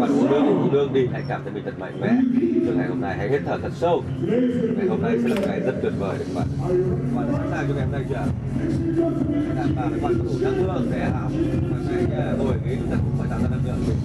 bạn uống nước uống nước đi, hãy cảm thấy mình thật mạnh mẽ. Rồi ngày hôm nay hãy hít thở thật sâu. Ngày hôm nay sẽ là ngày rất tuyệt vời. Các bạn bạn đã sẵn sàng cho ngày hôm nay chưa? Hãy đảm bảo các bạn có đủ năng lượng để làm ngày hôm nay tôi nghĩ chúng ta cũng phải tạo ra năng lượng.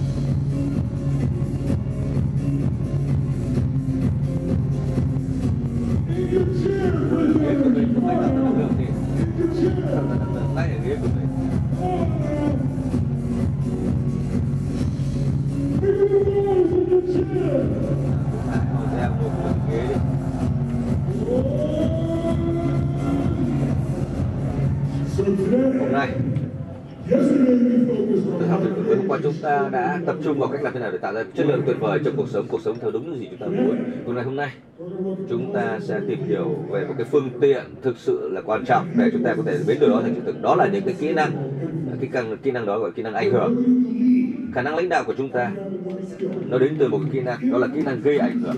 Ta đã tập trung vào cách làm thế nào để tạo ra chất lượng tuyệt vời trong cuộc sống cuộc sống theo đúng những gì chúng ta muốn. Hôm nay hôm nay, chúng ta sẽ tìm hiểu về một cái phương tiện thực sự là quan trọng để chúng ta có thể biến điều đó thành hiện thực. Đó là những cái kỹ năng cái năng, kỹ năng đó gọi kỹ năng ảnh hưởng. Khả năng lãnh đạo của chúng ta, nó đến từ một cái kỹ năng, đó là kỹ năng gây ảnh hưởng.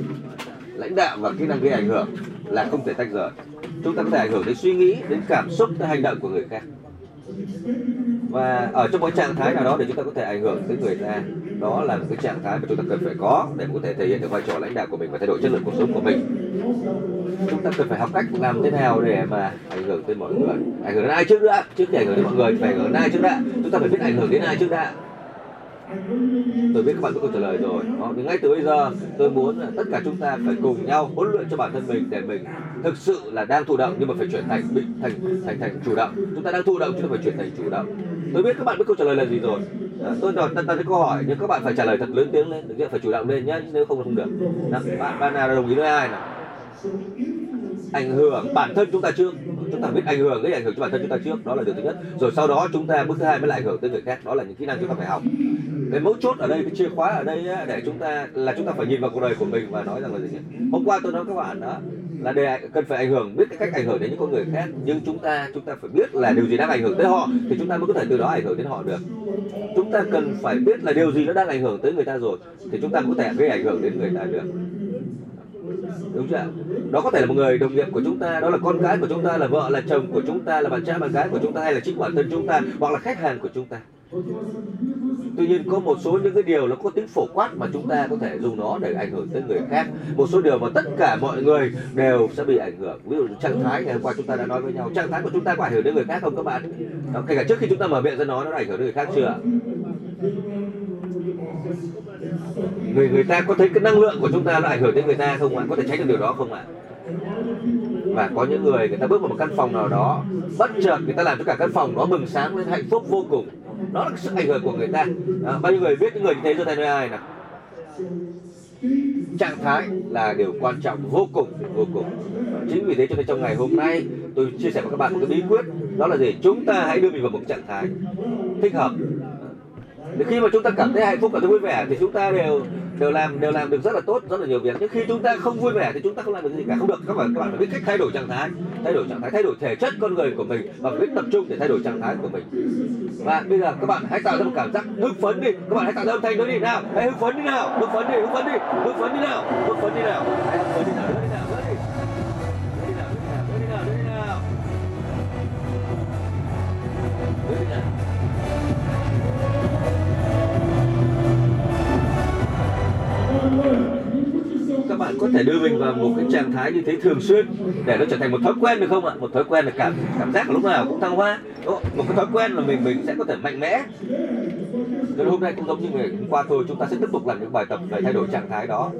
Lãnh đạo và kỹ năng gây ảnh hưởng là không thể tách rời. Chúng ta có thể ảnh hưởng đến suy nghĩ, đến cảm xúc, đến hành động của người khác và ở trong một trạng thái nào đó để chúng ta có thể ảnh hưởng tới người ta. Đó là một cái trạng thái mà chúng ta cần phải có để có thể thể hiện được vai trò lãnh đạo của mình và thay đổi chất lượng cuộc sống của mình. Chúng ta cần phải học cách làm thế nào để mà ảnh hưởng tới mọi người. Ảnh hưởng đến ai trước đã? Trước khi ảnh hưởng đến mọi người, phải ảnh hưởng đến ai trước đã? Chúng ta phải biết ảnh hưởng đến ai trước đã tôi biết các bạn có câu trả lời rồi. Đó, thì ngay từ bây giờ tôi muốn là tất cả chúng ta phải cùng nhau huấn luyện cho bản thân mình để mình thực sự là đang thụ động nhưng mà phải chuyển thành bị thành thành thành chủ động. Chúng ta đang thụ động chúng ta phải chuyển thành chủ động. Tôi biết các bạn biết câu trả lời là gì rồi. Đó, tôi đòi đặt đặt câu hỏi nhưng các bạn phải trả lời thật lớn tiếng lên. Được phải chủ động lên nhé nếu không là không được. Đó, bạn bạn nào đồng ý với ai nào? Ảnh hưởng bản thân chúng ta trước. Chúng ta biết ảnh hưởng cái ảnh hưởng cho bản thân chúng ta trước. Đó là điều thứ nhất. Rồi sau đó chúng ta bước thứ hai mới lại ảnh hưởng tới người khác. Đó là những kỹ năng chúng ta phải học cái mấu chốt ở đây cái chìa khóa ở đây á, để chúng ta là chúng ta phải nhìn vào cuộc đời của mình và nói rằng là gì nhỉ? Hôm qua tôi nói các bạn đó là để cần phải ảnh hưởng biết cái cách ảnh hưởng đến những con người khác nhưng chúng ta chúng ta phải biết là điều gì đang ảnh hưởng tới họ thì chúng ta mới có thể từ đó ảnh hưởng đến họ được. Chúng ta cần phải biết là điều gì nó đang ảnh hưởng tới người ta rồi thì chúng ta có thể gây ảnh hưởng đến người ta được. Đúng chưa đó có thể là một người đồng nghiệp của chúng ta đó là con cái của chúng ta là vợ là chồng của chúng ta là bạn trai bạn gái của chúng ta hay là chính bản thân chúng ta hoặc là khách hàng của chúng ta tuy nhiên có một số những cái điều nó có tính phổ quát mà chúng ta có thể dùng nó để ảnh hưởng tới người khác. Một số điều mà tất cả mọi người đều sẽ bị ảnh hưởng. Ví dụ trạng thái ngày hôm qua chúng ta đã nói với nhau. Trạng thái của chúng ta có ảnh hưởng đến người khác không các bạn? Đó, kể cả trước khi chúng ta mở miệng ra nói nó đã ảnh hưởng đến người khác chưa? Người người ta có thấy cái năng lượng của chúng ta nó ảnh hưởng đến người ta không ạ? Có thể tránh được điều đó không ạ? Và có những người người ta bước vào một căn phòng nào đó bất chợt người ta làm cho cả căn phòng đó bừng sáng lên hạnh phúc vô cùng đó là sự ảnh hưởng của người ta. À, bao nhiêu người biết những người như thế giơ tay lên ai nào? Trạng thái là điều quan trọng vô cùng vô cùng. Chính vì thế cho nên trong ngày hôm nay tôi chia sẻ với các bạn một cái bí quyết. Đó là gì? Chúng ta hãy đưa mình vào một trạng thái thích hợp. Để khi mà chúng ta cảm thấy hạnh phúc cảm thấy vui vẻ thì chúng ta đều đều làm đều làm được rất là tốt, rất là nhiều việc. Nhưng khi chúng ta không vui vẻ thì chúng ta không làm được gì cả. Không được, các bạn các bạn phải biết cách thay đổi trạng thái. Thay đổi trạng thái, thay đổi thể chất con người của mình và biết tập trung để thay đổi trạng thái của mình. Và bây giờ các bạn hãy tạo ra một cảm giác hưng phấn đi. Các bạn hãy tạo ra âm thanh đó đi. Nào, hãy hưng phấn đi nào. Hưng phấn đi, hưng phấn đi. Hưng phấn đi nào. Hưng phấn đi nào. Hãy hưng phấn đi nào. Đi nào. Các bạn có thể đưa mình vào một cái trạng thái như thế thường xuyên để nó trở thành một thói quen được không ạ? Một thói quen là cảm cảm giác lúc nào cũng thăng hoa. Một cái thói quen là mình mình sẽ có thể mạnh mẽ. Nên hôm nay cũng giống như ngày hôm qua thôi chúng ta sẽ tiếp tục làm những bài tập về thay đổi trạng thái đó.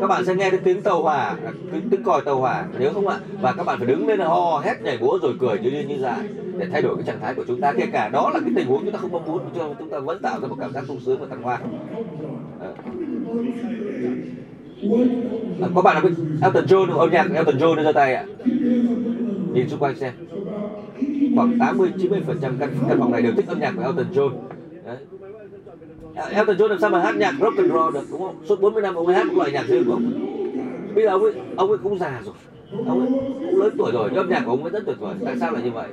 Các bạn sẽ nghe thấy tiếng tàu hỏa à, tiếng, tiếng còi tàu hỏa nhớ không ạ? Và các bạn phải đứng lên ho hét nhảy múa rồi cười như điên như dại để thay đổi cái trạng thái của chúng ta. Kể cả đó là cái tình huống chúng ta không mong muốn cho chúng ta vẫn tạo ra một cảm giác sung sướng và thăng hoa. À. À, có bạn nào biết Elton John âm nhạc Elton John đưa ra tay ạ. Nhìn xung quanh xem. Khoảng 80 90 phần trăm căn, căn phòng này đều thích âm nhạc của Elton John. Đấy. Elton John làm sao mà hát nhạc rock and roll được đúng không? Suốt 40 năm ông ấy hát một loại nhạc riêng của ông bây giờ ông ấy ông ấy cũng già rồi. Ông ấy cũng lớn tuổi rồi nhưng âm nhạc của ông ấy rất tuyệt vời. Tại sao là như vậy?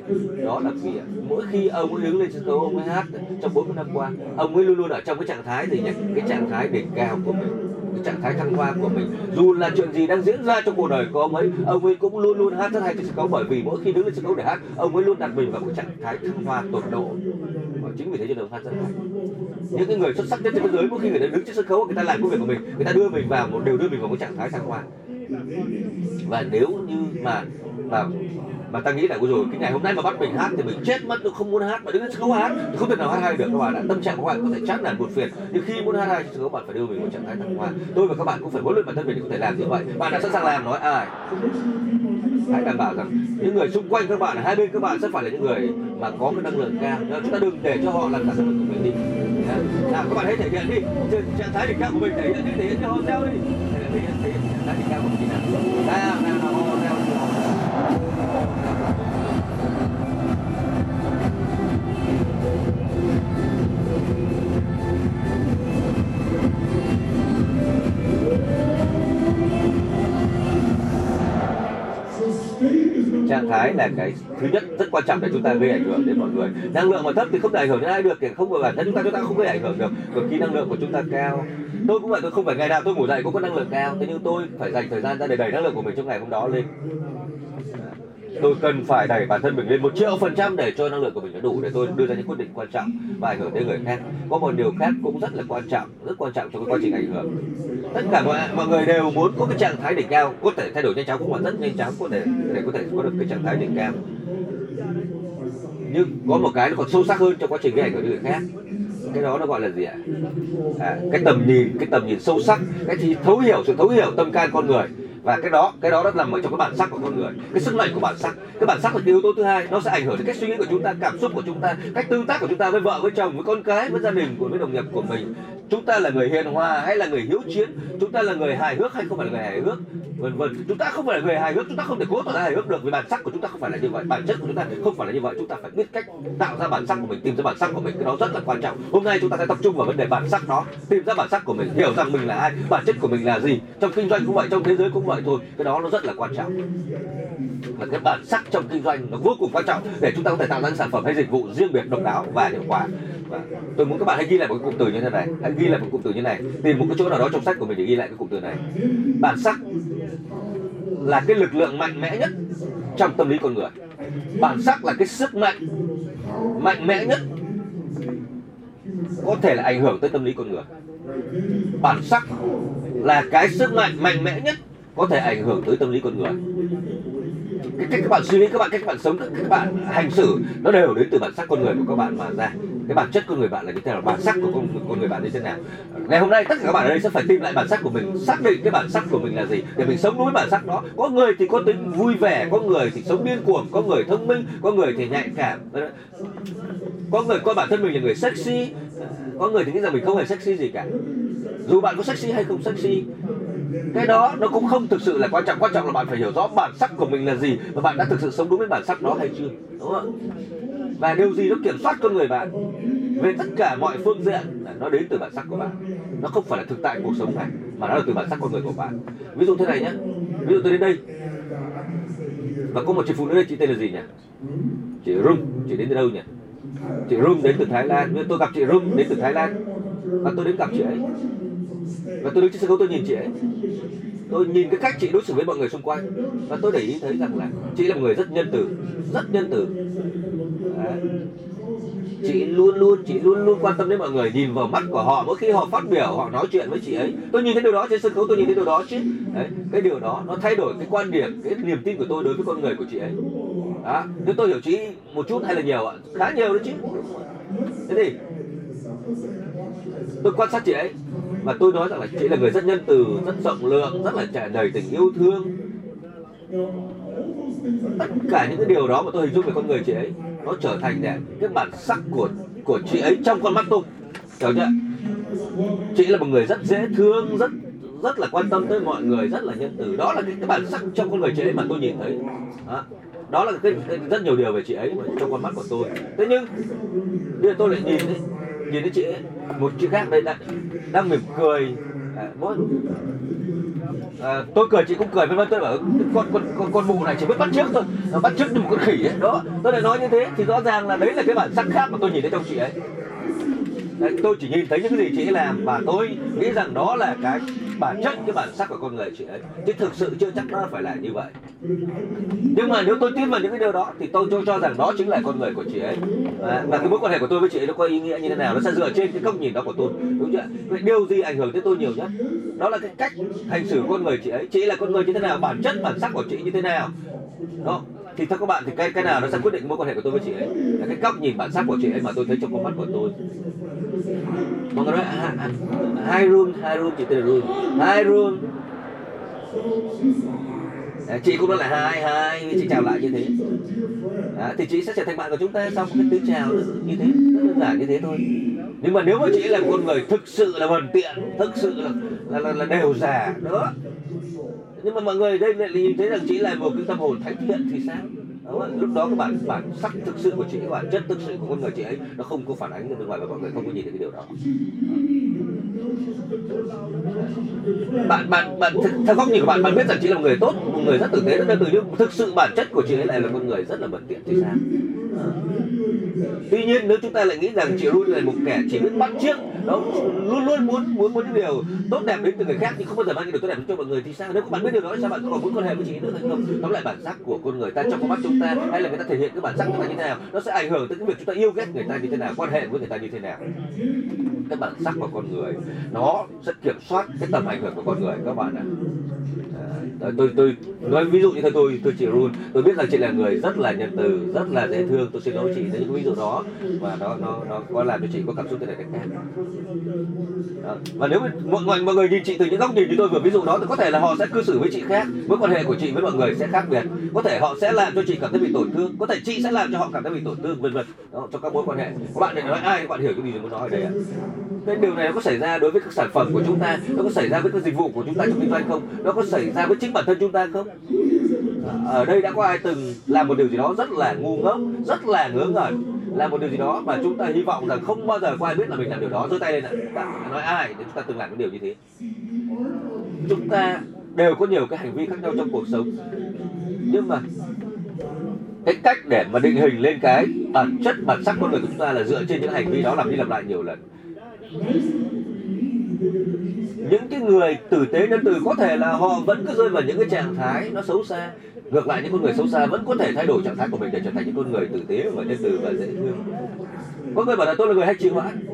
Đó là vì mỗi khi ông ấy đứng lên sân khấu ông ấy hát trong 40 năm qua ông ấy luôn luôn ở trong cái trạng thái gì nhỉ? Cái trạng thái đỉnh cao của mình cái trạng thái thăng hoa của mình. Dù là chuyện gì đang diễn ra trong cuộc đời của ông ấy ông ấy cũng luôn luôn hát rất hay trên sân khấu bởi vì mỗi khi đứng lên sân khấu để hát, ông ấy luôn đặt mình vào một trạng thái thăng hoa tột độ. Và chính vì thế cho nên ông hát rất hay. Những cái người xuất sắc nhất trên thế giới, mỗi khi người ta đứng trên sân khấu, người ta làm công việc của mình, người ta đưa mình vào một, đều đưa mình vào một trạng thái thăng hoa. Và nếu như mà mà mà ta nghĩ là rồi cái ngày hôm nay mà bắt mình hát thì mình chết mất, tôi không muốn hát. Mà đứng lên sân khấu hát. Thì không thể nào hát hay được, các bạn ạ. Tâm trạng của bạn có thể chán nản buồn phiền. Nhưng khi muốn hát hay thì các bạn phải đưa mình vào trạng thái thăng hoa. Tôi và các bạn cũng phải huấn luyện bản thân mình để có thể làm như vậy. Bạn đã sẵn sàng làm nói ai? Hãy đảm bảo rằng những người xung quanh các bạn, hai bên các bạn sẽ phải là những người mà có cái năng lượng cao. Chúng ta đừng để cho họ làm cả sự của mình đi. Nào, các bạn hãy thể hiện đi. Trạng thái đỉnh cao của mình, thể hiện đi, thể hiện cho họ theo đi. Thể hiện thể hiện trạng thái đỉnh cao của mình nào nào. Trạng thái là cái thứ nhất rất quan trọng để chúng ta gây ảnh hưởng đến mọi người. Năng lượng mà thấp thì không thể ảnh hưởng đến ai được thì không phải bản thân chúng ta chúng ta không gây ảnh hưởng được. Còn khi năng lượng của chúng ta cao, tôi cũng vậy, tôi không phải ngày nào tôi ngủ dậy cũng có năng lượng cao. Thế nhưng tôi phải dành thời gian ra để đẩy năng lượng của mình trong ngày hôm đó lên tôi cần phải đẩy bản thân mình lên một triệu phần trăm để cho năng lượng của mình nó đủ để tôi đưa ra những quyết định quan trọng và ảnh hưởng đến người khác. Có một điều khác cũng rất là quan trọng rất quan trọng trong cái quá trình ảnh hưởng. Tất cả mọi mọi người đều muốn có cái trạng thái đỉnh cao có thể thay đổi nhanh chóng cũng là rất nhanh chóng có thể để có thể có được cái trạng thái đỉnh cao. Nhưng có một cái nó còn sâu sắc hơn trong quá trình gây ảnh hưởng đến người khác. Cái đó nó gọi là gì ạ? À, cái tầm nhìn cái tầm nhìn sâu sắc cái thì thấu hiểu sự thấu hiểu tâm can con người và cái đó cái đó nó nằm ở trong cái bản sắc của con người, cái sức mạnh của bản sắc. Cái bản sắc là cái yếu tố thứ hai, nó sẽ ảnh hưởng đến cách suy nghĩ của chúng ta, cảm xúc của chúng ta, cách tương tác của chúng ta với vợ, với chồng, với con cái, với gia đình, của, với đồng nghiệp của mình chúng ta là người hiền hòa hay là người hiếu chiến? Chúng ta là người hài hước hay không phải là người hài hước? Vân vân, chúng ta không phải là người hài hước, chúng ta không thể cố tỏ ra hài hước được vì bản sắc của chúng ta không phải là như vậy, bản chất của chúng ta không phải là như vậy. Chúng ta phải biết cách tạo ra bản sắc của mình, tìm ra bản sắc của mình, cái đó rất là quan trọng. Hôm nay chúng ta sẽ tập trung vào vấn đề bản sắc đó, tìm ra bản sắc của mình, hiểu rằng mình là ai, bản chất của mình là gì. Trong kinh doanh cũng vậy, trong thế giới cũng vậy thôi, cái đó nó rất là quan trọng. Và cái bản sắc trong kinh doanh nó vô cùng quan trọng để chúng ta có thể tạo ra sản phẩm hay dịch vụ riêng biệt độc đáo và hiệu quả tôi muốn các bạn hãy ghi lại một cái cụm từ như thế này. Hãy ghi lại một cụm từ như này. Tìm một cái chỗ nào đó trong sách của mình để ghi lại cái cụm từ này. Bản sắc là cái lực lượng mạnh mẽ nhất trong tâm lý con người. Bản sắc là cái sức mạnh mạnh mẽ nhất có thể là ảnh hưởng tới tâm lý con người. Bản sắc là cái sức mạnh mạnh mẽ nhất có thể ảnh hưởng tới tâm lý con người cái cách các bạn suy nghĩ các bạn cách các bạn sống các bạn hành xử nó đều đến từ bản sắc con người của các bạn mà ra. Cái bản chất con người bạn là như thế nào? Bản sắc của con, con người bạn như thế nào? Ngày hôm nay tất cả các bạn ở đây sẽ phải tìm lại bản sắc của mình xác định cái bản sắc của mình là gì để mình sống đúng với bản sắc đó. Có người thì có tính vui vẻ có người thì sống điên cuồng có người thông minh có người thì nhạy cảm. Có người coi bản thân mình là người sexy có người thì nghĩ rằng mình không hề sexy gì cả. Dù bạn có sexy hay không sexy cái đó nó cũng không thực sự là quan trọng. Quan trọng là bạn phải hiểu rõ bản sắc của mình là gì và bạn đã thực sự sống đúng với bản sắc đó hay chưa, đúng không và điều gì nó kiểm soát con người bạn về tất cả mọi phương diện nó đến từ bản sắc của bạn. Nó không phải là thực tại cuộc sống này, mà nó là từ bản sắc con người của bạn. Ví dụ thế này nhé ví dụ tôi đến đây. Và có một chị phụ nữ đây chị tên là gì nhỉ? Chị Rung. Chị đến từ đâu nhỉ? Chị Rung đến từ Thái Lan. Tôi gặp chị Rung đến từ Thái Lan. Và tôi đến gặp chị ấy và tôi đứng trên sân khấu tôi nhìn chị ấy. Tôi nhìn cái cách chị đối xử với mọi người xung quanh. Và tôi để ý thấy rằng là chị là một người rất nhân từ, rất nhân từ. Đấy. chị luôn luôn, chị luôn luôn quan tâm đến mọi người, nhìn vào mắt của họ. Mỗi khi họ phát biểu, họ nói chuyện với chị ấy, tôi nhìn thấy điều đó trên sân khấu, tôi nhìn thấy điều đó chứ. Đấy. cái điều đó nó thay đổi cái quan điểm, cái niềm tin của tôi đối với con người của chị ấy. Đó. nếu tôi hiểu chị một chút hay là nhiều ạ? Khá nhiều đấy chứ. Thế thì tôi quan sát chị ấy và tôi nói rằng là chị là người rất nhân từ rất rộng lượng rất là tràn đầy tình yêu thương. Tất cả những cái điều đó mà tôi hình dung về con người chị ấy nó trở thành đẹp cái bản sắc của của chị ấy trong con mắt tôi. Hiểu chưa? Chị là một người rất dễ thương rất rất là quan tâm tới mọi người rất là nhân từ. Đó là cái, cái bản sắc trong con người chị ấy mà tôi nhìn thấy. Đó, đó là cái, cái rất nhiều điều về chị ấy trong con mắt của tôi. Thế nhưng bây giờ tôi lại nhìn thấy nhìn thấy chị ấy, một chị khác đây đang, đang mỉm cười. À, mỗi à, tôi cười chị cũng cười vân vân tôi bảo con con con con mụ này chỉ biết bắt trước thôi bắt trước như một con khỉ ấy. Đó tôi lại nói như thế thì rõ ràng là đấy là cái bản sắc khác mà tôi nhìn thấy trong chị ấy tôi chỉ nhìn thấy những cái gì chị ấy làm và tôi nghĩ rằng đó là cái bản chất cái bản sắc của con người chị ấy. Chứ thực sự chưa chắc nó phải là như vậy. Nhưng mà nếu tôi tin vào những cái điều đó thì tôi cho, cho rằng đó chính là con người của chị ấy. Và cái mối quan hệ của tôi với chị ấy nó có ý nghĩa như thế nào? Nó sẽ dựa trên cái góc nhìn đó của tôi đúng chưa? Vậy điều gì ảnh hưởng tới tôi nhiều nhất? Đó là cái cách hành xử của con người chị ấy. Chị ấy là con người như thế nào? Bản chất bản sắc của chị như thế nào? Đó thì theo các bạn thì cái cái nào nó sẽ quyết định mối quan hệ của tôi với chị ấy? Là cái góc nhìn bản sắc của chị ấy mà tôi thấy trong con mắt của tôi. Mọi người nói à, à, à, hai room hai room chị tên là room. Hai room. À, chị cũng nói là hai hai chị chào lại như thế. À, thì chị sẽ trở thành bạn của chúng ta sau một cái tiếng chào như thế rất đơn giản như thế thôi. Nhưng mà nếu mà chị là một con người thực sự là hoàn tiện thực sự là là, là, là đều già đó nhưng mà mọi người đây lại nhìn thấy rằng chị là một cái tâm hồn thánh thiện thì sao? Đó, lúc đó các bạn bản sắc thực sự của chị các bản chất thực sự của con người chị ấy nó không có phản ánh ra bên ngoài và mọi người không có nhìn thấy cái điều đó. Bạn bạn bạn theo góc nhìn của bạn bạn biết rằng chị là một người tốt một người rất tử tế rất đơn từ nhưng thực sự bản chất của chị ấy lại là con người rất là bẩn tiện thì sao? Tuy nhiên nếu chúng ta lại nghĩ rằng chị luôn là một kẻ chỉ biết bắt chước đó luôn luôn muốn muốn muốn những điều tốt đẹp đến từ người khác nhưng không bao giờ mang những điều tốt đẹp đến cho mọi người thì sao? Nếu các bạn biết điều đó sao bạn còn muốn quan hệ với chị nữa hay không? Đó lại bản sắc của con người ta trong con mắt chúng ta hay là người ta thể hiện cái bản sắc của ta như thế nào? Nó sẽ ảnh hưởng tới cái việc chúng ta yêu ghét người ta như thế nào quan hệ với người ta như thế nào. Cái bản sắc của con người nó sẽ kiểm soát cái tầm ảnh hưởng của con người các bạn ạ. À, tôi tôi nói ví dụ như thế tôi tôi chị Run. Tôi biết rằng chị là người rất là nhân từ rất là dễ thương tôi xin lỗi chị với những ví dụ đó và nó nó nó có làm cho chị có cảm xúc thế này thế khác đó. và nếu mọi người mọi người nhìn chị từ những góc nhìn như tôi vừa ví dụ đó, thì có thể là họ sẽ cư xử với chị khác, mối quan hệ của chị với mọi người sẽ khác biệt. Có thể họ sẽ làm cho chị cảm thấy bị tổn thương, có thể chị sẽ làm cho họ cảm thấy bị tổn thương, vân vân. Trong các mối quan hệ. Các bạn định nói, ai, các bạn hiểu cái gì muốn nói ở đây ạ? Cái điều này nó có xảy ra đối với các sản phẩm của chúng ta, nó có xảy ra với các dịch vụ của chúng ta trong kinh doanh không? Nó có xảy ra với chính bản thân chúng ta không? Ở đây đã có ai từng làm một điều gì đó rất là ngu ngốc, rất là ngớ ngẩn làm một điều gì đó mà chúng ta hy vọng rằng không bao giờ có ai biết là mình làm điều đó. Giơ tay lên ạ. Nói ai để chúng ta từng làm cái điều như thế? Chúng ta đều có nhiều cái hành vi khác nhau trong cuộc sống. Nhưng mà cái cách để mà định hình lên cái bản chất, bản sắc con người của chúng ta là dựa trên những hành vi đó làm đi làm lại nhiều lần. Những cái người tử tế nhân từ có thể là họ vẫn cứ rơi vào những cái trạng thái nó xấu xa ngược lại, những con người xấu xa vẫn có thể thay đổi trạng thái của mình để trở thành những con người tử tế và nhân từ và dễ thương. Có người bảo là tôi là người hay trì hoãn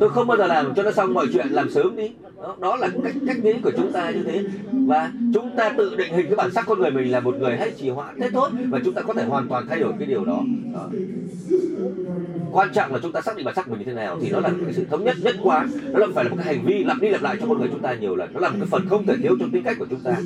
tôi không bao giờ làm cho nó xong mọi chuyện, làm sớm đi đó, đó là cách cách nghĩ của chúng ta như thế. Và chúng ta tự định hình cái bản sắc con người mình là một người hay trì hoãn thế thôi và chúng ta có thể hoàn toàn thay đổi cái điều đó, đó. quan trọng là chúng ta xác định bản sắc mình như thế nào thì nó là cái sự thống nhất nhất quán. Nó là phải là một cái hành vi lặp đi lặp lại cho con người chúng ta nhiều lần. Nó là một cái phần không thể thiếu trong tính cách của chúng ta.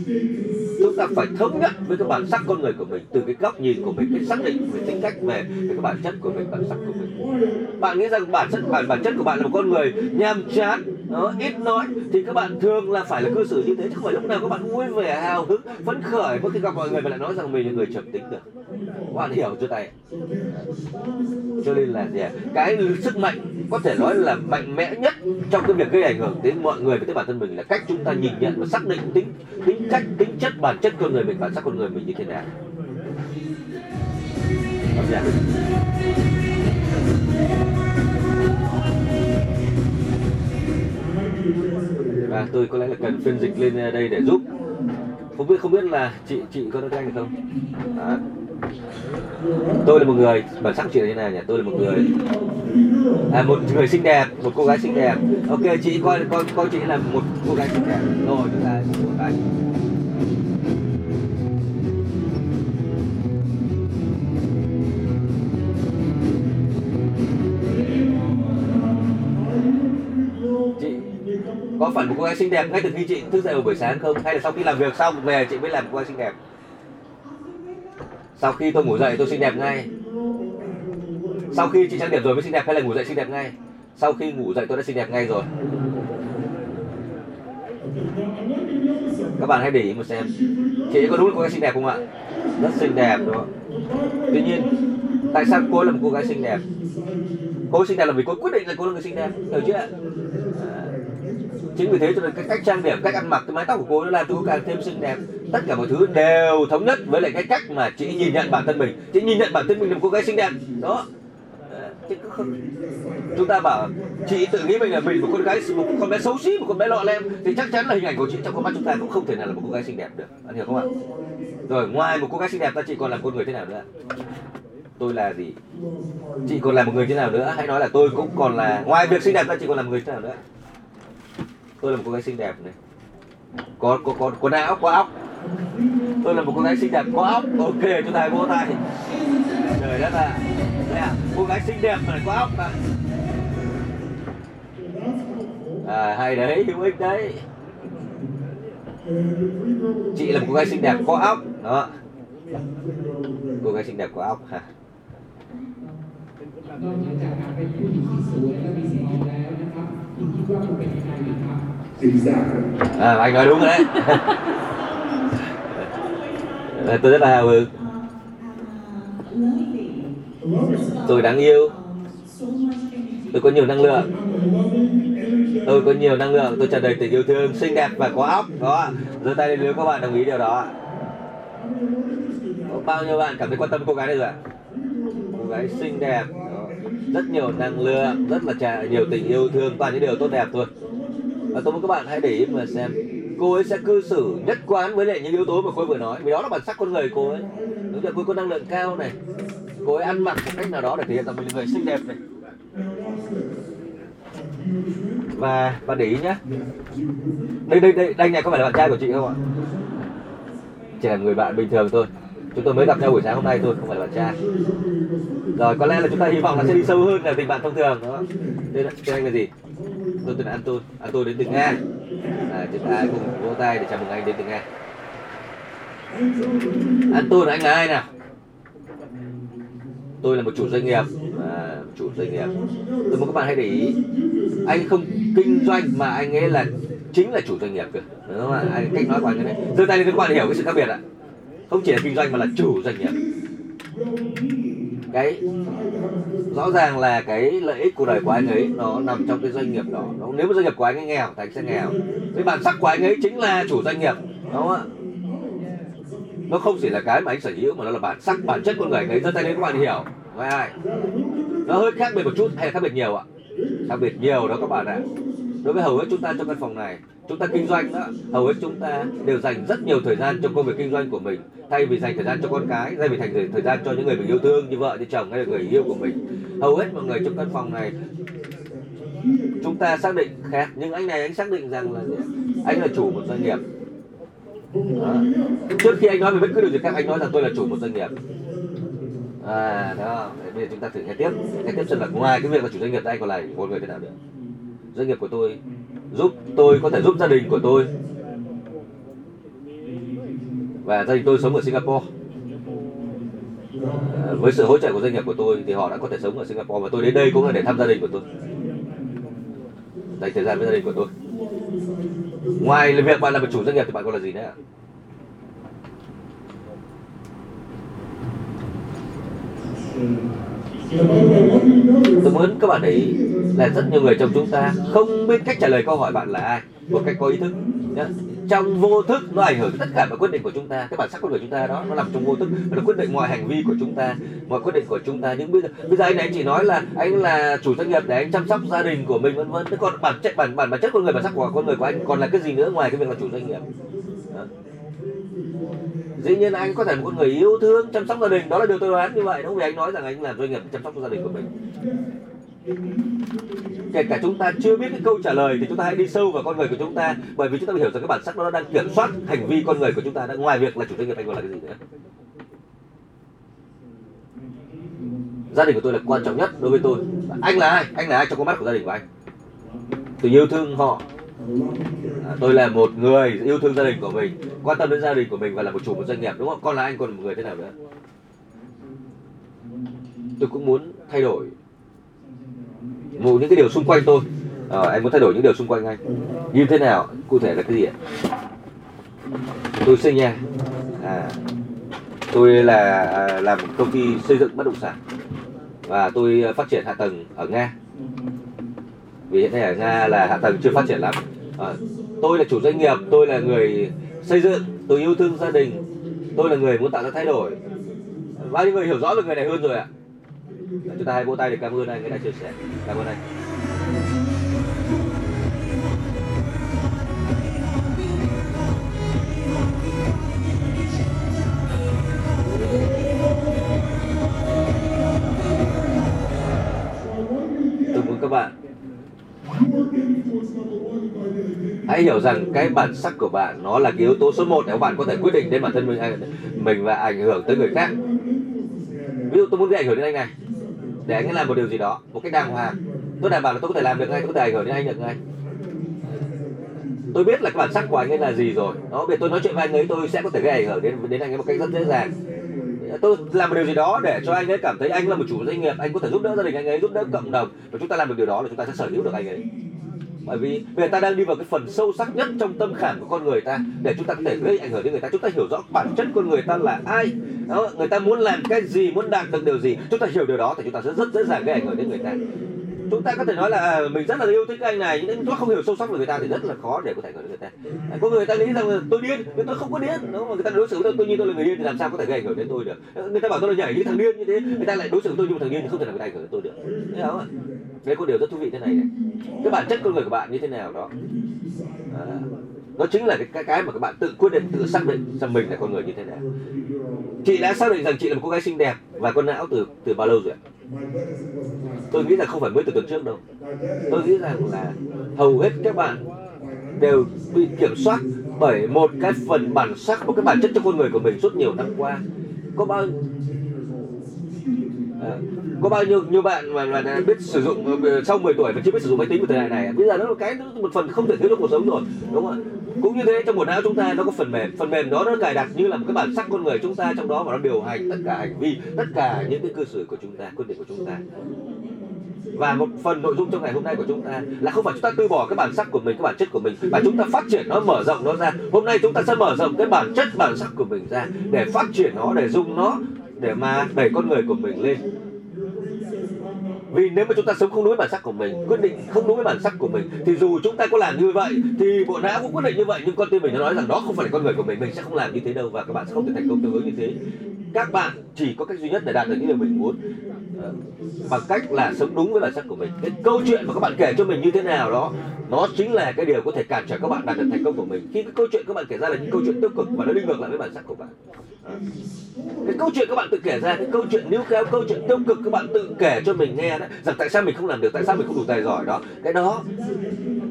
Chúng ta phải thống nhất với cái bản sắc con người của mình từ cái góc nhìn của mình cái xác định về tính cách về cái bản chất của mình bản sắc của mình. Bạn nghĩ rằng bản chất bản bản chất của bạn là một con người nhàm chán nó ít nói thì các bạn thường là phải là cư xử như thế, chứ không phải lúc nào các bạn vui vẻ, hào hứng, phấn khởi. Mỗi khi gặp mọi người mà lại nói rằng mình là người trầm tính được. Các bạn hiểu chưa tay cho nên là gì à? cái sức mạnh có thể nói là mạnh mẽ nhất trong cái việc gây ảnh hưởng đến mọi người và tới bản thân mình là cách chúng ta nhìn nhận và xác định tính tính cách, tính chất, bản chất con người mình bản sắc con người mình như thế nào. Và tôi có lẽ là cần phiên dịch lên ờ, đây để giúp. Không biết không biết là chị chị có nói anh được không? À. tôi là một người bản sắc chị là như nào nhỉ? Tôi là một người à, một người xinh đẹp một cô gái xinh đẹp. Ok chị coi coi coi chị là một cô gái xinh đẹp. Rồi chúng ta một cô gái có phải một cô gái xinh đẹp ngay từ khi chị thức dậy vào buổi sáng không? Hay là sau khi làm việc xong về chị mới làm một cô gái xinh đẹp? Sau khi tôi ngủ dậy tôi xinh đẹp ngay. Sau khi chị trang điểm rồi mới xinh đẹp hay là ngủ dậy xinh đẹp ngay? Sau khi ngủ dậy tôi đã xinh đẹp ngay rồi. Các bạn hãy để ý một xem. Chị có đúng là cô gái xinh đẹp không ạ? Rất xinh đẹp, đúng không? Tuy nhiên, tại sao cô là một cô gái xinh đẹp? Cô xinh đẹp là vì cô quyết định là cô là người xinh đẹp, hiểu chưa chính vì thế cho nên cái cách trang điểm, cách ăn mặc, cái mái tóc của cô nó làm cho cô càng thêm xinh đẹp. Tất cả mọi thứ đều thống nhất với lại cái cách mà chị nhìn nhận bản thân mình. Chị nhìn nhận bản thân mình là một cô gái xinh đẹp. Đó. Ờ, chứ không. Chúng ta bảo chị tự nghĩ mình là mình, một con gái, một con bé xấu xí, một con bé lọ lem, thì chắc chắn là hình ảnh của chị trong con mắt chúng ta cũng không thể nào là một cô gái xinh đẹp được. Anh hiểu không ạ? Rồi, ngoài một cô gái xinh đẹp ta chị còn là con người thế nào nữa? Tôi là gì? Chị còn là một người thế nào nữa? Hãy nói là tôi cũng còn là, ngoài việc xinh đẹp ta chị còn là một người thế nào nữa? tôi là một cô gái xinh đẹp này có có có có não có óc tôi là một cô gái xinh đẹp có óc ok chúng ta vỗ tay trời đất ạ à. cô gái xinh đẹp mà có óc mà à hay đấy hữu ích đấy chị là một cô gái xinh đẹp có óc đó cô gái xinh đẹp có óc hả นอกจากการเป็นผู้หญิงที่สวยและมีสีทองแล้วนะครับคุณคิดว่าคุณเป็นยังไงดีครับ À, anh nói đúng rồi đấy. Ờ, tôi rất là hào hứng. Tôi đáng yêu. Tôi có nhiều năng lượng. Tôi có nhiều năng lượng. Tôi tràn đầy tình yêu thương xinh đẹp và có óc. Đó giơ tay lên nếu các bạn đồng ý điều đó có bao nhiêu bạn cảm thấy quan tâm cô gái này rồi ạ? Cô gái xinh đẹp. Đó. rất nhiều năng lượng. Rất là tràn nhiều tình yêu thương. Toàn những điều tốt đẹp thôi và tôi muốn các bạn hãy để ý mà xem, cô ấy sẽ cư xử nhất quán với lại những yếu tố mà cô ấy vừa nói. Vì đó là bản sắc con người cô ấy. Đúng là cô ấy có năng lượng cao này. Cô ấy ăn mặc một cách nào đó để thể hiện rằng mình là người xinh đẹp này. Và và để ý nhé đây đây đây đây này có phải là bạn trai của chị không ạ? Chỉ là người bạn bình thường thôi. Chúng tôi mới gặp nhau buổi sáng hôm nay thôi, không phải là bạn trai. Rồi, có lẽ là chúng ta hy vọng là sẽ đi sâu hơn là tình bạn thông thường đó đây là anh là gì? Tôi tên là Anton. Anton đến từ Nga. À, chúng ta cùng vỗ tay để chào mừng anh đến từ Nga. Anton anh là ai nào? Tôi là một chủ doanh nghiệp. À, chủ doanh nghiệp. Tôi muốn các bạn hãy để ý anh không kinh doanh mà anh ấy là chính là chủ doanh nghiệp cơ. Đúng không ạ? Anh cách nói của anh cái này. Giơ tay lên các bạn hiểu cái sự khác biệt ạ. Không chỉ là kinh doanh mà là chủ doanh nghiệp cái rõ ràng là cái lợi ích của đời của anh ấy nó nằm trong cái doanh nghiệp đó. Nó, nếu mà doanh nghiệp của anh ấy nghèo thì anh sẽ nghèo. Cái bản sắc của anh ấy chính là chủ doanh nghiệp đúng không ạ? Nó không chỉ là cái mà anh sở hữu mà nó là bản sắc bản chất con người anh ấy. Giơ tay lên các bạn hiểu với ai nó hơi khác biệt một chút hay là khác biệt nhiều ạ? Khác biệt nhiều đó các bạn ạ đối với hầu hết chúng ta trong căn phòng này, chúng ta kinh doanh đó, hầu hết chúng ta đều dành rất nhiều thời gian cho công việc kinh doanh của mình. Thay vì dành thời gian cho con cái, thay vì dành thời gian cho những người mình yêu thương như vợ, như chồng hay là người yêu của mình. Hầu hết mọi người trong căn phòng này, chúng ta xác định khác nhưng anh này anh xác định rằng là anh là chủ một doanh nghiệp. Đó. trước khi anh nói về bất cứ điều gì khác, anh nói rằng tôi là chủ một doanh nghiệp. À đó bây giờ chúng ta thử nghe tiếp. Nghe tiếp xem là ngoài cái việc là chủ doanh nghiệp anh còn là một người thế nào nữa? Doanh nghiệp của tôi giúp tôi có thể giúp gia đình của tôi. Và gia đình tôi sống ở Singapore. À, với sự hỗ trợ của doanh nghiệp của tôi thì họ đã có thể sống ở Singapore và tôi đến đây cũng là để thăm gia đình của tôi. Dành thời gian với gia đình của tôi. Ngoài việc bạn là một chủ doanh nghiệp thì bạn còn là gì nữa ạ? Ừ tôi muốn các bạn để ý là rất nhiều người trong chúng ta không biết cách trả lời câu hỏi bạn là ai, một cách có ý thức nhá. trong vô thức, nó ảnh hưởng tất cả mọi quyết định của chúng ta cái bản sắc con người chúng ta đó, nó nằm trong vô thức nó quyết định mọi hành vi của chúng ta, mọi quyết định của chúng ta nhưng bây giờ bây giờ anh này chỉ nói là anh là chủ doanh nghiệp để anh chăm sóc gia đình của mình, vân vân thế còn bản chất, bản bản bản chất con người, bản sắc của con người của anh còn là cái gì nữa ngoài cái việc là chủ doanh nghiệp đó dĩ nhiên anh có thể một con người yêu thương, chăm sóc gia đình, đó là điều tôi đoán như vậy. Đúng vì anh nói rằng anh làm doanh nghiệp chăm sóc gia đình của mình. Kể cả chúng ta chưa biết cái câu trả lời thì chúng ta hãy đi sâu vào con người của chúng ta, bởi vì chúng ta phải hiểu rằng cái bản sắc đó nó đang kiểm soát hành vi con người của chúng ta đã, ngoài việc là chủ doanh nghiệp anh còn là cái gì nữa. Gia đình của tôi là quan trọng nhất đối với tôi. Anh là ai? Anh là ai trong con mắt của gia đình của anh? Tôi yêu thương họ tôi là một người yêu thương gia đình của mình quan tâm đến gia đình của mình và là một chủ một doanh nghiệp đúng không? Con là anh còn một người thế nào nữa? Tôi cũng muốn thay đổi một những cái điều xung quanh tôi. Ờ, à, anh muốn thay đổi những điều xung quanh anh. Như thế nào? Cụ thể là cái gì ạ? Tôi sinh nha à, tôi là à, làm công ty xây dựng bất động sản. Và tôi à, phát triển hạ tầng ở nga vì hiện nay ở nga là hạ tầng chưa phát triển lắm. À, tôi là chủ doanh nghiệp tôi là người xây dựng tôi yêu thương gia đình tôi là người muốn tạo ra thay đổi. Bao nhiêu người hiểu rõ về người này hơn rồi ạ? Chúng ta hãy vỗ tay để cảm ơn anh đã chia sẻ. Cảm ơn anh. Hãy hiểu rằng cái bản sắc của bạn nó là cái yếu tố số 1 để các bạn có thể quyết định đến bản thân mình mình và ảnh hưởng tới người khác. Ví dụ tôi muốn gây ảnh hưởng đến anh này. Để anh ấy làm một điều gì đó, một cách đàng hoàng. Tôi đảm bảo là tôi có thể làm được ngay, tôi có thể ảnh hưởng đến anh được ngay. Tôi biết là cái bản sắc của anh ấy là gì rồi. Đó biệt tôi nói chuyện với anh ấy, tôi sẽ có thể gây ảnh hưởng đến đến anh ấy một cách rất dễ dàng. Tôi làm một điều gì đó để cho anh ấy cảm thấy anh là một chủ doanh nghiệp, anh có thể giúp đỡ gia đình anh ấy, giúp đỡ cộng đồng. Và chúng ta làm được điều đó là chúng ta sẽ sở hữu được anh ấy bởi vì người ta đang đi vào cái phần sâu sắc nhất trong tâm khảm của con người ta để chúng ta có thể gây ảnh hưởng đến người ta. Chúng ta hiểu rõ bản chất con người ta là ai. Đó, người ta muốn làm cái gì muốn đạt được điều gì. Chúng ta hiểu điều đó thì chúng ta sẽ rất dễ dàng gây ảnh hưởng đến người ta. Chúng ta có thể nói là à, mình rất là yêu thích anh này nhưng chúng ta không hiểu sâu sắc về người ta thì rất là khó để có thể ảnh hưởng đến người ta. À, có người ta nghĩ rằng là tôi điên nhưng tôi không có điên. Đúng mà người ta đối xử với tôi, tôi như tôi là người điên thì làm sao có thể gây ảnh hưởng đến tôi được? Người ta bảo tôi là nhảy như thằng điên như thế người ta lại đối xử với tôi như một thằng điên thì không thể nào người ta ảnh hưởng đến tôi được. Thấy không ạ đây có điều rất thú vị thế này này. Cái bản chất con người của bạn như thế nào đó? À, đó chính là cái, cái cái mà các bạn tự quyết định tự xác định rằng mình là con người như thế nào. Chị đã xác định rằng chị là một cô gái xinh đẹp và con não từ từ bao lâu rồi ạ? Tôi nghĩ là không phải mới từ tuần trước đâu. Tôi nghĩ rằng là hầu hết các bạn đều bị kiểm soát bởi một cái phần bản sắc một cái bản chất trong con người của mình suốt nhiều năm qua. Có bao à, có bao nhiêu nhiều bạn mà, mà đã biết sử dụng ờ, sau 10 tuổi mà chưa biết sử dụng máy tính của thời đại này à? bây giờ nó là cái một phần không thể thiếu trong cuộc sống rồi đúng không ạ? Cũng như thế trong một não chúng ta nó có phần mềm. Phần mềm đó nó cài đặt như là một cái bản sắc con người chúng ta trong đó và nó điều hành tất cả hành vi tất cả những cái cư xử của chúng ta quyết định của chúng ta. Và một phần nội dung trong ngày hôm nay của chúng ta là không phải chúng ta từ bỏ cái bản sắc của mình cái bản chất của mình mà chúng ta phát triển nó mở rộng nó ra. Hôm nay chúng ta sẽ mở rộng cái bản chất bản sắc của mình ra để phát triển nó để dùng nó để mà đẩy con người của mình lên vì nếu mà chúng ta sống không đúng với bản sắc của mình, quyết định không đúng với bản sắc của mình, thì dù chúng ta có làm như vậy, thì bộ não cũng quyết định như vậy. Nhưng con tim mình nó nói rằng đó không phải là con người của mình mình sẽ không làm như thế đâu và các bạn sẽ không thể thành công tương ứng như thế. Các bạn chỉ có cách duy nhất để đạt được những điều mình muốn ờ, bằng cách là sống đúng với bản sắc của mình. Cái câu chuyện mà các bạn kể cho mình như thế nào đó, nó chính là cái điều có thể cản trở các bạn đạt được thành công của mình. Khi cái câu chuyện các bạn kể ra là những câu chuyện tiêu cực và nó đi ngược lại với bản sắc của bạn. Ờ. Cái câu chuyện các bạn tự kể ra, cái câu chuyện níu kéo, câu chuyện tiêu cực các bạn tự kể cho mình nghe đấy. Rằng tại sao mình không làm được, tại sao mình không đủ tài giỏi đó. Cái đó,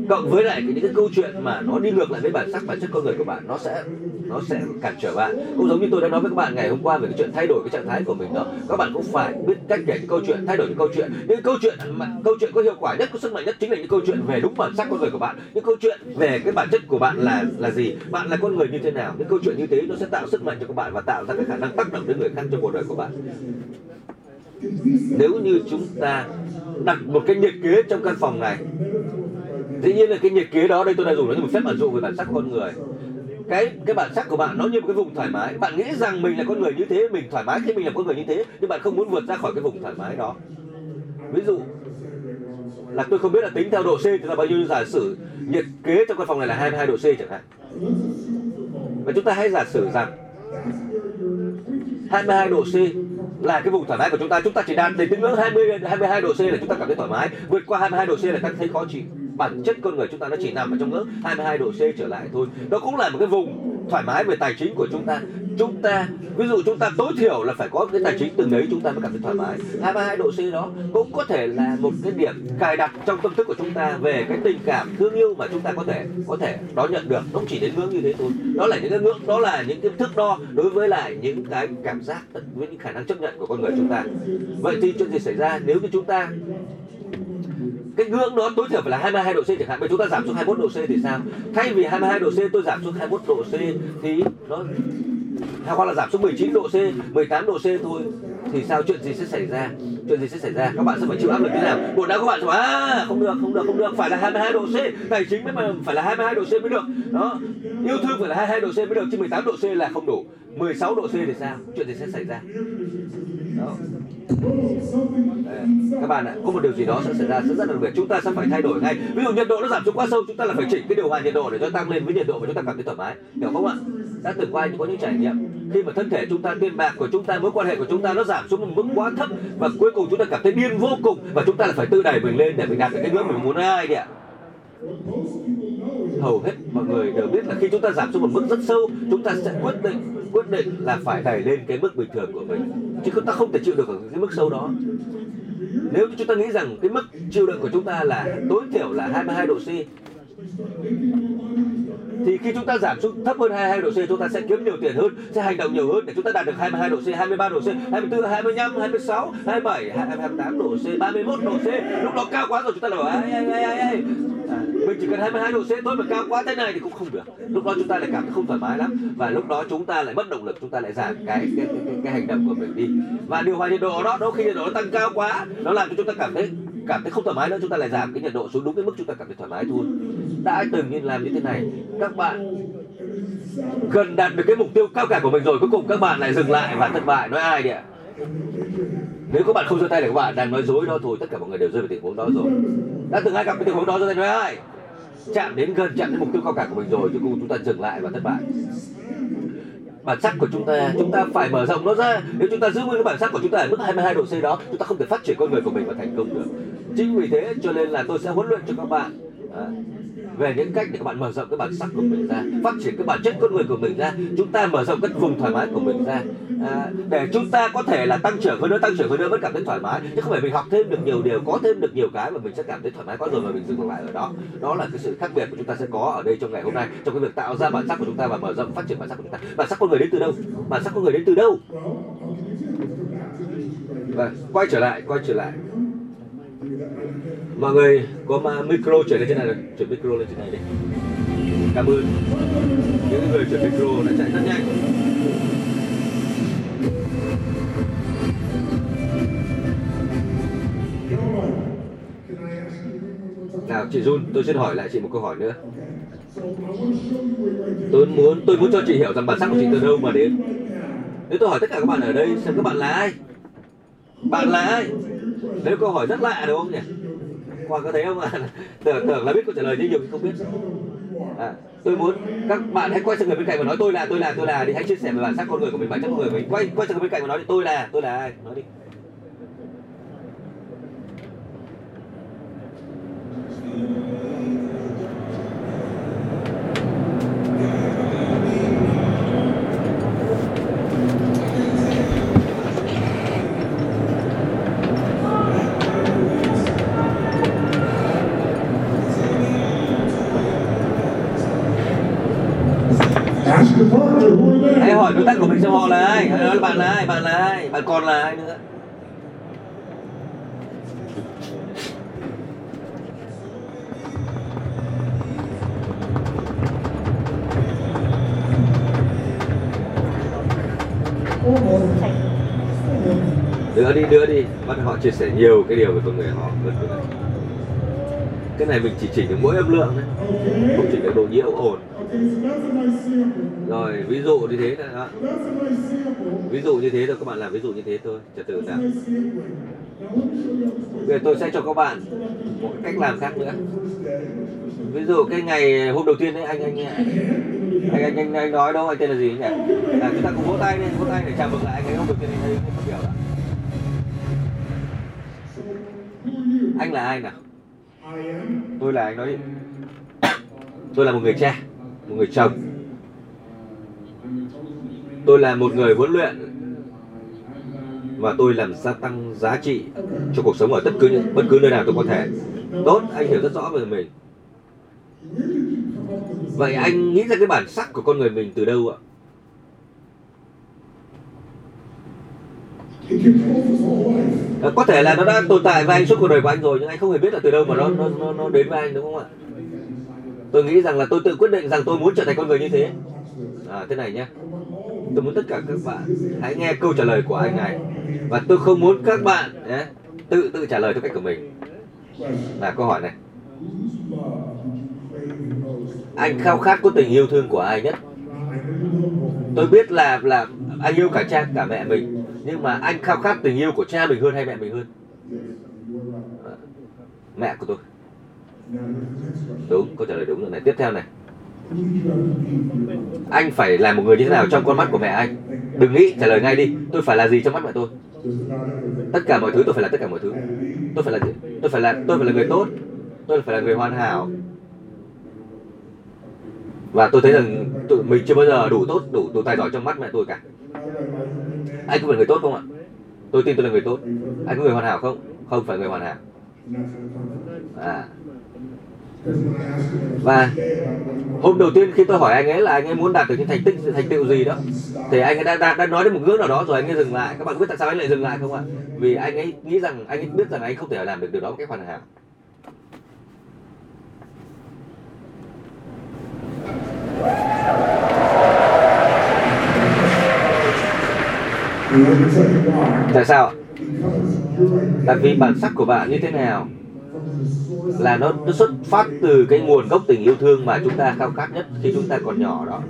cộng với lại những cái câu chuyện mà nó đi ngược lại với bản sắc, bản chất con người của bạn, nó sẽ nó sẽ cản trở bạn. Cũng giống như tôi đã nói với các bạn ngày hôm qua về cái chuyện thay đổi cái trạng thái của mình đó. Các bạn cũng phải biết cách kể những câu chuyện thay đổi những câu chuyện. Những câu chuyện mà câu chuyện có hiệu quả nhất, có sức mạnh nhất chính là những câu chuyện về đúng bản sắc con người của bạn. Những câu chuyện về cái bản chất của bạn là là gì? Bạn là con người như thế nào? Những câu chuyện như thế nó sẽ tạo sức mạnh cho các bạn và tạo ra cái khả năng tác động đến người khác trong cuộc đời của bạn nếu như chúng ta đặt một cái nhiệt kế trong căn phòng này, dĩ nhiên là cái nhiệt kế đó đây tôi đã dùng nó như một phép ẩn dụ về bản sắc con người. Cái cái bản sắc của bạn nó như một cái vùng thoải mái. Bạn nghĩ rằng mình là con người như thế, mình thoải mái khi mình là con người như thế, nhưng bạn không muốn vượt ra khỏi cái vùng thoải mái đó. Ví dụ, là tôi không biết là tính theo độ C thì là bao nhiêu, giả sử nhiệt kế trong căn phòng này là 22 độ C chẳng hạn. Và chúng ta hãy giả sử rằng 22 độ C là cái vùng thoải mái của chúng ta. Chúng ta chỉ đạt đến ngưỡng 20 22 độ C là chúng ta cảm thấy thoải mái. Vượt qua 22 độ C là ta thấy khó chịu bản chất con người chúng ta nó chỉ nằm ở trong ngưỡng 22 độ C trở lại thôi. Đó cũng là một cái vùng thoải mái về tài chính của chúng ta. Chúng ta, ví dụ chúng ta tối thiểu là phải có cái tài chính từng đấy chúng ta mới cảm thấy thoải mái. 22 độ C đó cũng có thể là một cái điểm cài đặt trong tâm thức của chúng ta về cái tình cảm thương yêu mà chúng ta có thể có thể đón nhận được. Nó chỉ đến ngưỡng như thế thôi. Đó là những cái ngưỡng, đó là những cái thước đo đối với lại những cái cảm giác với những khả năng chấp nhận của con người chúng ta. Vậy thì chuyện gì xảy ra? Nếu như chúng ta cái ngưỡng đó tối thiểu phải là 22 độ C chẳng hạn, bây chúng ta giảm xuống 21 độ C thì sao? Thay vì 22 độ C tôi giảm xuống 21 độ C thì nó hoặc là giảm xuống 19 độ C, 18 độ C thôi thì sao chuyện gì sẽ xảy ra? Chuyện gì sẽ xảy ra? Các bạn sẽ phải chịu áp lực thế nào? Bộ não các bạn sẽ bảo à không được, không được, không được, phải là 22 độ C, tài chính mới mà phải là 22 độ C mới được. Đó, yêu thương phải là 22 độ C mới được chứ 18 độ C là không đủ. 16 độ C thì sao? Chuyện gì sẽ xảy ra? Đó. Các bạn ạ, có một điều gì đó sẽ xảy ra, sẽ rất đặc biệt. Chúng ta sẽ phải thay đổi ngay. Ví dụ nhiệt độ nó giảm xuống quá sâu, chúng ta là phải chỉnh cái điều hòa nhiệt độ để cho tăng lên với nhiệt độ mà chúng ta cảm thấy thoải mái. Hiểu không ạ? Đã từng qua có những trải nghiệm. Khi mà thân thể chúng ta, tiền bạc của chúng ta, mối quan hệ của chúng ta nó giảm xuống một mức quá thấp và cuối cùng chúng ta cảm thấy điên vô cùng và chúng ta là phải tự đẩy mình lên để mình đạt được cái ngưỡng mình muốn. Ai đi ạ hầu hết mọi người đều biết là khi chúng ta giảm xuống một mức rất sâu, chúng ta sẽ quyết định quyết định là phải đẩy lên cái mức bình thường của mình. Chứ chúng ta không thể chịu được ở cái mức sâu đó. Nếu chúng ta nghĩ rằng cái mức chịu đựng của chúng ta là tối thiểu là 22 độ C thì khi chúng ta giảm xuống thấp hơn 22 độ C chúng ta sẽ kiếm nhiều tiền hơn, sẽ hành động nhiều hơn để chúng ta đạt được 22 độ C, 23 độ C, 24, 25, 26, 27, 28 độ C, 31 độ C. Lúc đó cao quá rồi chúng ta bảo ai ai ai ai. À, mình chỉ cần 22 độ C thôi mà cao quá thế này thì cũng không được lúc đó chúng ta lại cảm thấy không thoải mái lắm và lúc đó chúng ta lại mất động lực chúng ta lại giảm cái cái cái, cái, cái hành động của mình đi và điều hòa nhiệt độ đó đôi khi nhiệt độ nó tăng cao quá nó làm cho chúng ta cảm thấy cảm thấy không thoải mái nữa, chúng ta lại giảm cái nhiệt độ xuống đúng cái mức chúng ta cảm thấy thoải mái thôi. Đã từng như làm như thế này, các bạn gần đạt được cái mục tiêu cao cả của mình rồi, cuối cùng các bạn lại dừng lại và thất bại. Nói ai đi ạ? Nếu các bạn không giơ tay thì các bạn đang nói dối đó thôi, tất cả mọi người đều rơi vào tình huống đó rồi. Đã từng ai gặp cái tình huống đó giơ tay nói ai? Chạm đến gần, chạm đến mục tiêu cao cả của mình rồi, cuối cùng chúng ta dừng lại và thất bại bản sắc của chúng ta chúng ta phải mở rộng nó ra. Nếu chúng ta giữ nguyên cái bản sắc của chúng ta ở mức 22 độ C đó, chúng ta không thể phát triển con người của mình và thành công được. Chính vì thế cho nên là tôi sẽ huấn luyện cho các bạn về những cách để các bạn mở rộng cái bản sắc của mình ra phát triển cái bản chất con người của mình ra chúng ta mở rộng cái vùng thoải mái của mình ra. À, để chúng ta có thể là tăng trưởng hơn nữa tăng trưởng hơn nữa vẫn cảm thấy thoải mái. Chứ không phải mình học thêm được nhiều điều có thêm được nhiều cái mà mình sẽ cảm thấy thoải mái quá rồi mà mình dừng lại ở đó. Đó là cái sự khác biệt của chúng ta sẽ có ở đây trong ngày hôm nay trong cái việc tạo ra bản sắc của chúng ta và mở rộng phát triển bản sắc của chúng ta. Bản sắc con người đến từ đâu? Bản sắc con người đến từ đâu? Và quay trở lại quay trở lại mọi người có mà micro chuyển lên trên này được, chuyển micro lên trên này đi. Cảm ơn. Những người chuyển micro đã chạy rất nhanh. Nào chị Jun tôi xin hỏi lại chị một câu hỏi nữa. Tôi muốn tôi muốn cho chị hiểu rằng bản sắc của chị từ đâu mà đến. Nếu tôi hỏi tất cả các bạn ở đây xem các bạn là ai? Bạn là ai? Nếu câu hỏi rất lạ đúng không nhỉ? Khoa có thấy không ạ tưởng tưởng là biết câu trả lời nhưng nhiều khi không biết. À, tôi muốn các bạn hãy quay sang người bên cạnh và nói tôi là tôi là tôi là. Đi hãy chia sẻ về bản sắc con người của mình bản chất con người của mình. Quay quay sang người bên cạnh và nói đi tôi là tôi là ai? Nói đi. Xem họ là ai hãy nói bạn ai bạn ai bạn còn là ai nữa? Đưa đi đưa đi. Bắt họ chia sẻ nhiều cái điều về con người họ. Vân vân. Cái này mình chỉ chỉnh được mỗi âm lượng thôi. Okay. không chỉnh được độ nhiễu ồn rồi ví dụ như thế là đó. Ví dụ như thế thôi các bạn làm ví dụ như thế thôi trật tự That's nào bây giờ tôi sẽ cho các bạn một cách làm khác nữa. Ví dụ cái ngày hôm đầu tiên đấy anh anh anh anh, anh, anh nói đâu anh tên là gì nhỉ? À, chúng ta cùng vỗ tay đi vỗ tay để chào mừng lại anh ấy hôm đầu tiên anh ấy phát biểu đó anh là ai nào? Tôi là anh nói đi. Tôi là một người cha một người chồng tôi là một người huấn luyện và tôi làm gia tăng giá trị cho cuộc sống ở tất cứ bất cứ nơi nào tôi có thể. Tốt anh hiểu rất rõ về mình. Vậy anh nghĩ ra cái bản sắc của con người mình từ đâu ạ? À, có thể là nó đã tồn tại với anh suốt cuộc đời của anh rồi nhưng anh không hề biết là từ đâu mà nó nó nó, nó đến với anh đúng không ạ? Tôi nghĩ rằng là tôi tự quyết định rằng tôi muốn trở thành con người như thế. À, thế này nhé tôi muốn tất cả các bạn hãy nghe câu trả lời của anh này. Và tôi không muốn các bạn nhé, tự tự trả lời theo cách của mình. Là câu hỏi này. Anh khao khát có tình yêu thương của ai nhất? Tôi biết là là anh yêu cả cha cả mẹ mình. Nhưng mà anh khao khát tình yêu của cha mình hơn hay mẹ mình hơn? Mẹ của tôi đúng, câu trả lời đúng rồi này. Tiếp theo này. Anh phải là một người như thế nào trong con mắt của mẹ anh? Đừng nghĩ, trả lời ngay đi. Tôi phải là gì trong mắt mẹ tôi? Tất cả mọi thứ, tôi phải là tất cả mọi thứ. Tôi phải là gì? Tôi phải là, tôi phải là người tốt. Tôi phải là người hoàn hảo. Và tôi thấy rằng tụi mình chưa bao giờ đủ tốt, đủ đủ tài giỏi trong mắt mẹ tôi cả. Anh có phải người tốt không ạ? Tôi tin tôi là người tốt. Anh có người hoàn hảo không? Không phải người hoàn hảo. À và hôm đầu tiên khi tôi hỏi anh ấy là anh ấy muốn đạt được những thành tích thành tựu gì đó thì anh ấy đã, đã, đã nói đến một ngưỡng nào đó rồi anh ấy dừng lại. Các bạn biết tại sao anh lại dừng lại không ạ? Vì anh ấy nghĩ rằng anh ấy biết rằng anh không thể làm được điều đó một cách hoàn hảo. Tại sao tại vì bản sắc của bạn như thế nào? Là nó, nó xuất phát từ cái nguồn gốc tình yêu thương mà chúng ta khao khát nhất khi chúng ta còn nhỏ đó.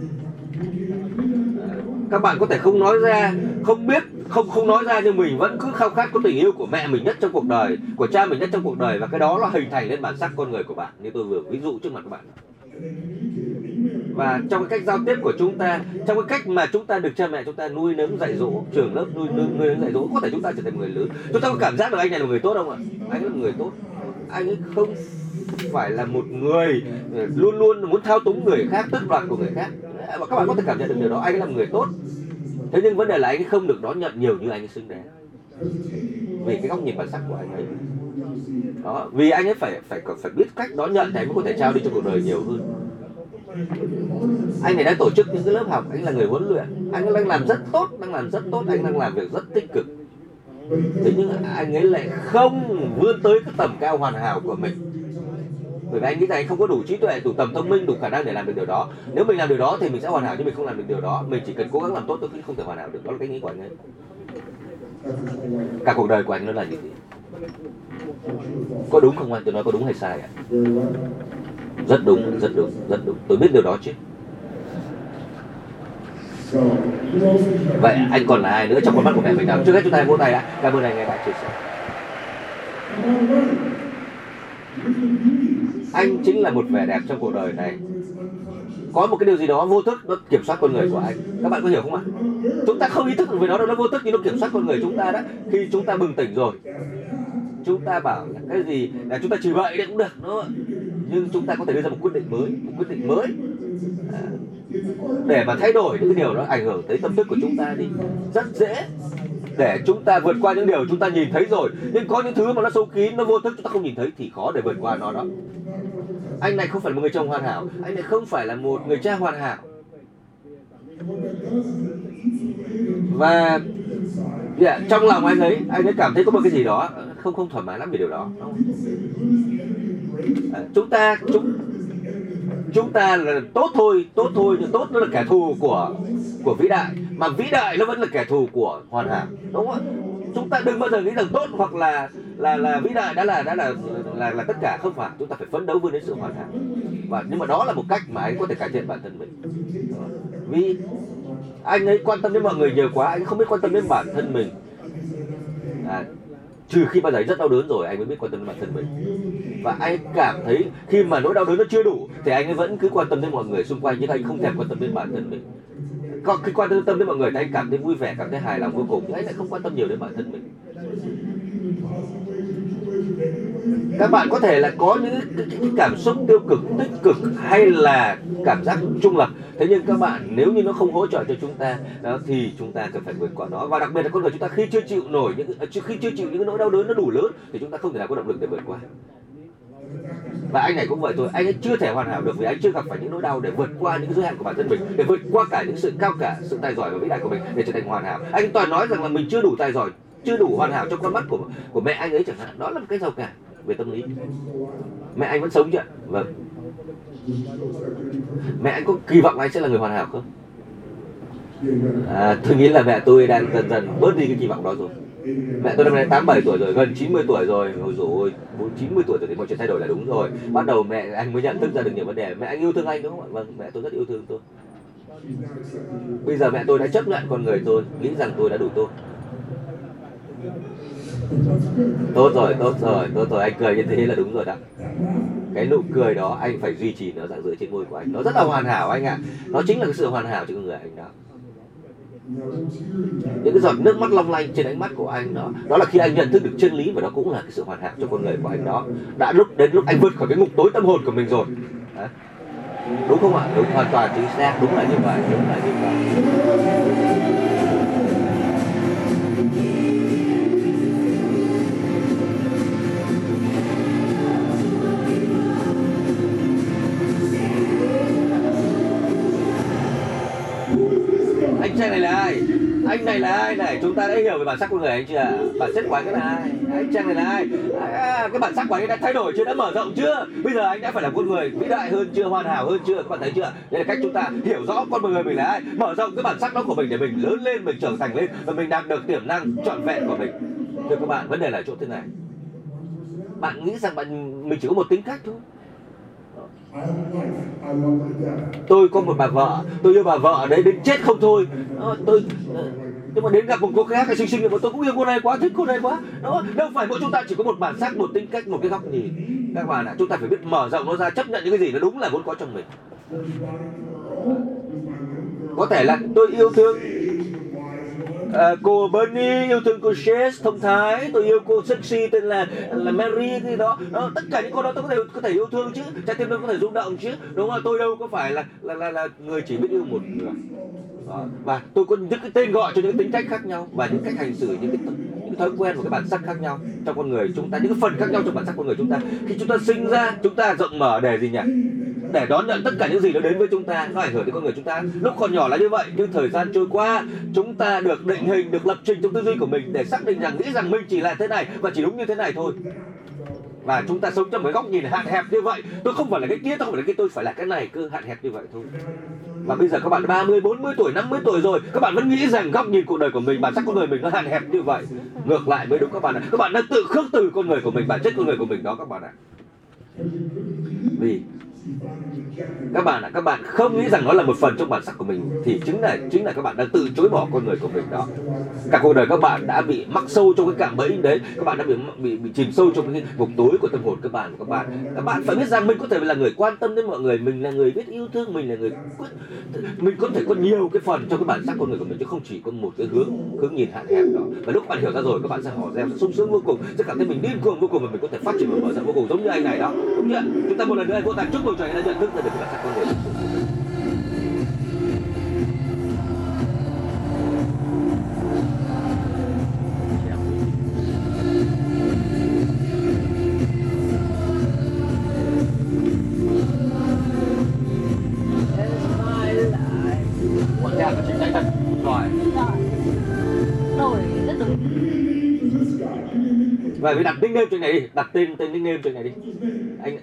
Các bạn có thể không nói ra không biết không không nói ra nhưng mình vẫn cứ khao khát có tình yêu của mẹ mình nhất trong cuộc đời của cha mình nhất trong cuộc đời và cái đó là hình thành lên bản sắc con người của bạn. Như tôi vừa ví dụ trước mặt các bạn và trong cái cách giao tiếp của chúng ta, trong cái cách mà chúng ta được cha mẹ chúng ta nuôi nấng dạy dỗ trường lớp nuôi nấng nuôi nấng dạy dỗ, có thể chúng ta trở thành người lớn. Chúng ta có cảm giác được anh này là người tốt không ạ? Anh là người tốt. Anh ấy không phải là một người ờ, luôn luôn muốn thao túng người khác, tước đoạt của người khác. Và các bạn có thể cảm nhận được điều đó, anh ấy là một người tốt. Thế nhưng vấn đề là anh ấy không được đón nhận nhiều như anh ấy xứng đáng. Vì cái góc nhìn bản sắc của anh ấy. Đó, vì anh ấy phải phải phải biết cách đón nhận thì anh mới có thể trao đi cho cuộc đời nhiều hơn anh này đang tổ chức những cái lớp học, anh là người huấn luyện. Anh đang làm rất tốt, đang làm rất tốt, anh đang làm việc rất tích cực. Thế nhưng anh ấy lại không vươn tới cái tầm cao hoàn hảo của mình. Bởi vì anh nghĩ rằng anh không có đủ trí tuệ, đủ tầm thông minh, đủ khả năng để làm được điều đó. Nếu mình làm điều đó thì mình sẽ hoàn hảo, nhưng mình không làm được điều đó. Mình chỉ cần cố gắng làm tốt thôi chứ không thể hoàn hảo được. Đó là cái nghĩ của anh ấy. Cả cuộc đời của anh nó là như thế. Có đúng không anh? Tôi nói có đúng hay sai ạ? à? Rất đúng rất đúng rất đúng. Tôi biết điều đó chứ. Vậy anh còn là ai nữa trong con mắt của mẹ mình nào? Trước hết chúng ta vô vỗ tay đã. Cảm ơn anh, nghe bạn chia sẻ. Anh chính là một vẻ đẹp trong cuộc đời này. Có một cái điều gì đó vô thức, nó kiểm soát con người của anh. Các bạn có hiểu không ạ? Chúng ta không ý thức được về nó đâu, nó vô thức, nhưng nó kiểm soát con người chúng ta đó. Khi chúng ta bừng tỉnh rồi, chúng ta bảo là cái gì là chúng ta chửi bậy đấy cũng được, đúng không ạ? Nhưng chúng ta có thể đưa ra một quyết định mới một quyết định mới. À, để mà thay đổi những cái điều đó ảnh hưởng tới tâm thức của chúng ta đi rất dễ. Để chúng ta vượt qua những điều chúng ta nhìn thấy rồi nhưng có những thứ mà nó sâu kín nó vô thức chúng ta không nhìn thấy thì khó để vượt qua nó đó. Anh này không phải là một người chồng hoàn hảo anh này không phải là một người cha hoàn hảo. Và yeah, trong lòng anh ấy anh ấy cảm thấy có một cái gì đó không không thoải mái lắm về điều đó? À, chúng ta chúng chúng ta là tốt thôi tốt thôi nhưng tốt nó là kẻ thù của của vĩ đại. Mà vĩ đại nó vẫn là kẻ thù của hoàn hảo đúng không ạ? Chúng ta đừng bao giờ nghĩ rằng tốt hoặc là là là vĩ đại đã là đã là là là tất cả. Không phải chúng ta phải phấn đấu vươn đến sự hoàn hảo. Và nhưng mà đó là một cách mà anh có thể cải thiện bản thân mình. Vì anh ấy quan tâm đến mọi người nhiều quá anh không biết quan tâm đến bản thân mình. À, trừ khi bao giờ rất đau đớn rồi, anh mới biết quan tâm đến bản thân mình. Và anh cảm thấy khi mà nỗi đau đớn nó chưa đủ, thì anh ấy vẫn cứ quan tâm đến mọi người xung quanh, nhưng anh không thèm quan tâm đến bản thân mình. Còn khi quan tâm đến mọi người thì anh cảm thấy vui vẻ, cảm thấy hài lòng vô cùng, nhưng anh lại không quan tâm nhiều đến bản thân mình các bạn có thể là có những cái, cái, cảm xúc tiêu cực tích cực hay là cảm giác trung lập. Thế nhưng các bạn nếu như nó không hỗ trợ cho chúng ta đó, thì chúng ta cần phải vượt qua nó. Và đặc biệt là con người chúng ta khi chưa chịu nổi những à, khi chưa chịu những nỗi đau đớn nó đủ lớn thì chúng ta không thể nào có động lực để vượt qua. Và anh này cũng vậy thôi. Anh ấy chưa thể hoàn hảo được vì anh chưa gặp phải những nỗi đau để vượt qua những giới hạn của bản thân mình để vượt qua cả những sự cao cả sự tài giỏi và vĩ đại của mình để trở thành hoàn hảo. Anh toàn nói rằng là mình chưa đủ tài giỏi chưa đủ hoàn hảo trong con mắt của của mẹ anh ấy chẳng hạn. Đó là một cái rào cản về tâm lý. Mẹ anh vẫn sống chứ ạ? Vâng. Mẹ anh có kỳ vọng anh sẽ là người hoàn hảo không? À, tôi nghĩ là mẹ tôi đang dần dần bớt đi cái kỳ vọng đó rồi. Mẹ tôi năm nay 87 tuổi rồi gần 90 tuổi rồi. Ôi dồi ôi 90 tuổi rồi thì mọi chuyện thay đổi là đúng rồi. Bắt đầu mẹ anh mới nhận thức ra được nhiều vấn đề. Mẹ anh yêu thương anh đúng không ạ? Vâng mẹ tôi rất yêu thương tôi. Bây giờ mẹ tôi đã chấp nhận con người tôi nghĩ rằng tôi đã đủ tốt tốt rồi tốt rồi tốt rồi. Anh cười như thế là đúng rồi đó. Cái nụ cười đó, anh phải duy trì nó dạng dưới trên môi của anh. Nó rất là hoàn hảo anh ạ. À. nó chính là cái sự hoàn hảo cho con người anh đó. Những cái giọt nước mắt long lanh trên ánh mắt của anh đó đó là khi anh nhận thức được chân lý và đó cũng là cái sự hoàn hảo cho con người của anh đó. Đã lúc, đến lúc anh vượt khỏi cái ngục tối tâm hồn của mình rồi. Đó. đúng không ạ? Đúng hoàn toàn chính xác. Đúng là như vậy, đúng là như vậy. Này là ai này? Chúng ta đã hiểu về bản sắc của người anh chưa bản chất của anh là ai? Anh chàng này là ai? À, cái bản sắc của anh đã thay đổi chưa? Đã mở rộng chưa? Bây giờ anh đã phải là con người vĩ đại hơn chưa? Hoàn hảo hơn chưa? Các bạn thấy chưa? Đây là cách chúng ta hiểu rõ con người mình là ai mở rộng cái bản sắc đó của mình để mình lớn lên mình trưởng thành lên và mình đạt được tiềm năng trọn vẹn của mình. Thưa các bạn vấn đề là chỗ thế này. Bạn nghĩ rằng bạn mình chỉ có một tính cách thôi. Tôi có một bà vợ tôi yêu bà vợ đấy đến chết không thôi. Ờ, tôi ờ, nhưng mà đến gặp một cô khác là xinh xinh mà tôi cũng yêu cô này quá thích cô này quá. Đó đâu phải mỗi chúng ta chỉ có một bản sắc một tính cách một cái góc nhìn. Các bạn ạ chúng ta phải biết mở rộng nó ra chấp nhận những cái gì nó đúng là vốn có trong mình. Có thể là tôi yêu thương à, cô Bernie yêu thương cô Chase thông thái. Tôi yêu cô sexy tên là là Mary gì đó. Đó tất cả những cô đó tôi có thể có thể yêu thương chứ. Trái tim tôi có thể rung động chứ. Đúng không? Tôi đâu có phải là là là, là người chỉ biết yêu một người và tôi có những cái tên gọi cho những tính cách khác nhau và những cách hành xử, những cái những thói quen và cái bản sắc khác nhau trong con người chúng ta, những cái phần khác nhau trong bản sắc con người chúng ta. Khi chúng ta sinh ra, chúng ta rộng mở để gì nhỉ? Để đón nhận tất cả những gì nó đến với chúng ta, nó ảnh hưởng đến con người chúng ta. Lúc còn nhỏ là như vậy, nhưng thời gian trôi qua, chúng ta được định hình, được lập trình trong tư duy của mình để xác định rằng, nghĩ rằng mình chỉ là thế này và chỉ đúng như thế này thôi. Và chúng ta sống trong cái góc nhìn hạn hẹp như vậy. Tôi không phải là cái kia, tôi không phải là cái tôi phải là cái này, cứ hạn hẹp như vậy thôi và bây giờ các bạn 30, 40 tuổi, 50 tuổi rồi Các bạn vẫn nghĩ rằng góc nhìn cuộc đời của mình, bản chất con người mình nó hạn hẹp như vậy. Ngược lại mới đúng các bạn ạ. Các bạn đang tự khước từ con người của mình, bản chất con người của mình đó các bạn ạ. Vì các bạn ạ, các bạn không nghĩ rằng nó là một phần trong bản sắc của mình Thì chính là chính là các bạn đang từ chối bỏ con người của mình đó. Cả cuộc đời các bạn đã bị mắc sâu trong cái cạm bẫy đấy Các bạn đã bị bị, bị chìm sâu trong cái vùng tối của tâm hồn các bạn các bạn. Các bạn phải biết rằng mình có thể là người quan tâm đến mọi người Mình là người biết yêu thương, mình là người Mình có thể có nhiều cái phần trong cái bản sắc con người của mình Chứ không chỉ có một cái hướng hướng nhìn hạn hẹp đó. Và lúc bạn hiểu ra rồi các bạn sẽ hò reo, sẽ sung sướng vô cùng Sẽ cảm thấy mình điên cuồng vô cùng và mình có thể phát triển và mở rộng vô cùng giống như anh này đó. Đúng chưa? Chúng ta một lần nữa hãy vô tay chúc mừng cho anh đã nhận thức ra được cái bản sắc con người của mình có thật rất đúng Vậy phải đặt nickname cho anh này đi, Đặt tên tên nickname cho này đi. Anh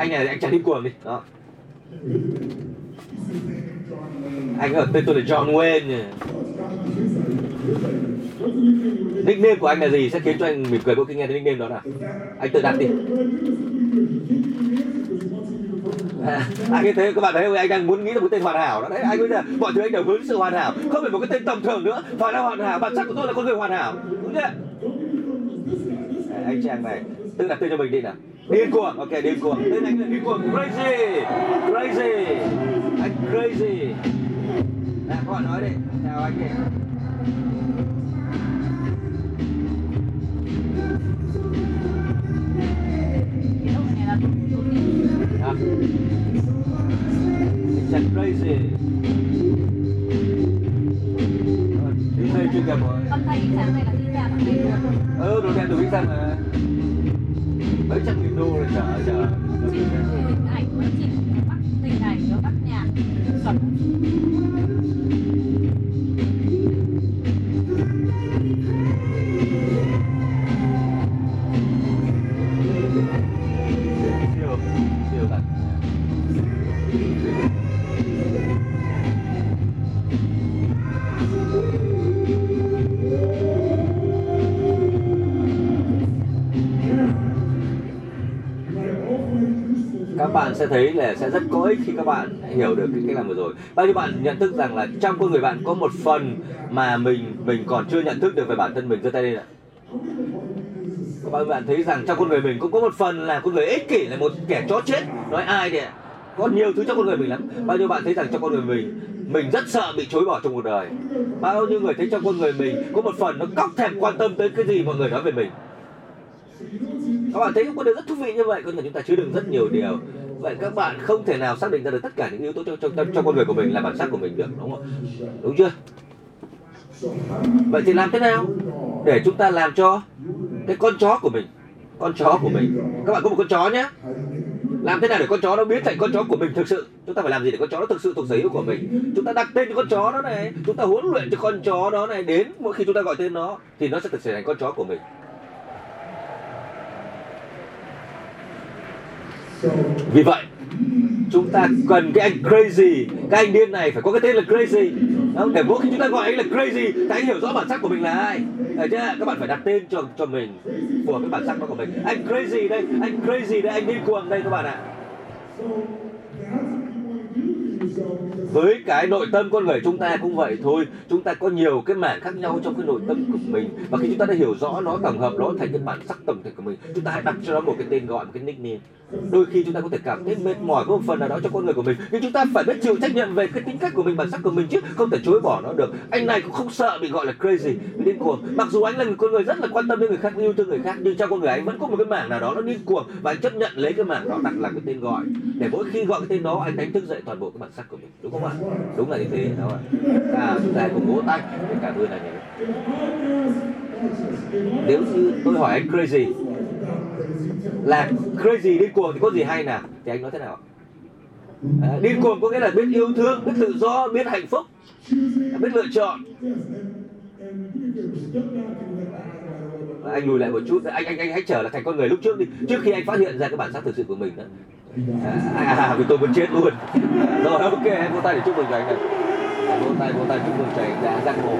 anh này anh chẳng điên cuồng đi. Đó. Anh ở tên tôi là John Wayne nhỉ. Nickname của anh là gì sẽ khiến cho anh mỉm cười mỗi khi nghe thấy nickname đó nào? Anh tự đặt đi. À, anh như thế các bạn thấy không? anh đang muốn nghĩ là một tên hoàn hảo đó. Đấy anh bây giờ mọi thứ anh đều hướng sự hoàn hảo. Không phải một cái tên tầm thường nữa. Phải là hoàn hảo. Bản chất của tôi là con người hoàn hảo. Đúng chưa? À, anh chàng này tự đặt tên cho mình đi nào điên cuồng ok điên cuồng. Tên anh là điên cuồng. Crazy crazy. Anh crazy. Nào các bạn nói đi. Chào anh này đúng Đó. anh chàng crazy. Đi thuê chuyên nghiệp rồi. Con tay sang đây là đi ra bằng đây luôn ừ đồ đen đồ ít ra mà mấy trăm nghìn đô rồi chở chở chị hình ảnh của chị bắt tình này nó bắt nhạc chuẩn sẽ thấy là sẽ rất có ích khi các bạn hiểu được cái cách làm vừa rồi. Bao nhiêu bạn nhận thức rằng là trong con người bạn có một phần mà mình mình còn chưa nhận thức được về bản thân mình giơ tay lên ạ? Các bạn bạn thấy rằng trong con người mình cũng có một phần là con người ích kỷ, là một kẻ chó chết, nói ai thì ạ? có nhiều thứ trong con người mình lắm. Bao nhiêu bạn thấy rằng trong con người mình mình rất sợ bị chối bỏ trong cuộc đời. Bao nhiêu người thấy trong con người mình có một phần nó cóc thèm quan tâm tới cái gì mọi người nói về mình? Các bạn thấy có điều rất thú vị như vậy con người chúng ta chứa đựng rất nhiều điều vậy các bạn không thể nào xác định ra được tất cả những yếu tố trong, trong, trong, con người của mình là bản sắc của mình được đúng không? Đúng chưa? Vậy thì làm thế nào để chúng ta làm cho cái con chó của mình con chó của mình các bạn có một con chó nhé làm thế nào để con chó nó biến thành con chó của mình thực sự? Chúng ta phải làm gì để con chó nó thực sự thuộc sở hữu của mình? Chúng ta đặt tên cho con chó đó này chúng ta huấn luyện cho con chó đó này đến mỗi khi chúng ta gọi tên nó thì nó sẽ thực sự thành con chó của mình. Vì vậy, chúng ta cần cái anh crazy. Cái anh điên này phải có cái tên là crazy. Không? để mỗi khi chúng ta gọi anh là crazy thì anh hiểu rõ bản sắc của mình là ai. Đấy chưa? các bạn phải đặt tên cho cho mình, của cái bản sắc đó của mình. Anh crazy đây, anh crazy đây, anh điên cuồng đây các bạn ạ. Với cái nội tâm con người chúng ta cũng vậy thôi. Chúng ta có nhiều cái mảng khác nhau trong cái nội tâm của mình. Và khi chúng ta đã hiểu rõ nó tổng hợp, nó thành cái bản sắc tổng thể của mình, chúng ta hãy đặt cho nó một cái tên gọi, một cái nickname đôi khi chúng ta có thể cảm thấy mệt mỏi với một phần nào đó cho con người của mình. Nhưng chúng ta phải biết chịu trách nhiệm về cái tính cách của mình bản sắc của mình chứ không thể chối bỏ nó được. Anh này cũng không sợ bị gọi là crazy điên cuồng. Mặc dù anh là một con người rất là quan tâm đến người khác yêu thương người khác nhưng trong con người anh vẫn có một cái mảng nào đó nó điên cuồng. Và anh chấp nhận lấy cái mảng đó đặt là cái tên gọi. Để mỗi khi gọi cái tên đó anh đánh thức dậy toàn bộ cái bản sắc của mình. Đúng không ạ? Đúng là như thế đúng không ạ? À, chúng ta cùng vỗ tay để cảm ơn anh ấy nếu như tôi hỏi anh crazy là crazy điên cuồng thì có gì hay nào thì anh nói thế nào? À, điên cuồng có nghĩa là biết yêu thương biết tự do biết hạnh phúc biết lựa chọn. Anh lùi lại một chút. Anh anh anh hãy trở lại thành con người lúc trước đi. Trước khi anh phát hiện ra cái bản sắc thực sự của mình đó. À, à, à vì tôi muốn chết luôn. Rồi ok em vỗ tay để chúc mừng cho anh này vỗ tay vỗ tay chúc mừng cho anh. Đã giác ngộ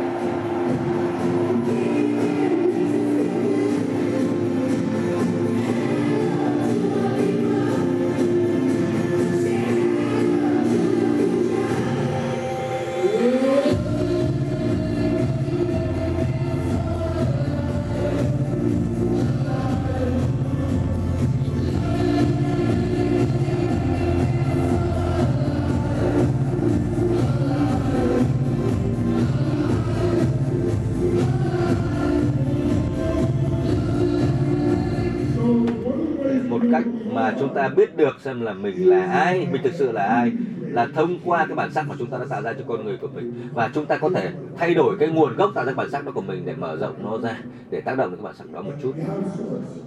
ta biết được xem là mình là ai, mình thực sự là ai. Là thông qua cái bản sắc mà chúng ta đã tạo ra cho con người của mình. Và chúng ta có thể thay đổi cái nguồn gốc tạo ra bản sắc đó của mình để mở rộng nó ra, để tác động đến cái bản sắc đó một chút.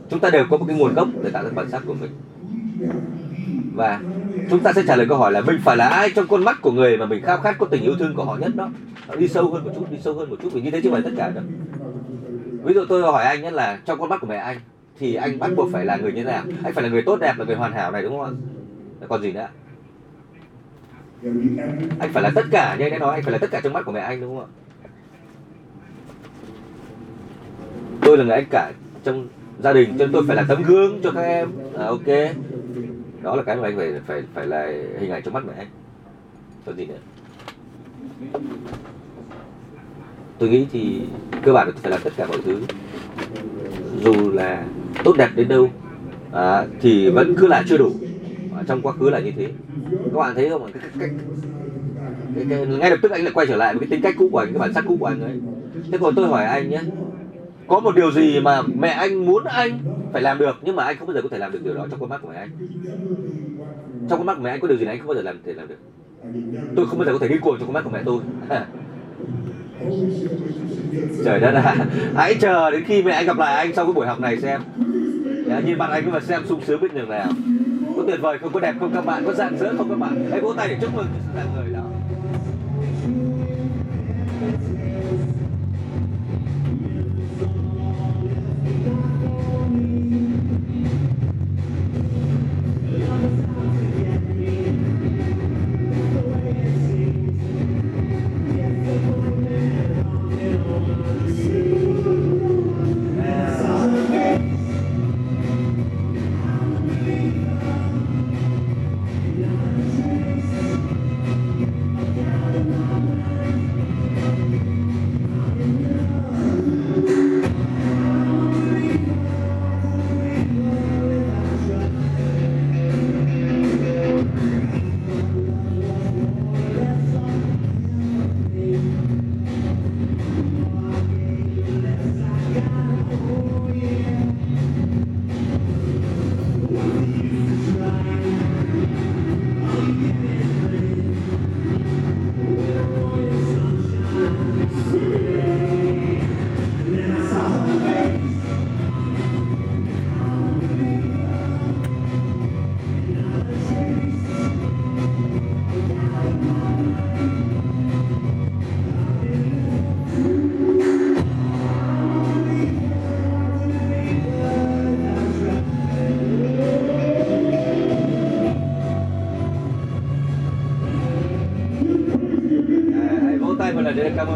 Chúng ta đều có một cái nguồn gốc để tạo ra bản sắc của mình. Và chúng ta sẽ trả lời câu hỏi là mình phải là ai trong con mắt của người mà mình khao khát có tình yêu thương của họ nhất đó? Đi sâu hơn một chút, đi sâu hơn một chút vì như thế chứ không phải tất cả đâu. Ví dụ tôi hỏi anh nhất là trong con mắt của mẹ anh thì anh bắt buộc phải là người như thế nào? Anh phải là người tốt đẹp là người hoàn hảo này đúng không ạ? Còn gì nữa? Anh phải là tất cả như anh đã nói anh phải là tất cả trong mắt của mẹ anh đúng không ạ? Tôi là người anh cả trong gia đình cho nên tôi phải là tấm gương cho các em. À, ok. Đó là cái mà anh phải phải phải là hình ảnh trong mắt mẹ anh. Còn gì nữa? Tôi nghĩ thì cơ bản là phải làm tất cả mọi thứ. Dù là tốt đẹp đến đâu. À, thì vẫn cứ là chưa đủ. À, trong quá khứ là như thế. Các bạn thấy không? Cái, cái, cái, cái, cái, ngay lập tức anh lại quay trở lại với cái tính cách cũ của anh cái bản sắc cũ của anh ấy. Thế còn tôi hỏi anh nhé có một điều gì mà mẹ anh muốn anh phải làm được nhưng mà anh không bao giờ có thể làm được điều đó trong con mắt của mẹ anh? Trong con mắt của mẹ anh có điều gì này anh không bao giờ làm thể làm được? Tôi không bao giờ có thể đi cuồng trong con mắt của mẹ tôi. trời đất ạ. Hãy chờ đến khi mẹ anh gặp lại anh sau cái buổi học này xem. Dạ, nhìn mặt anh mà xem sung sướng biết nhường nào. Có tuyệt vời không có đẹp không các bạn có rạng rỡ không các bạn. Hãy vỗ tay để chúc mừng. Dạng người đó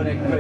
lần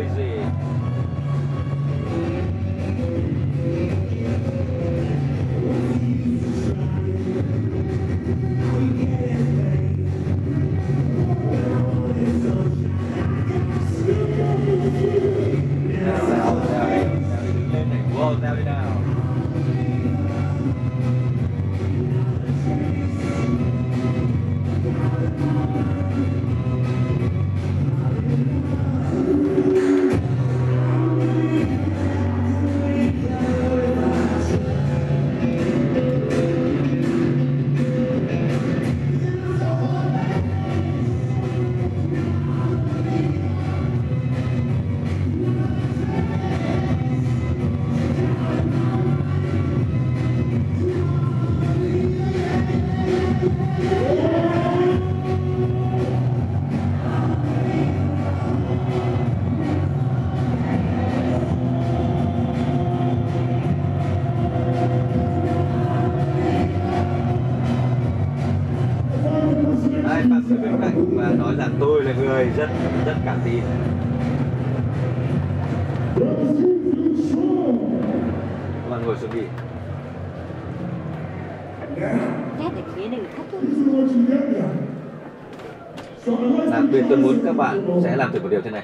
bạn sẽ làm thử một điều thế này.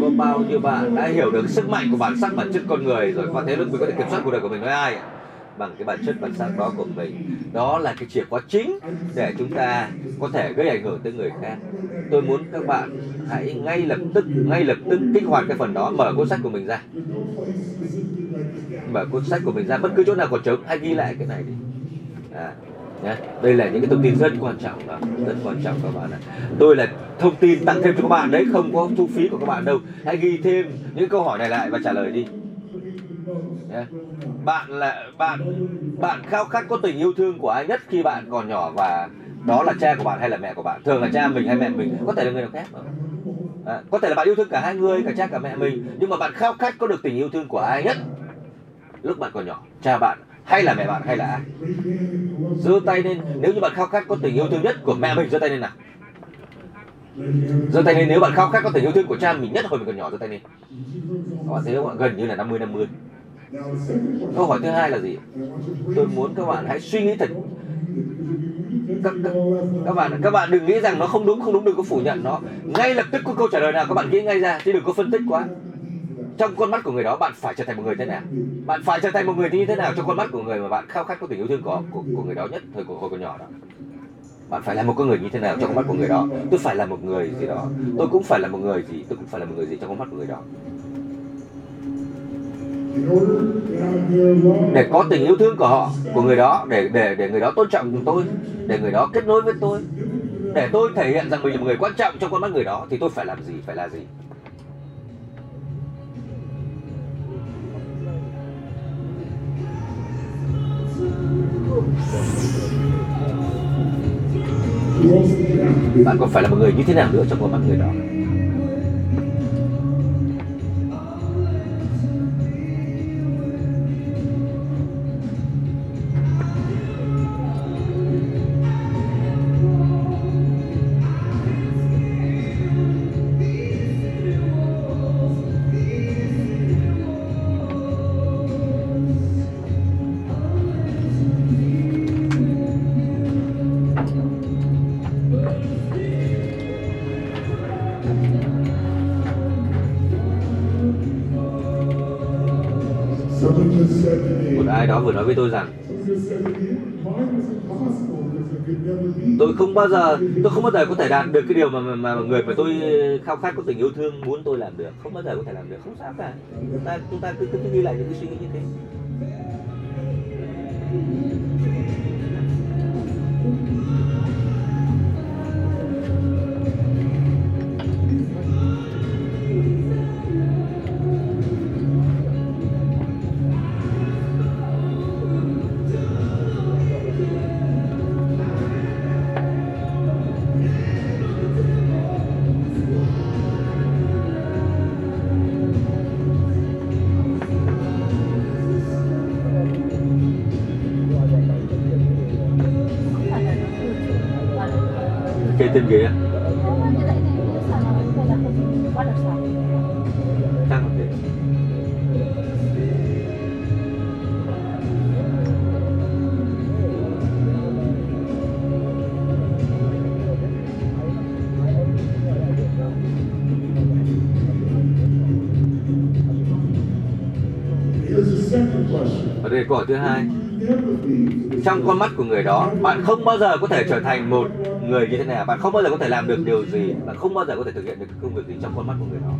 Có bao nhiêu bạn đã hiểu được sức mạnh của bản sắc bản chất con người rồi và thế lúc mình có thể kiểm soát cuộc đời của mình với ai bằng cái bản chất bản sắc đó của mình. Đó là cái chìa khóa chính để chúng ta có thể gây ảnh hưởng tới người khác. Tôi muốn các bạn hãy ngay lập tức ngay lập tức kích hoạt cái phần đó mở cuốn sách của mình ra. Mở cuốn sách của mình ra bất cứ chỗ nào còn trống hãy ghi lại cái này đi. À, nhé. đây là những cái thông tin rất quan trọng đó rất quan trọng các bạn ạ. Tôi là thông tin tặng thêm cho các bạn đấy không có thu phí của các bạn đâu. Hãy ghi thêm những câu hỏi này lại và trả lời đi. Nhé. bạn là bạn bạn khao khát có tình yêu thương của ai nhất khi bạn còn nhỏ và đó là cha của bạn hay là mẹ của bạn? Thường là cha mình hay mẹ mình? Có thể là người nào khác mà. À, có thể là bạn yêu thương cả hai người cả cha cả mẹ mình. Nhưng mà bạn khao khát có được tình yêu thương của ai nhất lúc bạn còn nhỏ? Cha bạn hay là mẹ bạn hay là ai? Giơ tay lên nếu như bạn khao khát có tình yêu thương nhất của mẹ mình giơ tay lên nào. Giơ tay lên nếu bạn khao khát có tình yêu thương của cha mình nhất hồi mình còn nhỏ giơ tay lên. Các bạn thấy không ạ? Gần như là 50 50 câu hỏi thứ hai là gì? Tôi muốn các bạn hãy suy nghĩ thật. Các, các, các bạn các bạn đừng nghĩ rằng nó không đúng không đúng đừng có phủ nhận nó. Ngay lập tức có câu trả lời nào các bạn nghĩ ngay ra chứ đừng có phân tích quá trong con mắt của người đó bạn phải trở thành một người thế nào? Bạn phải trở thành một người như thế nào trong con mắt của người mà bạn khao khát có tình yêu thương có của, của người đó nhất thời của hồi còn nhỏ đó? Bạn phải là một con người như thế nào trong con mắt của người đó? Tôi phải là một người gì đó? Tôi cũng phải là một người gì? Tôi cũng phải là một người gì trong con mắt của người đó? Để có tình yêu thương của họ của người đó để để để người đó tôn trọng tôi để người đó kết nối với tôi để tôi thể hiện rằng mình là một người quan trọng trong con mắt người đó thì tôi phải làm gì? Phải là gì? Bạn còn phải là một người như thế nào nữa trong con bạn người đó? Đó vừa nói với tôi rằng tôi không bao giờ tôi không bao giờ có thể đạt được cái điều mà mà, mà người mà tôi khao khát có tình yêu thương muốn tôi làm được. Không bao giờ có thể làm được. Không sao cả. Chúng ta chúng ta cứ cứ, cứ ghi lại những cái suy nghĩ như thế. tên ghế tăng thế Vấn đề câu hỏi thứ hai. Trong con mắt của người đó, Bạn không bao giờ có thể trở thành một người như thế nào. Bạn không bao giờ có thể làm được điều gì. Bạn không bao giờ có thể thực hiện được công việc gì trong con mắt của người đó.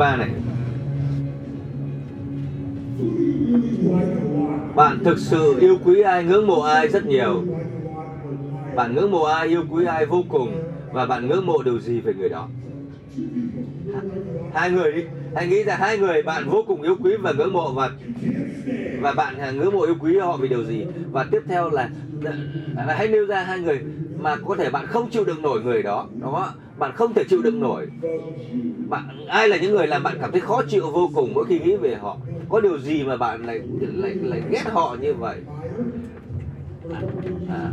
Ba này. Bạn thực sự yêu quý ai, ngưỡng mộ ai rất nhiều. Bạn ngưỡng mộ ai, yêu quý ai vô cùng và bạn ngưỡng mộ điều gì về người đó? Hai người đi. Hãy nghĩ ra hai người bạn vô cùng yêu quý và ngưỡng mộ và và bạn ngưỡng mộ yêu quý họ vì điều gì? Và tiếp theo là, là hãy nêu ra hai người mà có thể bạn không chịu đựng nổi người đó. Đó, bạn không thể chịu đựng nổi. Bạn ai là những người làm bạn cảm thấy khó chịu vô cùng mỗi khi nghĩ về họ? Có điều gì mà bạn lại lại lại ghét họ như vậy? À,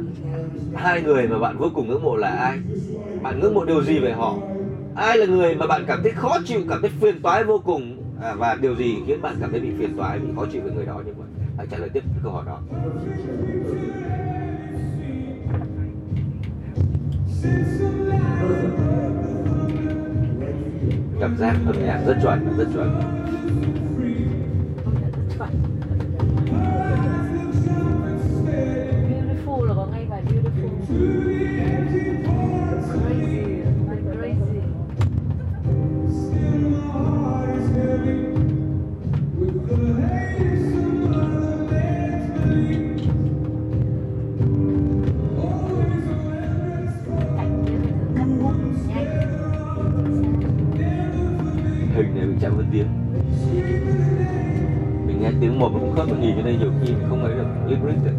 hai người mà bạn vô cùng ngưỡng mộ là ai bạn ngưỡng mộ điều gì về họ ai là người mà bạn cảm thấy khó chịu cảm thấy phiền toái vô cùng à, và điều gì khiến bạn cảm thấy bị phiền toái bị khó chịu với người đó như vậy hãy trả lời tiếp câu hỏi đó cảm giác âm nhạc rất chuẩn rất chuẩn Beautiful là có ngay bài beautiful. Một nó cũng khớp nó nhìn cho nên nhiều khi mình không ấy được lyric được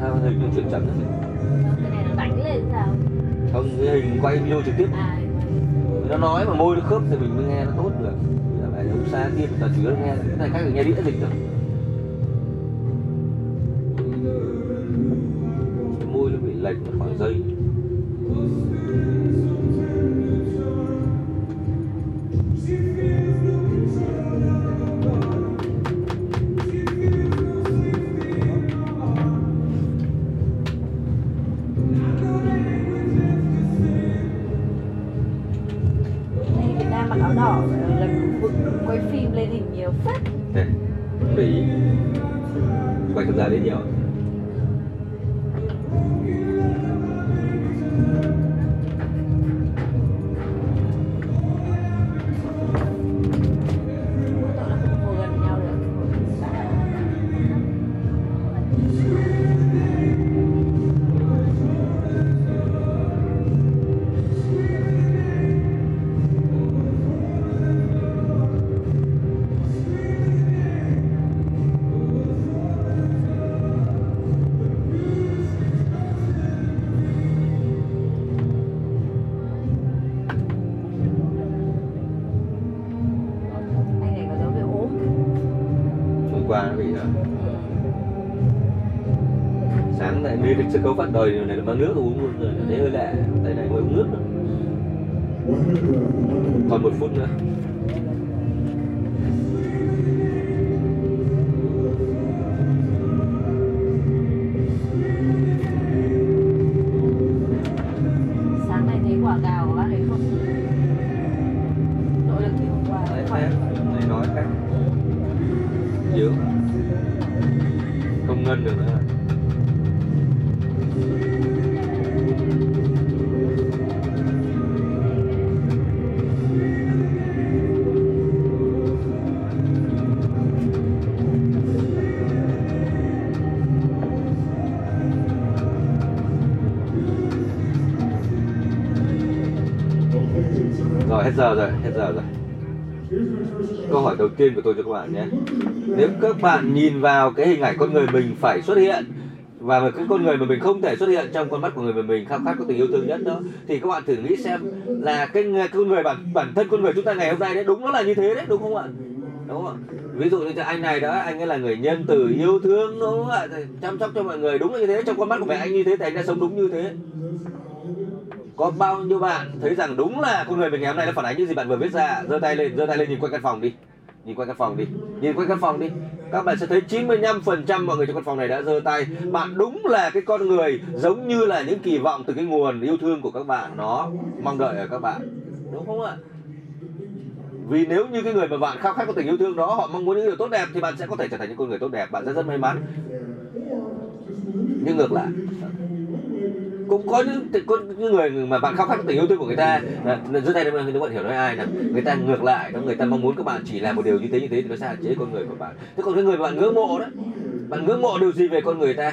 hai con hình nó chuyển chậm lắm Cái này nó đánh lên sao? không cái hình quay video trực tiếp. À, nó nói mà môi nó khớp thì mình mới nghe nó tốt được. Là phải lúc xa kia toàn chủ yếu nghe. Cái này khác là nghe đĩa dịch thôi đời này là mang nước giờ rồi, hết giờ rồi. Câu hỏi đầu tiên của tôi cho các bạn nhé. Nếu các bạn nhìn vào cái hình ảnh con người mình phải xuất hiện và cái con người mà mình không thể xuất hiện trong con mắt của người mà mình, khao khát có tình yêu thương nhất đó, thì các bạn thử nghĩ xem là cái con người bản bản thân con người chúng ta ngày hôm nay đấy, đúng nó là như thế đấy, đúng không ạ? Đúng không ạ? Ví dụ như anh này đó, anh ấy là người nhân từ yêu thương, đúng không ạ? Chăm sóc cho mọi người, đúng là như thế, trong con mắt của mẹ anh như thế thì anh đã sống đúng như thế có bao nhiêu bạn thấy rằng đúng là con người mình ngày hôm nay nó phản ánh những gì bạn vừa viết ra? Giơ tay lên, giơ tay lên nhìn quanh căn phòng đi. Nhìn quanh căn phòng đi. Nhìn quanh căn phòng đi. Các bạn sẽ thấy 95% mọi người trong căn phòng này đã giơ tay. Bạn đúng là cái con người giống như là những kỳ vọng từ cái nguồn yêu thương của các bạn. Nó mong đợi ở các bạn. Đúng không ạ? Vì nếu như cái người mà bạn khao khát có tình yêu thương đó, họ mong muốn những điều tốt đẹp thì bạn sẽ có thể trở thành những con người tốt đẹp. Bạn sẽ rất may mắn. Nhưng ngược lại cũng có những có những người mà bạn khao khát tình yêu thương của người ta. Giữa tay đây nếu bạn hiểu nói ai là người ta ngược lại đó người ta mong muốn các bạn chỉ làm một điều như thế như thế thì nó sẽ hạn chế con người của bạn. Thế còn cái người mà bạn ngưỡng mộ đó, bạn ngưỡng mộ điều gì về con người ta?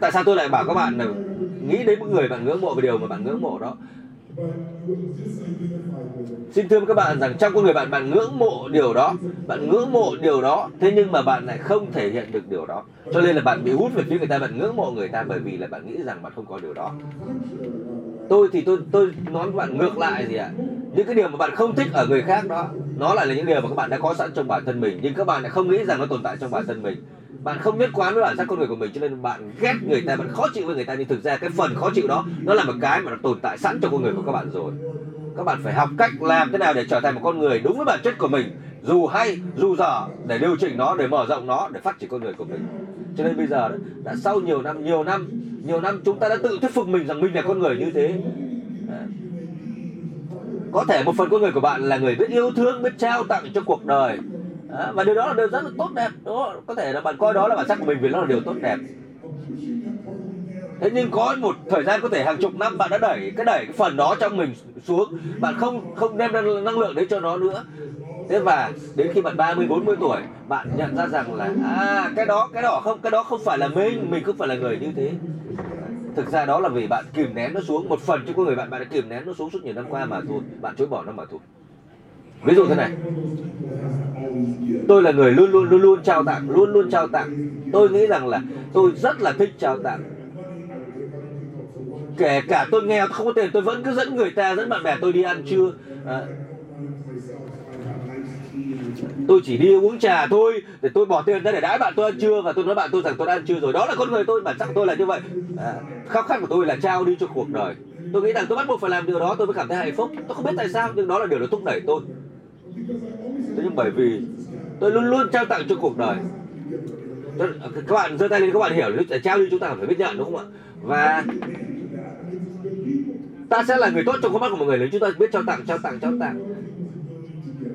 Tại sao tôi lại bảo các bạn là nghĩ đến một người bạn ngưỡng mộ về điều mà bạn ngưỡng mộ đó? Xin thưa các bạn rằng trong con người bạn bạn ngưỡng mộ điều đó, bạn ngưỡng mộ điều đó, thế nhưng mà bạn lại không thể hiện được điều đó. Cho nên là bạn bị hút về phía người ta, bạn ngưỡng mộ người ta bởi vì là bạn nghĩ rằng bạn không có điều đó. Tôi thì tôi tôi nói với bạn ngược lại gì ạ? Những cái điều mà bạn không thích ở người khác đó, nó lại là những điều mà các bạn đã có sẵn trong bản thân mình, nhưng các bạn lại không nghĩ rằng nó tồn tại trong bản thân mình bạn không nhất quán với bản sắc con người của mình cho nên bạn ghét người ta, bạn khó chịu với người ta. Nhưng thực ra cái phần khó chịu đó, nó là một cái mà nó tồn tại sẵn trong con người của các bạn rồi. Các bạn phải học cách làm thế nào để trở thành một con người đúng với bản chất của mình, dù hay, dù dở, để điều chỉnh nó, để mở rộng nó, để phát triển con người của mình. Cho nên bây giờ đã sau nhiều năm nhiều năm nhiều năm chúng ta đã tự thuyết phục mình rằng mình là con người như thế. Có thể một phần con người của bạn là người biết yêu thương, biết trao tặng cho cuộc đời. Và điều đó là điều rất là tốt đẹp. Đó có thể là bạn coi đó là bản sắc của mình vì nó là điều tốt đẹp. Thế nhưng có một thời gian có thể hàng chục năm bạn đã đẩy cái đẩy cái phần đó trong mình xuống. Bạn không không đem năng lượng đấy cho nó nữa. Thế và đến khi bạn 30 40 tuổi, bạn nhận ra rằng là à cái đó cái đó không, cái đó không phải là mình mình không phải là người như thế. Thực ra đó là vì bạn kìm nén nó xuống. Một phần trong con người bạn bạn đã kìm nén nó xuống suốt nhiều năm qua mà thôi. Bạn chối bỏ nó mà thôi ví dụ thế này. Tôi là người luôn luôn luôn luôn trao tặng luôn luôn trao tặng. Tôi nghĩ rằng là tôi rất là thích trao tặng. Kể cả tôi nghèo không có tiền tôi vẫn cứ dẫn người ta dẫn bạn bè tôi đi ăn trưa. À, tôi chỉ đi uống trà thôi để tôi bỏ tiền ra để đãi bạn tôi ăn trưa và tôi nói bạn tôi rằng tôi đã ăn trưa rồi. Đó là con người tôi bản sắc tôi là như vậy. À, khao khát của tôi là trao đi cho cuộc đời. Tôi nghĩ rằng tôi bắt buộc phải làm điều đó tôi mới cảm thấy hạnh phúc. Tôi không biết tại sao nhưng đó là điều nó thúc đẩy tôi thế nhưng bởi vì tôi luôn luôn trao tặng cho cuộc đời. Các bạn giơ tay lên các bạn hiểu trao đi chúng ta phải biết nhận đúng không ạ? Và ta sẽ là người tốt trong con mắt của mọi người nếu chúng ta biết trao tặng trao tặng trao tặng.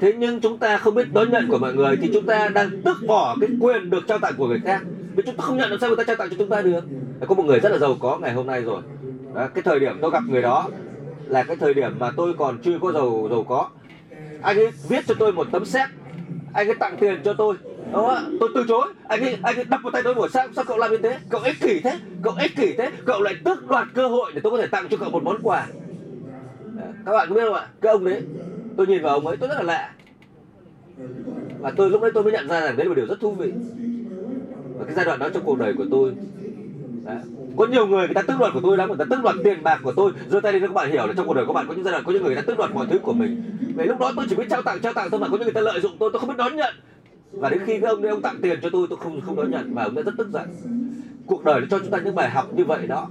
Thế nhưng chúng ta không biết đón nhận của mọi người thì chúng ta đang tước bỏ cái quyền được trao tặng của người khác. Vì chúng ta không nhận làm sao người ta trao tặng cho chúng ta được? Có một người rất là giàu có ngày hôm nay rồi. Đó, cái thời điểm tôi gặp người đó là cái thời điểm mà tôi còn chưa có giàu giàu có anh ấy viết cho tôi một tấm xét, anh ấy tặng tiền cho tôi. Đó tôi từ chối. Anh ấy anh ấy đập vào tay tôi buổi sáng, sao cậu làm như thế? Cậu ích kỷ thế. Cậu ích kỷ thế. Cậu lại tước đoạt cơ hội để tôi có thể tặng cho cậu một món quà. Các bạn có biết không ạ? Cái ông đấy tôi nhìn vào ông ấy tôi rất là lạ. Và tôi lúc đấy tôi mới nhận ra rằng đấy là một điều rất thú vị. Và cái giai đoạn đó trong cuộc đời của tôi Đấy. có nhiều người người ta tức đoạt của tôi lắm người ta tức đoạt tiền bạc của tôi, giơ tay lên các bạn hiểu là trong cuộc đời các bạn có những giai đoạn, có những người người ta tức đoạt mọi thứ của mình. Về lúc đó tôi chỉ biết trao tặng trao tặng thôi mà có những người ta lợi dụng tôi tôi không biết đón nhận. Và đến khi cái ông đấy, ông tặng tiền cho tôi tôi không không đón nhận và ông đã rất tức giận. Cuộc đời nó cho chúng ta những bài học như vậy đó.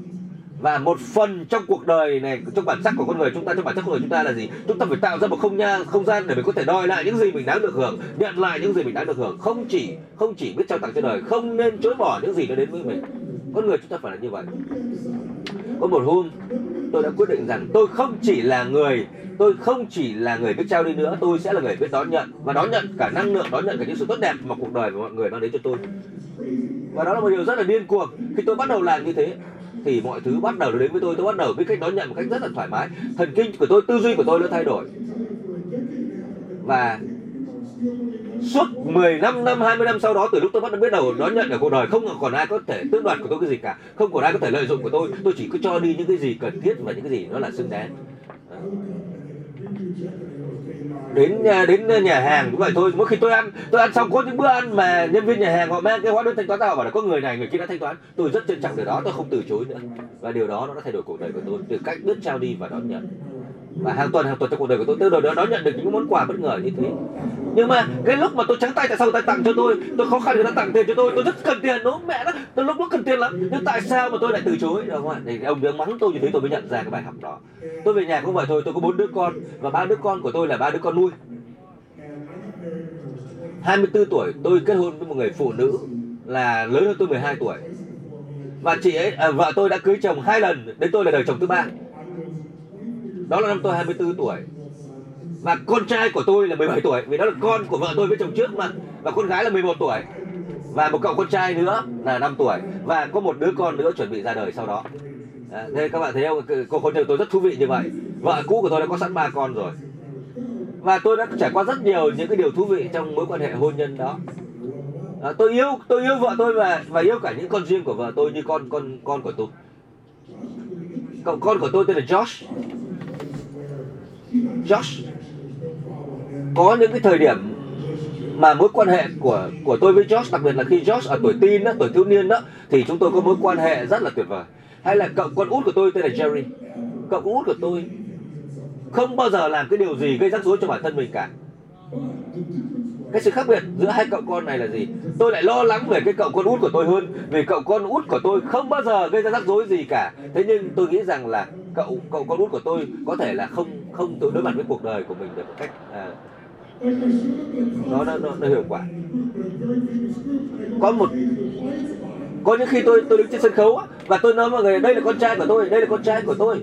Và một phần trong cuộc đời này, trong bản sắc của con người chúng ta, trong bản chất con người chúng ta là gì? Chúng ta phải tạo ra một không gian không gian để mình có thể đòi lại những gì mình đáng được hưởng, nhận lại những gì mình đáng được hưởng. Không chỉ không chỉ biết trao tặng cho đời, không nên chối bỏ những gì nó đến với mình con người chúng ta phải là như vậy. Có một hôm, tôi đã quyết định rằng tôi không chỉ là người, tôi không chỉ là người biết trao đi nữa, tôi sẽ là người biết đón nhận. Và đón nhận cả năng lượng, đón nhận cả những sự tốt đẹp mà cuộc đời và mọi người mang đến cho tôi. Và đó là một điều rất là điên cuồng. Khi tôi bắt đầu làm như thế, thì mọi thứ bắt đầu đến với tôi. Tôi bắt đầu biết cách đón nhận một cách rất là thoải mái. Thần kinh của tôi, tư duy của tôi đã thay đổi. Và suốt 15 năm 20 năm sau đó, từ lúc tôi bắt đầu biết đầu đón nhận ở cuộc đời, không còn ai có thể tước đoạt của tôi cái gì cả. Không còn ai có thể lợi dụng của tôi. Tôi chỉ cứ cho đi những cái gì cần thiết và những cái gì nó là xứng đáng. Đến à, đến nhà hàng cũng vậy thôi. Mỗi khi tôi ăn tôi ăn xong có những bữa ăn mà nhân viên nhà hàng họ mang cái hóa đơn thanh toán ra, họ bảo là có người này, người kia đã thanh toán. Tôi rất trân trọng điều đó, tôi không từ chối nữa. Và điều đó nó đã thay đổi cuộc đời của tôi từ cách biết trao đi và đón nhận và hàng tuần hàng tuần trong cuộc đời của tôi tôi đều đón nhận được những món quà bất ngờ như thế. Nhưng mà cái lúc mà tôi trắng tay tại sao người ta tặng cho tôi? Tôi khó khăn người ta tặng tiền cho tôi tôi rất cần tiền. Nó mẹ đó tôi lúc đó cần tiền lắm. Nhưng tại sao mà tôi lại từ chối? Đúng không ạ? Thì ông đang mắng tôi như thế tôi mới nhận ra cái bài học đó. Tôi về nhà cũng vậy thôi tôi có bốn đứa con. Và ba đứa con của tôi là ba đứa con nuôi. 24 tuổi tôi kết hôn với một người phụ nữ là lớn hơn tôi 12 tuổi. Và chị ấy à, vợ tôi đã cưới chồng hai lần đến tôi là đời chồng thứ ba đó là năm tôi 24 tuổi. Và con trai của tôi là 17 tuổi vì đó là con của vợ tôi với chồng trước mà. Và con gái là 11 tuổi. Và một cậu con trai nữa là 5 tuổi. Và có một đứa con nữa chuẩn bị ra đời sau đó. À, thế các bạn thấy không? Cuộc con tôi rất thú vị như vậy. Vợ cũ của tôi đã có sẵn ba con rồi. Và tôi đã trải qua rất nhiều những cái điều thú vị trong mối quan hệ hôn nhân đó. À, tôi yêu tôi yêu vợ tôi và và yêu cả những con riêng của vợ tôi như con con con của tôi. Cậu con của tôi tên là Josh. Josh? Có những cái thời điểm mà mối quan hệ của của tôi với Josh đặc biệt là khi Josh ở tuổi teen đó, tuổi thiếu niên đó thì chúng tôi có mối quan hệ rất là tuyệt vời. Hay là cậu con út của tôi tên là Jerry. Cậu con út của tôi không bao giờ làm cái điều gì gây rắc rối cho bản thân mình cả. Cái sự khác biệt giữa hai cậu con này là gì? Tôi lại lo lắng về cái cậu con út của tôi hơn vì cậu con út của tôi không bao giờ gây ra rắc rối gì cả. Thế nhưng tôi nghĩ rằng là cậu cậu con út của tôi có thể là không không tự đối mặt với cuộc đời của mình được một cách à, nó, nó nó nó hiệu quả. Có một có những khi tôi tôi đứng trên sân khấu á, và tôi nói mọi người đây là con trai của tôi đây là con trai của tôi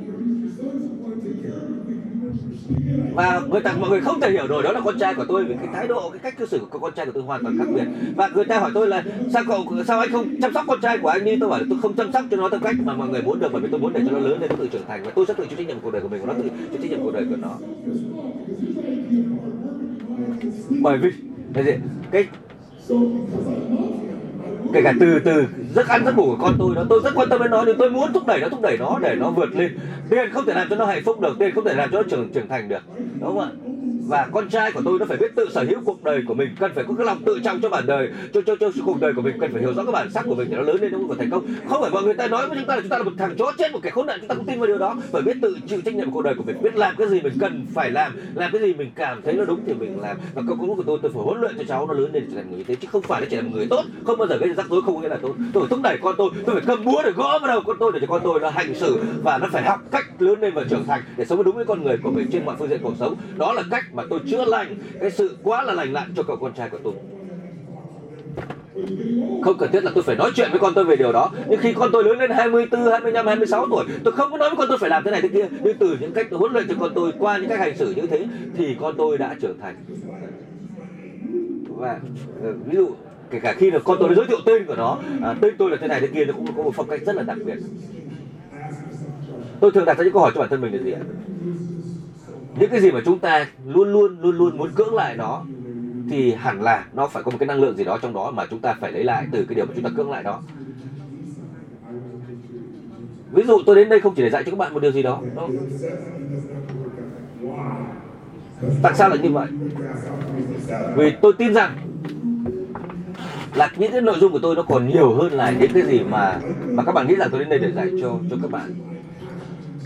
và người ta, mọi người không thể hiểu nổi đó là con trai của tôi vì cái thái độ, cái cách cư xử của con trai của tôi hoàn toàn khác biệt. Và người ta hỏi tôi là, sao cậu, sao anh không chăm sóc con trai của anh đi? Tôi bảo là, tôi không chăm sóc cho nó theo cách mà mọi người muốn được, bởi vì tôi muốn để cho nó lớn lên, nó tự trưởng thành và tôi sẽ tự chịu trách nhiệm cuộc đời của mình và nó tự chịu trách nhiệm cuộc đời của nó. Bởi vì, cái gì? Cái kể cả từ từ giấc ăn giấc ngủ của con tôi đó, tôi rất quan tâm đến nó, nhưng tôi muốn thúc đẩy nó, thúc đẩy nó để nó vượt lên. Tiền không thể làm cho nó hạnh phúc được tiền không thể làm cho nó trưởng trưởng thành được. Đúng không ạ? Và con trai của tôi nó phải biết tự sở hữu cuộc đời của mình, cần phải có cái lòng tự trọng cho bản đời, cho cho cho cuộc đời của mình, cần phải hiểu rõ cái bản sắc của mình để nó lớn lên nó mới có thành công. Không phải mọi người ta nói với chúng ta là chúng ta là một thằng chó chết, một kẻ khốn nạn, chúng ta không tin vào điều đó. Phải biết tự chịu trách nhiệm của cuộc đời của mình, biết làm cái gì mình cần phải làm làm cái gì mình cảm thấy nó đúng thì mình làm. Và câu cuối của tôi tôi phải huấn luyện cho cháu nó lớn lên trở thành người như thế, chứ không phải nó chỉ là một người tốt, không bao giờ gây rắc rối, không nghĩa là tốt. Tôi phải thúc đẩy con tôi tôi phải cầm búa để gõ vào đầu con tôi để cho con tôi nó hành xử và nó phải học cách lớn lên và trưởng thành để sống đúng với con người của mình trên mọi phương diện cuộc sống. Đó là cách mà tôi chữa lành. Cái sự quá là lành lặn cho cậu con trai của tôi. Không cần thiết là tôi phải nói chuyện với con tôi về điều đó. Nhưng khi con tôi lớn lên 24, 25, 26 tuổi tôi không có nói với con tôi phải làm thế này thế kia. Nhưng từ những cách tôi huấn luyện cho con tôi qua những cách hành xử như thế thì con tôi đã trưởng thành. Và ờ, ví dụ kể cả khi là con tôi giới thiệu tên của nó à, tên tôi là thế này thế kia nó cũng có một phong cách rất là đặc biệt. Tôi thường đặt ra những câu hỏi cho bản thân mình là gì ạ? Những cái gì mà chúng ta luôn luôn luôn luôn muốn cưỡng lại nó thì hẳn là nó phải có một cái năng lượng gì đó trong đó mà chúng ta phải lấy lại từ cái điều mà chúng ta cưỡng lại đó. Ví dụ tôi đến đây không chỉ để dạy cho các bạn một điều gì đó. Đâu. tại sao lại như vậy? Vì tôi tin rằng là những cái nội dung của tôi nó còn nhiều hơn là những cái gì mà mà các bạn nghĩ rằng tôi đến đây để dạy cho cho các bạn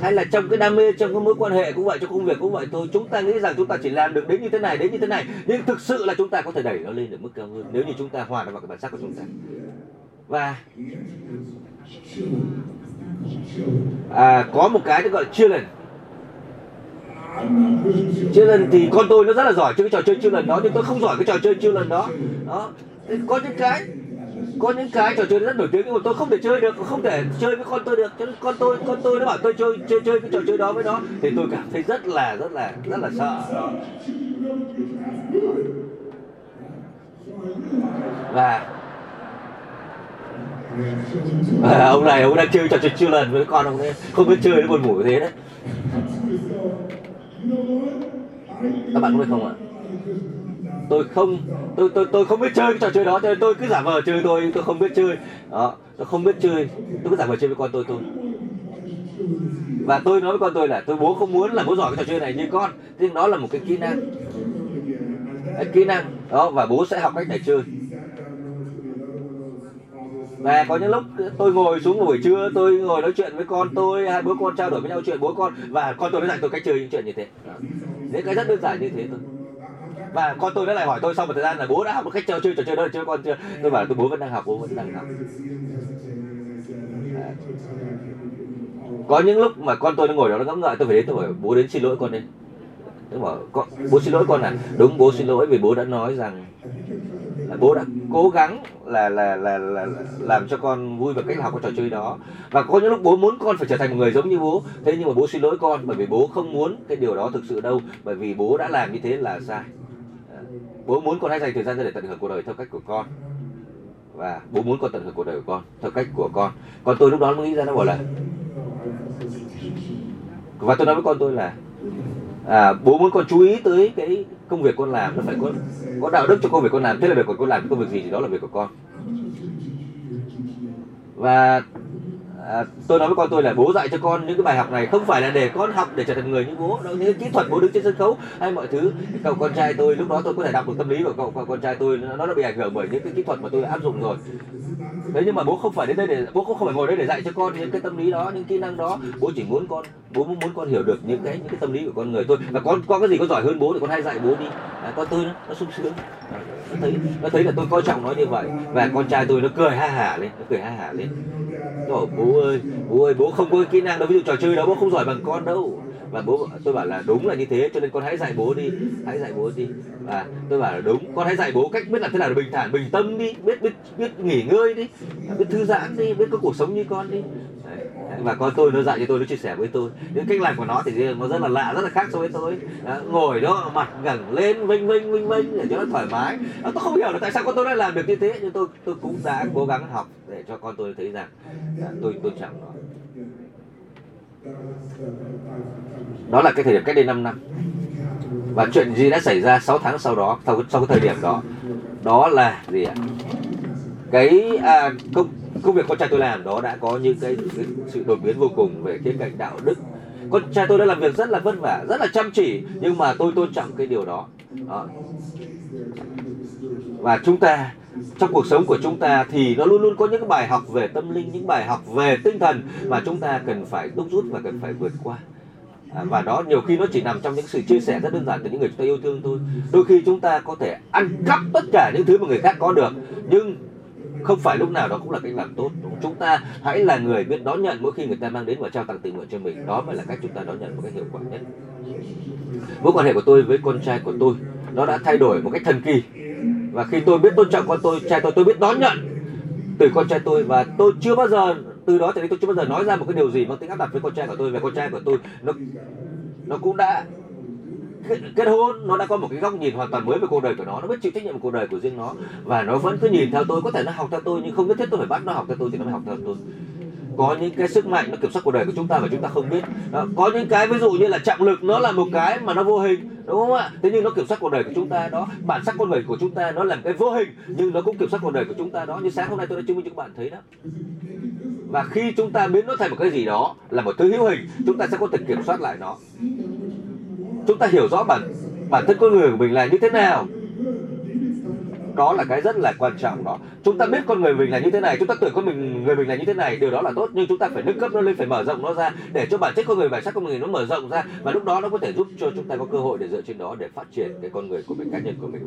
hay là trong cái đam mê trong cái mối quan hệ cũng vậy trong công việc cũng vậy thôi chúng ta nghĩ rằng chúng ta chỉ làm được đến như thế này đến như thế này. Nhưng thực sự là chúng ta có thể đẩy nó lên được mức cao hơn nếu như chúng ta hòa vào cái bản sắc của chúng ta. Và à, có một cái được gọi là challenge lần. Thì con tôi nó rất là giỏi chơi cái trò chơi chưa lần đó nhưng tôi không giỏi cái trò chơi chưa lần đó. Đó có những cái có những cái trò chơi rất nổi tiếng nhưng mà tôi không thể chơi được không thể chơi với con tôi được. Cho con tôi con tôi nó bảo tôi chơi chơi chơi cái trò chơi đó với nó. Thì tôi cảm thấy rất là rất là rất là sợ. Và à, ông này ông đang chơi trò chơi chưa lần với con ông ấy. Không biết chơi nó buồn ngủ thế đấy. Các bạn có biết không ạ? Tôi không, tôi tôi tôi không biết chơi cái trò chơi đó, cho nên tôi cứ giả vờ chơi tôi tôi không biết chơi. Đó, tôi không biết chơi, tôi cứ giả vờ chơi với con tôi tôi và tôi nói với con tôi là, tôi bố không muốn là bố giỏi cái trò chơi này như con. Nhưng đó là một cái kỹ năng. Cái kỹ năng, đó, và bố sẽ học cách để chơi. Và có những lúc tôi ngồi xuống buổi trưa, tôi ngồi nói chuyện với con tôi, hai bố con trao đổi với nhau chuyện bố con, và con tôi nói rằng tôi cách chơi những chuyện như thế. Những cái rất đơn giản như thế thôi và con tôi nó lại hỏi tôi sau một thời gian là bố đã học một cách chơi chơi trò chơi đó chưa? Con chưa. Tôi bảo tôi bố vẫn đang học bố vẫn đang học. Có những lúc mà con tôi nó ngồi đó nó ngẫm ngợi tôi phải đến tôi bảo bố đến xin lỗi con đi. Tôi bảo con, bố xin lỗi con à? Đúng bố xin lỗi vì bố đã nói rằng là bố đã cố gắng là là là là, là làm cho con vui bằng cách học cái trò chơi đó. Và có những lúc bố muốn con phải trở thành một người giống như bố. Thế nhưng mà bố xin lỗi con bởi vì bố không muốn cái điều đó thực sự đâu bởi vì bố đã làm như thế là sai bố muốn con hãy dành thời gian ra để tận hưởng cuộc đời theo cách của con. Và bố muốn con tận hưởng cuộc đời của con theo cách của con. Còn tôi lúc đó mới nghĩ ra nó bảo là và tôi nói với con tôi là à, bố muốn con chú ý tới cái công việc con làm nó phải có có đạo đức cho công việc con làm. Thế là việc của con làm công việc gì thì đó là việc của con. Và à, tôi nói với con tôi là bố dạy cho con những cái bài học này không phải là để con học để trở thành người như bố đó những kỹ thuật bố đứng trên sân khấu hay mọi thứ. Cậu con trai tôi lúc đó tôi có thể đọc được tâm lý của cậu con, con trai tôi nó đã bị ảnh hưởng bởi những cái kỹ thuật mà tôi đã áp dụng rồi. Thế nhưng mà bố không phải đến đây để bố không phải ngồi đây để dạy cho con những cái tâm lý đó những kỹ năng đó. Bố chỉ muốn con bố muốn con hiểu được những cái những cái tâm lý của con người thôi. Và con có cái gì có giỏi hơn bố thì con hay dạy bố đi. À, con tôi nó, nó sung sướng nó thấy nó thấy là tôi coi trọng nó như vậy. Và con trai tôi nó cười ha hả lên, nó cười ha hả lên. Nó bảo bố ơi bố ơi, bố không có kỹ năng đâu, ví dụ trò chơi đó bố không giỏi bằng con đâu và bố tôi bảo là đúng là như thế cho nên con hãy dạy bố đi hãy dạy bố đi. Và tôi bảo là đúng con hãy dạy bố cách biết làm thế nào để bình thản bình tâm đi biết biết biết nghỉ ngơi đi biết thư giãn đi biết có cuộc sống như con đi. Đấy. và con tôi nó dạy cho tôi nó chia sẻ với tôi. Những cách làm của nó thì nó rất là lạ rất là khác so với tôi. Đó, ngồi đó mặt ngẩng lên vinh vinh vinh vinh để cho nó thoải mái. Đó, tôi không hiểu là tại sao con tôi lại làm được như thế nhưng tôi tôi cũng đã cố gắng học để cho con tôi thấy rằng à, tôi tôn trọng nó đó là cái thời điểm cách đây 5 năm. Và chuyện gì đã xảy ra 6 tháng sau đó sau, sau cái thời điểm đó? Đó là gì ạ? Cái à, công công việc con trai tôi làm đó đã có những cái, cái sự đột biến vô cùng về khía cạnh đạo đức. Con trai tôi đã làm việc rất là vất vả rất là chăm chỉ nhưng mà tôi tôn trọng cái điều đó, đó. và chúng ta trong cuộc sống của chúng ta thì nó luôn luôn có những bài học về tâm linh những bài học về tinh thần mà chúng ta cần phải đúc rút và cần phải vượt qua. À, và đó nhiều khi nó chỉ nằm trong những sự chia sẻ rất đơn giản từ những người chúng ta yêu thương thôi. Đôi khi chúng ta có thể ăn cắp tất cả những thứ mà người khác có được nhưng không phải lúc nào đó cũng là cách làm tốt chúng ta hãy là người biết đón nhận mỗi khi người ta mang đến và trao tặng tình nguyện cho mình. Đó mới là cách chúng ta đón nhận một cách hiệu quả nhất. Mối quan hệ của tôi với con trai của tôi nó đã thay đổi một cách thần kỳ và khi tôi biết tôn trọng con tôi trai tôi tôi biết đón nhận từ con trai tôi và tôi chưa bao giờ từ đó tới đây tôi chưa bao giờ nói ra một cái điều gì mang tính áp đặt với con trai của tôi về con trai của tôi. Nó nó cũng đã kết, kết hôn nó đã có một cái góc nhìn hoàn toàn mới về cuộc đời của nó nó biết chịu trách nhiệm về cuộc đời của riêng nó. Và nó vẫn cứ nhìn theo tôi có thể nó học theo tôi nhưng không nhất thiết tôi phải bắt nó học theo tôi thì nó mới học theo tôi có những cái sức mạnh nó kiểm soát cuộc đời của chúng ta mà chúng ta không biết. Đó. có những cái ví dụ như là trọng lực nó là một cái mà nó vô hình, đúng không ạ? Thế nhưng nó kiểm soát cuộc đời của chúng ta đó, bản sắc con người của chúng ta nó là một cái vô hình, nhưng nó cũng kiểm soát cuộc đời của chúng ta đó. Như sáng hôm nay tôi đã chứng minh cho các bạn thấy đó. Và khi chúng ta biến nó thành một cái gì đó, là một thứ hữu hình, chúng ta sẽ có thể kiểm soát lại nó. Chúng ta hiểu rõ bản bản thân con người của mình là như thế nào đó là cái rất là quan trọng đó. Chúng ta biết con người mình là như thế này, chúng ta tưởng con mình, người mình là như thế này, điều đó là tốt, nhưng chúng ta phải nâng cấp nó lên, phải mở rộng nó ra để cho bản chất con người bản sắc con người nó mở rộng ra, và lúc đó nó có thể giúp cho chúng ta có cơ hội để dựa trên đó để phát triển cái con người của mình, cá nhân của mình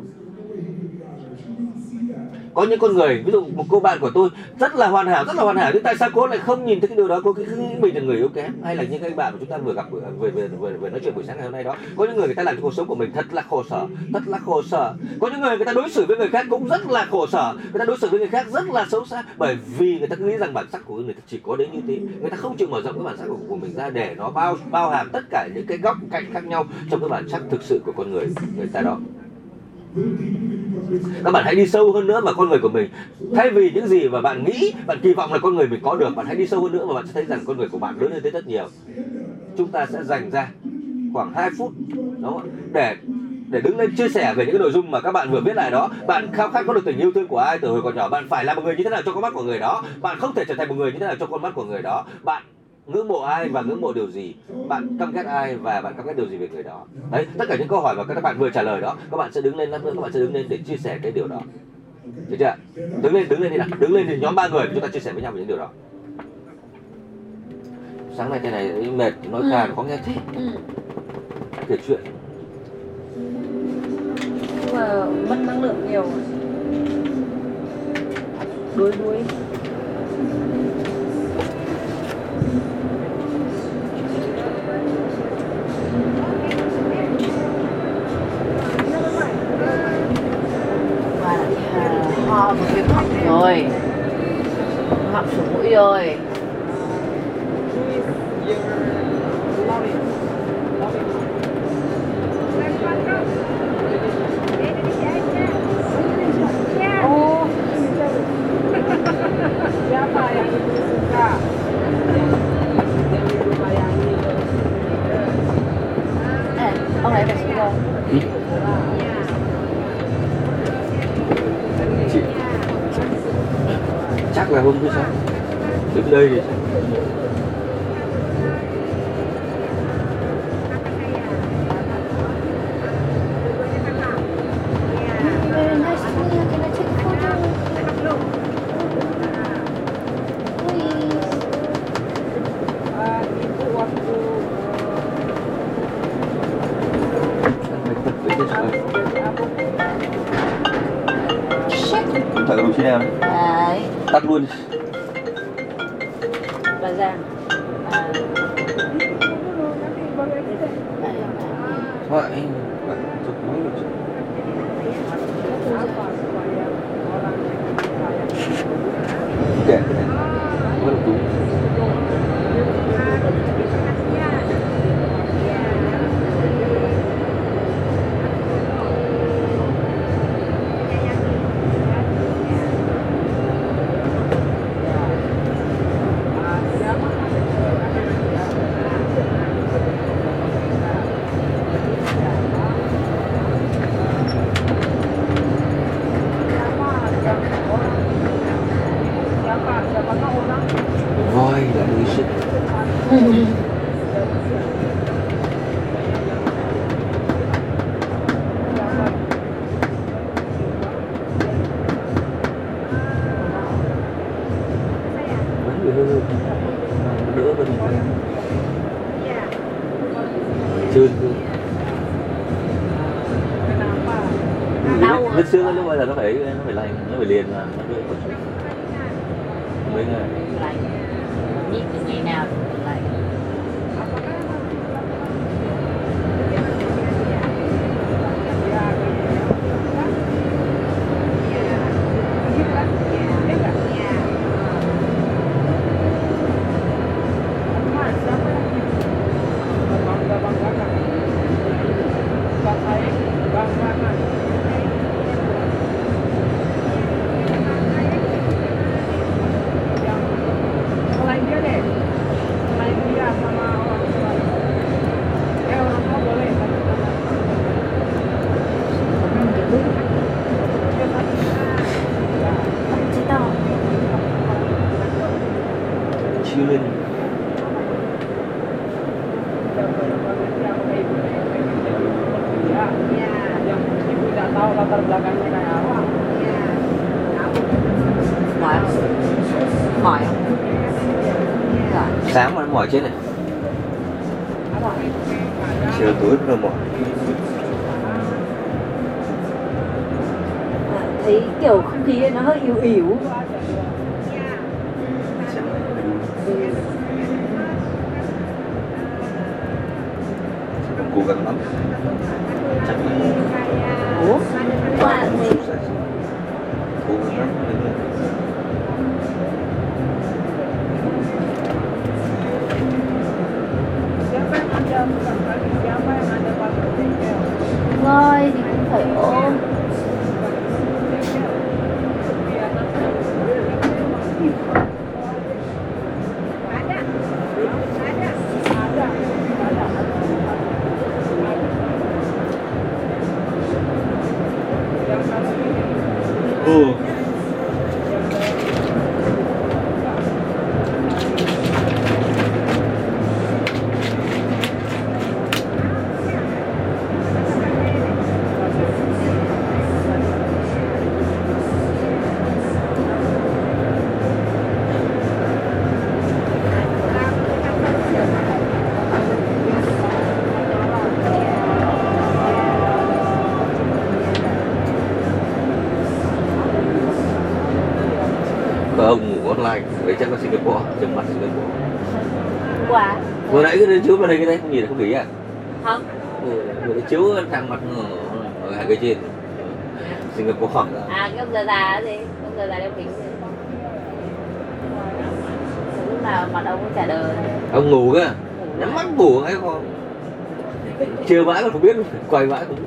có những con người ví dụ một cô bạn của tôi rất là hoàn hảo rất là hoàn hảo nhưng tại sao cô lại không nhìn thấy cái điều đó? Cô cứ nghĩ mình là người yếu kém hay là những cái bạn mà chúng ta vừa gặp vừa vừa vừa, vừa, vừa nói chuyện buổi sáng ngày hôm nay đó. Có những người người ta làm cho cuộc sống của mình thật là khổ sở thật là khổ sở. Có những người người ta đối xử với người khác cũng rất là khổ sở người ta đối xử với người khác rất là xấu xa bởi vì người ta cứ nghĩ rằng bản sắc của người ta chỉ có đến như thế. Người ta không chịu mở rộng cái bản sắc của, của mình ra để nó bao bao hàm tất cả những cái góc cạnh khác nhau trong cái bản sắc thực sự của con người người ta đó các bạn hãy đi sâu hơn nữa vào con người của mình. Thay vì những gì mà bạn nghĩ, bạn kỳ vọng là con người mình có được, bạn hãy đi sâu hơn nữa và bạn sẽ thấy rằng con người của bạn lớn hơn thế rất nhiều. Chúng ta sẽ dành ra khoảng 2 phút đó để để đứng lên chia sẻ về những cái nội dung mà các bạn vừa viết lại đó. Bạn khao khát có được tình yêu thương của ai từ hồi còn nhỏ? Bạn phải là một người như thế nào trong con mắt của người đó? Bạn không thể trở thành một người như thế nào trong con mắt của người đó? Bạn ngưỡng mộ ai và ngưỡng mộ điều gì? Bạn căm ghét ai và bạn căm ghét điều gì về người đó? Đấy tất cả những câu hỏi mà các bạn vừa trả lời đó các bạn sẽ đứng lên lát nữa các bạn sẽ đứng lên để chia sẻ cái điều đó. Được chưa? Đứng lên đứng lên đi nào. Đứng lên thì nhóm ba người chúng ta chia sẻ với nhau về những điều đó. Sáng nay thế này mệt nói khàn có nghe thế. Ừ. kể chuyện. Nhưng mà mất năng lượng nhiều. Đuối đuối và à, ho một cái họng rồi. Họng sổ mũi rồi. Siapa yang suka? À, ông ấy phải xuống rồi chắc là hôm thứ sáu. Đến đây thì Đấy. tắt luôn Bà Giang. À. Đây, thoại bạn chụp nói được chứ kệ cái này rất là đúng voi là đối sức vẫn người hơi hơi đỡ hơn mình chưa Đau vết xương ấy lúc bây giờ nó phải nó phải lành nó phải liền mà mỏi chết đấy không nhìn không nghĩ à? Không ừ, nãy chiếu thằng mặt ở ở hai cái trên. Singapore à cái ông già già gì ông già già đeo kính gì lúc nào mặt ông cũng trả đời Ông ngủ cơ Nhắm mắt ngủ ngay còn Chiều mãi còn không biết Quay mãi không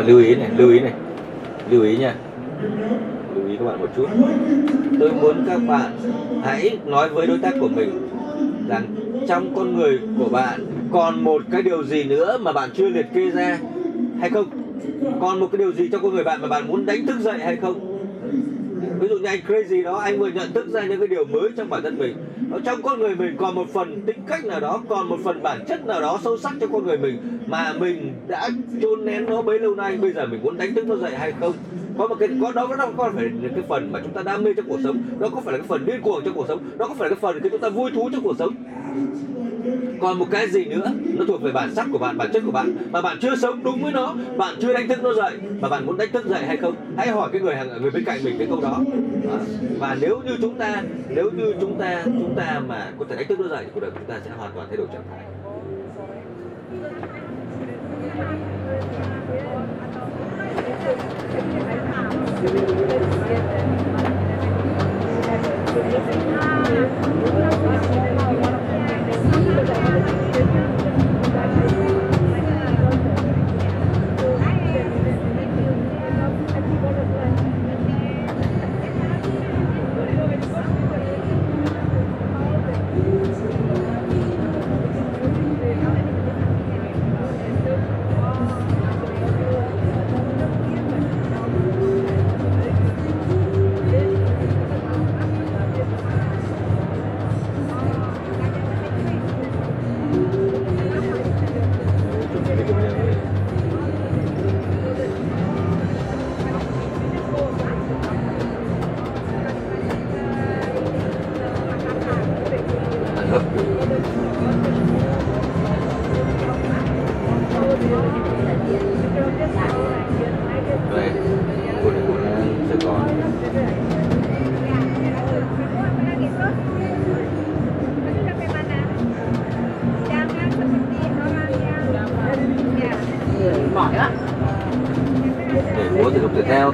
bạn lưu ý này, lưu ý này. Lưu ý nha. Lưu ý các bạn một chút. Tôi muốn các bạn hãy nói với đối tác của mình rằng trong con người của bạn còn một cái điều gì nữa mà bạn chưa liệt kê ra hay không? Còn một cái điều gì trong con người bạn mà bạn muốn đánh thức dậy hay không? Ví dụ như anh crazy đó, anh vừa nhận thức ra những cái điều mới trong bản thân mình ở trong con người mình còn một phần tính cách nào đó, còn một phần bản chất nào đó sâu sắc trong con người mình mà mình đã chôn nén nó bấy lâu nay, bây giờ mình muốn đánh thức nó dậy hay không? Có một cái, có, đó nó có phải là cái phần mà chúng ta đam mê trong cuộc sống đó có phải là cái phần điên cuồng trong cuộc sống đó có phải là cái phần khiến chúng ta vui thú trong cuộc sống còn một cái gì nữa, nó thuộc về bản sắc của bạn, bản chất của bạn, mà bạn chưa sống đúng với nó, bạn chưa đánh thức nó dậy, mà bạn muốn đánh thức dậy hay không? Hãy hỏi cái người hàng, người bên cạnh mình cái câu đó. Và nếu như chúng ta, nếu như chúng ta chúng ta mà có thể đánh thức nó dậy thì cuộc đời chúng ta sẽ hoàn toàn thay đổi trạng thái.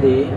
Thì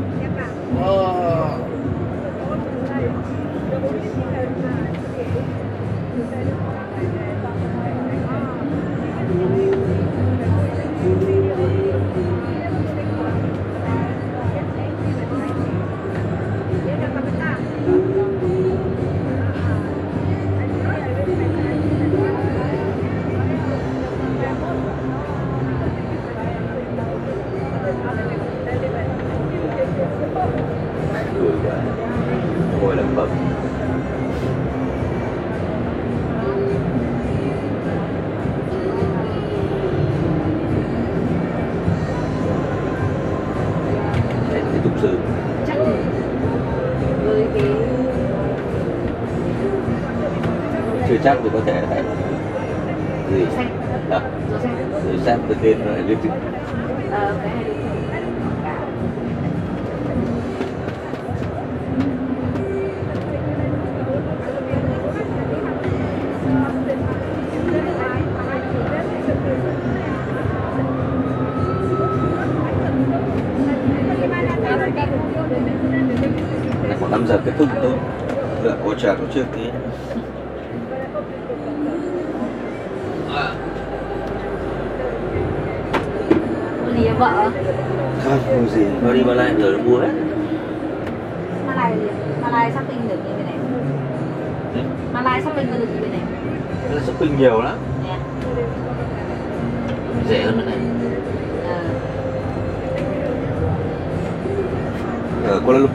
cái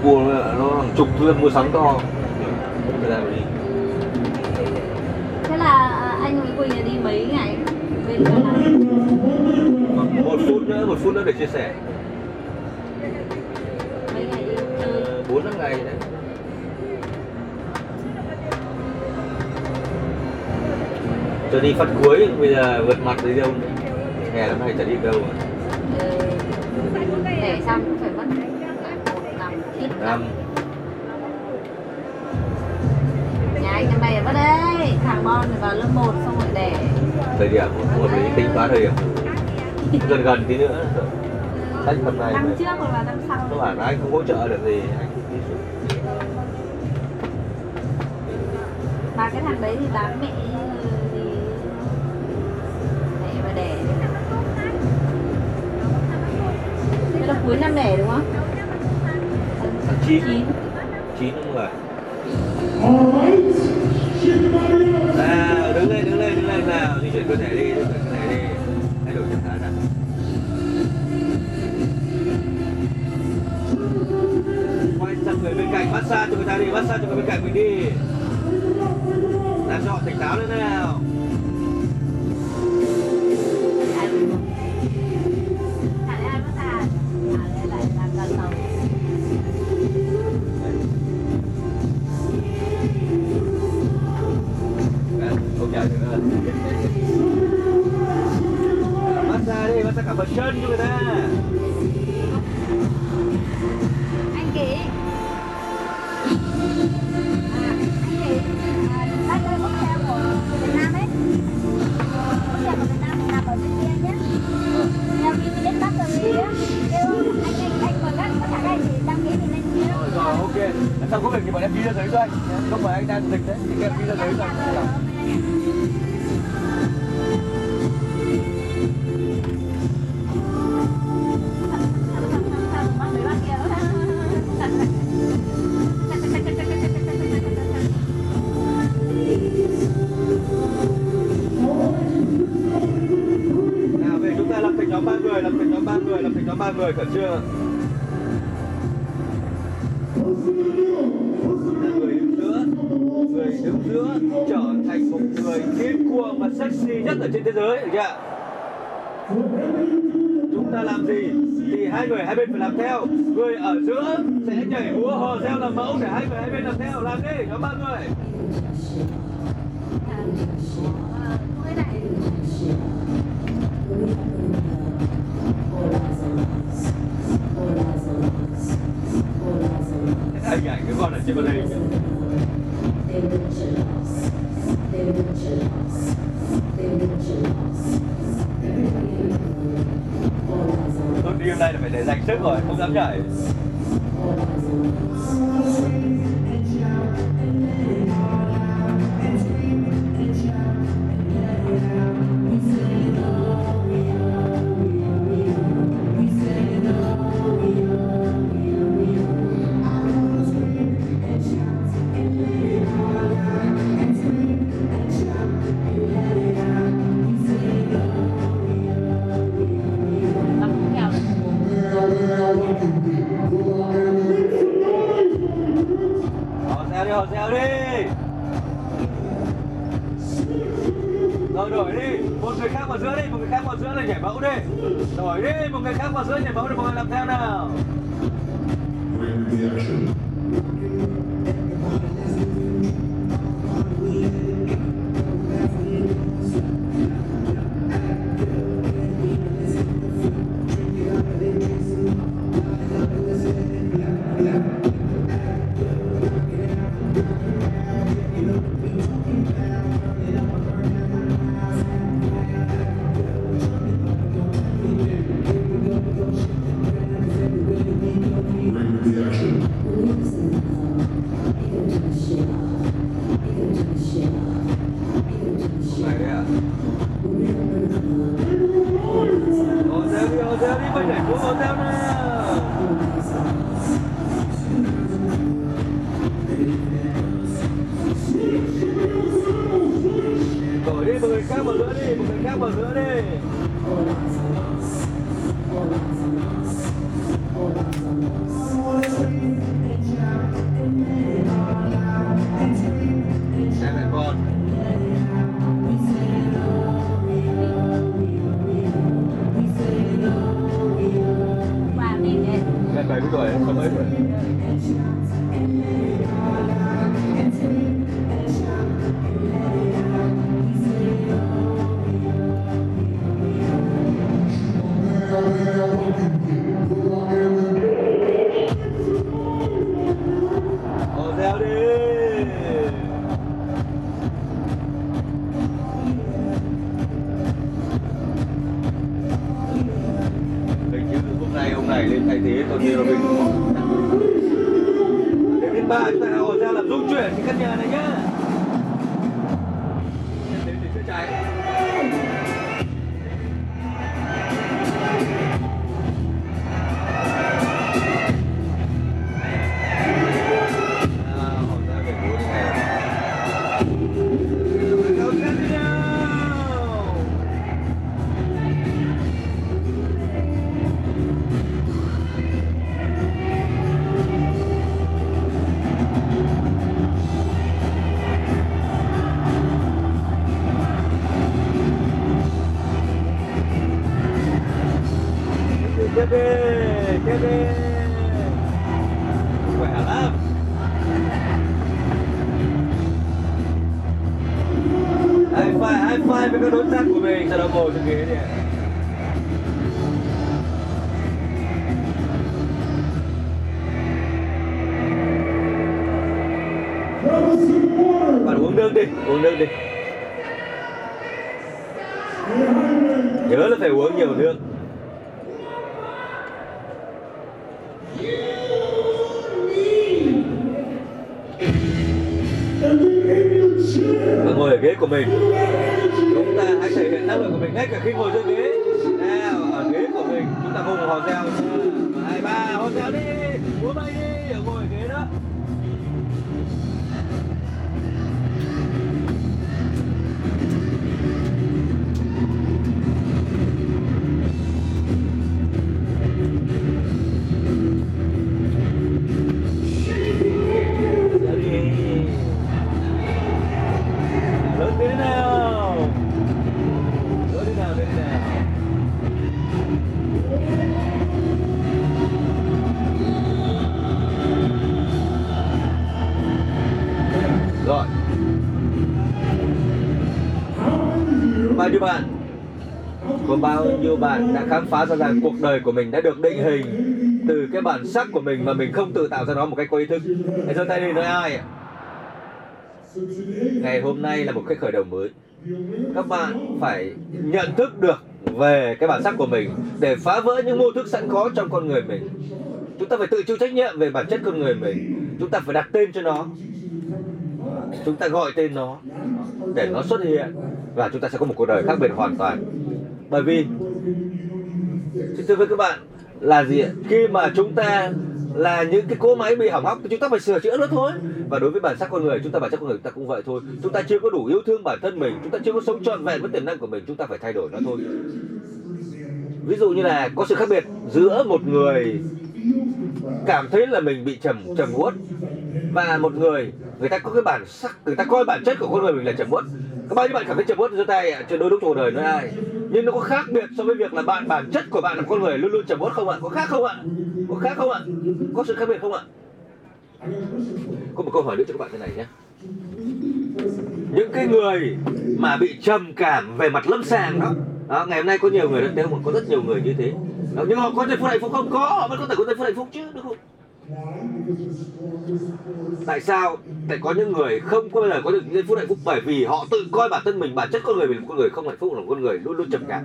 Lumpur nó, hàng chục thứ mua sắm to. Đi. Thế là à, anh với Quỳnh là đi mấy ngày? Bên Malai một phút nữa một phút nữa để chia sẻ. Mấy ngày đi? Chơi Ờ, bốn năm ngày đấy. Cho đi phát cuối bây giờ vượt mặt đi đâu hè năm nay chả đi đâu ờ, để xong phải mất một năm ít năm nhà anh năm nay là mất đấy thằng Bon thì vào lớp 1 xong rồi để thời điểm một lý tính quá thời điểm. Gần gần tí nữa. Sách phần này năm trước hoặc là năm sau. Nó bảo là anh không hỗ trợ được gì. Anh cứ đi xuống. Mà cái thằng đấy thì bán mẹ gì mẹ mà đẻ. Thế là cuối năm đẻ đúng không? Chín. Chín đúng rồi mười nào, đứng lên đứng lên đứng lên nào. Di chuyển cơ thể đi, di chuyển cơ thể đi. Thay đổi trạng thái nào? Quay sang người bên cạnh, massage cho người ta đi, massage cho người bên cạnh mình đi. Làm cho họ tỉnh táo lên nào. Massage cả phần baby boy, Come over. Bạn khám phá ra rằng cuộc đời của mình đã được định hình từ cái bản sắc của mình mà mình không tự tạo ra nó một cách có ý thức. Hãy giơ tay lên, nói ai ạ? Ngày hôm nay là một cái khởi đầu mới. Các bạn phải nhận thức được về cái bản sắc của mình để phá vỡ những mô thức sẵn có trong con người mình. Chúng ta phải tự chịu trách nhiệm về bản chất con người mình. Chúng ta phải đặt tên cho nó. Chúng ta gọi tên nó để nó xuất hiện và chúng ta sẽ có một cuộc đời khác biệt hoàn toàn. Bởi vì xin thưa với các bạn, là gì ạ? khi mà chúng ta là những cái cỗ máy bị hỏng hóc, thì chúng ta phải sửa chữa nó thôi. Và đối với bản sắc con người, chúng ta bản sắc con người chúng ta cũng vậy thôi. Chúng ta chưa có đủ yêu thương bản thân mình, chúng ta chưa có sống trọn vẹn với tiềm năng của mình, chúng ta phải thay đổi nó thôi. Ví dụ như là có sự khác biệt giữa một người cảm thấy là mình bị trầm trầm uất và một người người ta có cái bản sắc, người ta coi bản chất của con người mình là trầm uất có bao nhiêu bạn cảm thấy trầm uất giơ tay à? ạ đôi lúc đúng cuộc đời nói ai? Nhưng nó có khác biệt so với việc là bạn bản chất của bạn là con người luôn luôn trầm uất không ạ? Có khác không ạ? Có khác không ạ? Có sự khác biệt không ạ? Có một câu hỏi nữa cho các bạn thế này nhé. Những cái người mà bị trầm cảm về mặt lâm sàng đó, đó ngày hôm nay có nhiều người đó có rất nhiều người như thế. Đó, nhưng họ có giây phút hạnh phúc không? Có họ vẫn có thể có giây phút hạnh phúc chứ đúng không? Tại sao tại có những người không có bao giờ có được giây phút hạnh phúc? Bởi vì họ tự coi bản thân mình, bản chất con người mình là con người không hạnh phúc, là con người luôn luôn trầm cảm.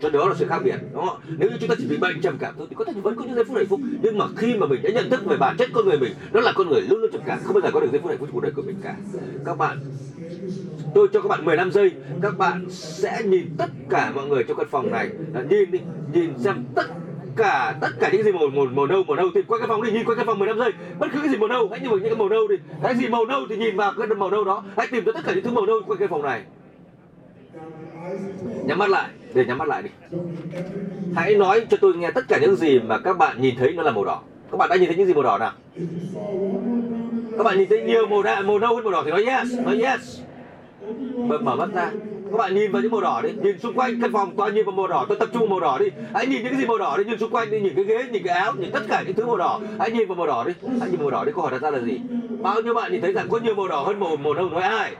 Cho đó là sự khác biệt, đúng không nếu như chúng ta chỉ bị bệnh trầm cảm thôi thì có thể vẫn có những giây phút hạnh phúc. Nhưng mà khi mà mình đã nhận thức về bản chất con người mình nó là con người luôn luôn trầm cảm, không bao giờ có được giây phút hạnh phúc cuộc đời của mình cả. Các bạn, tôi cho các bạn 15 giây, các bạn sẽ nhìn tất cả mọi người trong căn phòng này. Nhìn đi, nhìn xem tất cả tất cả những gì màu màu màu nâu màu nâu. Thì quay cái phòng đi nhìn quay cái phòng 15 giây bất cứ cái gì màu nâu hãy nhìn vào những cái màu nâu đi. Cái gì màu nâu thì nhìn vào cái màu nâu đó. Hãy tìm tới tất cả những thứ màu nâu quanh cái phòng này. Nhắm mắt lại để nhắm mắt lại đi. Hãy nói cho tôi nghe tất cả những gì mà các bạn nhìn thấy nó là màu đỏ. Các bạn đã nhìn thấy những gì màu đỏ nào? Các bạn nhìn thấy nhiều màu đỏ màu nâu hơn màu đỏ thì nói yes nói yes. Mở, mở mắt ra các bạn nhìn vào những màu đỏ đi. Nhìn xung quanh căn phòng toàn nhìn vào màu đỏ, tôi tập trung vào màu đỏ đi. Hãy nhìn những cái gì màu đỏ đi, nhìn xung quanh đi, nhìn cái ghế, nhìn cái áo, nhìn tất cả những thứ màu đỏ. Hãy nhìn vào màu đỏ đi. Hãy nhìn màu đỏ đi, câu hỏi đặt ra là gì? Bao nhiêu bạn nhìn thấy rằng có nhiều màu đỏ hơn màu màu nâu nói ai?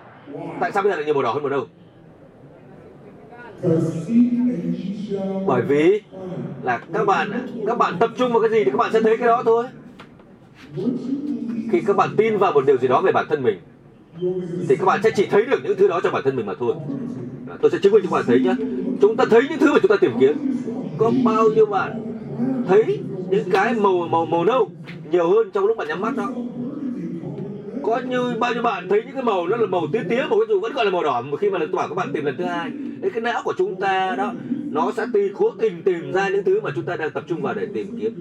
Tại sao bây giờ lại nhiều màu đỏ hơn màu nâu? Bởi vì là các bạn các bạn tập trung vào cái gì thì các bạn sẽ thấy cái đó thôi. Khi các bạn tin vào một điều gì đó về bản thân mình, thì các bạn sẽ chỉ thấy được những thứ đó trong bản thân mình mà thôi tôi sẽ chứng minh cho các bạn thấy nhé chúng ta thấy những thứ mà chúng ta tìm kiếm. Có bao nhiêu bạn thấy những cái màu màu màu nâu nhiều hơn trong lúc bạn nhắm mắt đó? Có như bao nhiêu bạn thấy những cái màu nó là màu tía tía mà cái dù vẫn gọi là màu đỏ, mà khi mà tôi bảo các bạn tìm lần thứ hai đấy cái não của chúng ta đó, nó sẽ tì cố tình tìm ra những thứ mà chúng ta đang tập trung vào để tìm kiếm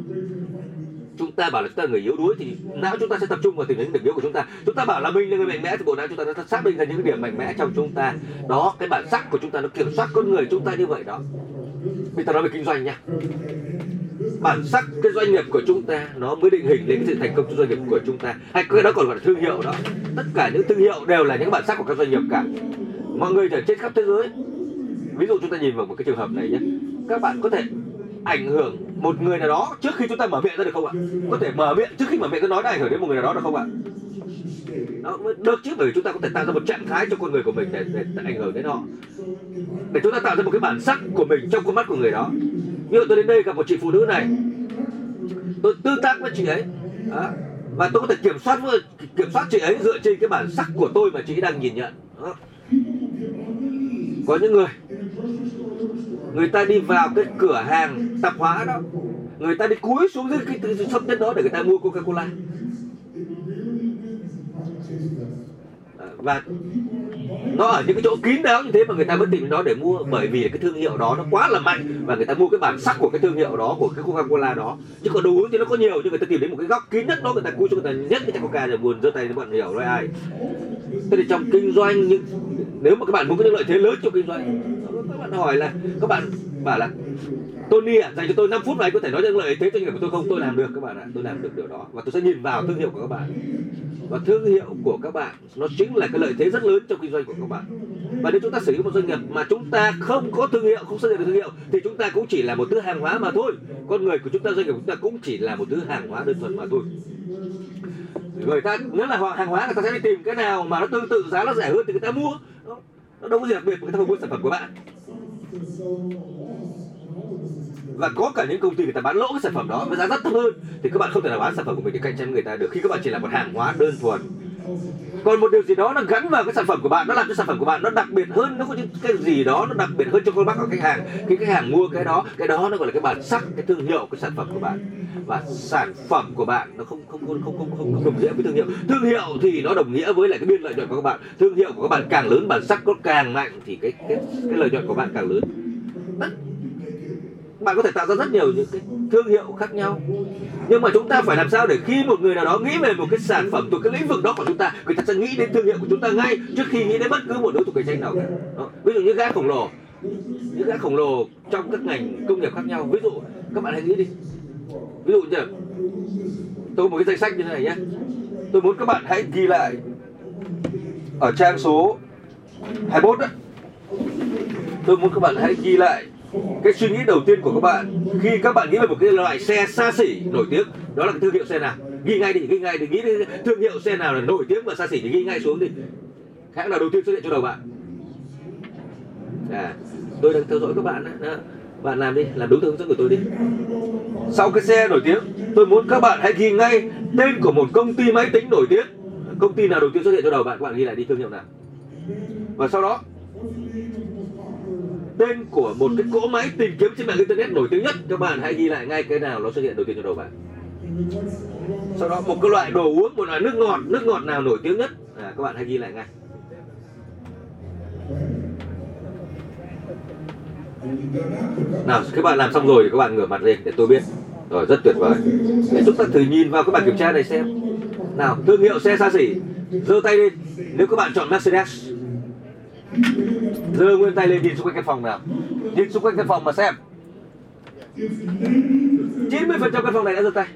chúng ta bảo là chúng ta là người yếu đuối thì não chúng ta sẽ tập trung vào tìm đến điểm yếu của chúng ta. Chúng ta bảo là mình là người mạnh mẽ thì bộ não chúng ta nó xác định ra những điểm mạnh mẽ trong chúng ta. Đó, cái bản sắc của chúng ta nó kiểm soát con người chúng ta như vậy đó. Bây giờ nói về kinh doanh nha. Bản sắc cái doanh nghiệp của chúng ta nó mới định hình đến cái sự thành công của doanh nghiệp của chúng ta. Hay cái đó còn gọi là thương hiệu đó. Tất cả những thương hiệu đều là những bản sắc của các doanh nghiệp cả. Mọi người ở trên khắp thế giới. Ví dụ chúng ta nhìn vào một cái trường hợp này nhé. Các bạn có thể ảnh hưởng một người nào đó trước khi chúng ta mở miệng ra được không ạ? Có thể mở miệng trước khi mở miệng có nói đã ảnh hưởng đến một người nào đó được không ạ? Đó, được chứ bởi vì chúng ta có thể tạo ra một trạng thái cho con người của mình để, để, để ảnh hưởng đến họ. Để chúng ta tạo ra một cái bản sắc của mình trong con mắt của người đó. Ví dụ tôi đến đây gặp một chị phụ nữ này. Tôi tương tác với chị ấy. Đó. và tôi có thể kiểm soát với, kiểm soát chị ấy dựa trên cái bản sắc của tôi mà chị ấy đang nhìn nhận. Đó. có những người người ta đi vào cái cửa hàng tạp hóa đó. Người ta đi cúi xuống dưới cái shop nhất đó để người ta mua coca cola và nó ở những cái chỗ kín đáo như thế mà người ta vẫn tìm đến nó để mua bởi vì cái thương hiệu đó nó quá là mạnh và người ta mua cái bản sắc của cái thương hiệu đó, của cái Coca-Cola đó. Chứ còn đồ uống thì nó có nhiều nhưng người ta tìm đến một cái góc kín nhất đó, người ta cúi cho người ta nhét cái chai Coca rồi buồn giơ tay các bạn hiểu rồi ai. Thế thì trong kinh doanh, những, nếu mà các bạn muốn có những lợi thế lớn trong kinh doanh, các bạn hỏi là, các bạn bảo là Tony ạ, dành cho tôi 5 phút này có thể nói những lợi thế cho doanh nghiệp của tôi không? Tôi làm được các bạn ạ, tôi làm được điều đó. Và tôi sẽ nhìn vào thương hiệu của các bạn. Và thương hiệu của các bạn nó chính là cái lợi thế rất lớn trong kinh doanh của các bạn. Và nếu chúng ta sử dụng một doanh nghiệp mà chúng ta không có thương hiệu không xây dựng được thương hiệu thì chúng ta cũng chỉ là một thứ hàng hóa mà thôi. Con người của chúng ta doanh nghiệp của chúng ta cũng chỉ là một thứ hàng hóa đơn thuần mà thôi. Người ta nếu là hàng hóa người ta sẽ đi tìm cái nào mà nó tương tự giá nó rẻ hơn thì người ta mua. Nó, đâu có gì đặc biệt người ta không mua sản phẩm của bạn và có cả những công ty người ta bán lỗ cái sản phẩm đó với giá rất thấp hơn. Thì các bạn không thể nào bán sản phẩm của mình để cạnh tranh với người ta được khi các bạn chỉ là một hàng hóa đơn thuần. Còn một điều gì đó nó gắn vào cái sản phẩm của bạn nó làm cho sản phẩm của bạn nó đặc biệt hơn nó có những cái gì đó nó đặc biệt hơn cho con mắt của khách hàng. Khi khách hàng mua cái đó cái đó nó gọi là cái bản sắc cái thương hiệu cái sản phẩm của bạn. Và sản phẩm của bạn nó không không không không không, không, không đồng nghĩa với thương hiệu. Thương hiệu thì nó đồng nghĩa với lại cái biên lợi nhuận của các bạn. Thương hiệu của các bạn càng lớn bản sắc nó càng mạnh thì cái cái cái lợi nhuận của bạn càng lớn bạn có thể tạo ra rất nhiều những cái thương hiệu khác nhau. Nhưng mà chúng ta phải làm sao để khi một người nào đó nghĩ về một cái sản phẩm thuộc cái lĩnh vực đó của chúng ta, người ta sẽ nghĩ đến thương hiệu của chúng ta ngay trước khi nghĩ đến bất cứ một đối thủ cạnh tranh nào cả. Đó. ví dụ như gã khổng lồ. Những gã khổng lồ trong các ngành công nghiệp khác nhau. Ví dụ, các bạn hãy nghĩ đi. Ví dụ như tôi có một cái danh sách như thế này nhé tôi muốn các bạn hãy ghi lại ở trang số 21 đó tôi muốn các bạn hãy ghi lại cái suy nghĩ đầu tiên của các bạn khi các bạn nghĩ về một cái loại xe xa xỉ nổi tiếng đó là cái thương hiệu xe nào? Ghi ngay đi ghi ngay đi nghĩ đi, thương hiệu xe nào là nổi tiếng và xa xỉ thì ghi ngay xuống đi. Hãng nào đầu tiên xuất hiện trong đầu bạn. À, tôi đang theo dõi các bạn đó. bạn làm đi làm đúng theo hướng dẫn của tôi đi. Sau cái xe nổi tiếng tôi muốn các bạn hãy ghi ngay tên của một công ty máy tính nổi tiếng. Công ty nào đầu tiên xuất hiện trong đầu bạn? Các bạn ghi lại đi thương hiệu nào. Và sau đó tên của một cái cỗ máy tìm kiếm trên mạng internet nổi tiếng nhất. Các bạn hãy ghi lại ngay cái nào nó xuất hiện đầu tiên trong đầu bạn. Sau đó một cái loại đồ uống một loại nước ngọt nước ngọt nào nổi tiếng nhất? À, các bạn hãy ghi lại ngay. Nào các bạn làm xong rồi thì các bạn ngửa mặt lên để tôi biết. Rồi rất tuyệt vời. Để chúng ta thử nhìn vào cái bản kiểm tra này xem. Nào thương hiệu xe xa xỉ giơ tay lên. Nếu các bạn chọn Mercedes Đưa nguyên tay lên nhìn xung quanh căn phòng nào. Nhìn xung quanh căn phòng mà xem. 90% căn phòng này đã giơ tay.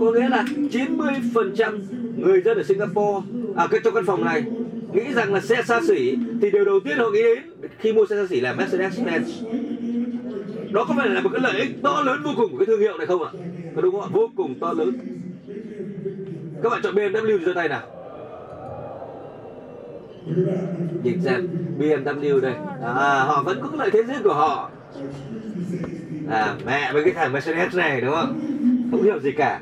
Có nghĩa là 90% người dân ở Singapore à cái, trong căn phòng này, nghĩ rằng là xe xa xỉ thì điều đầu tiên họ nghĩ đến khi mua xe xa xỉ là Mercedes-Benz đó có phải là một cái lợi ích to lớn vô cùng của cái thương hiệu này không ạ? Có đúng không ạ? Vô cùng to lớn. Các bạn chọn BMW giơ tay nào nhìn xem BMW đây. À, họ vẫn có cái lợi thế riêng của họ. À mẹ với cái thằng Mercedes này đúng không? Không hiểu gì cả.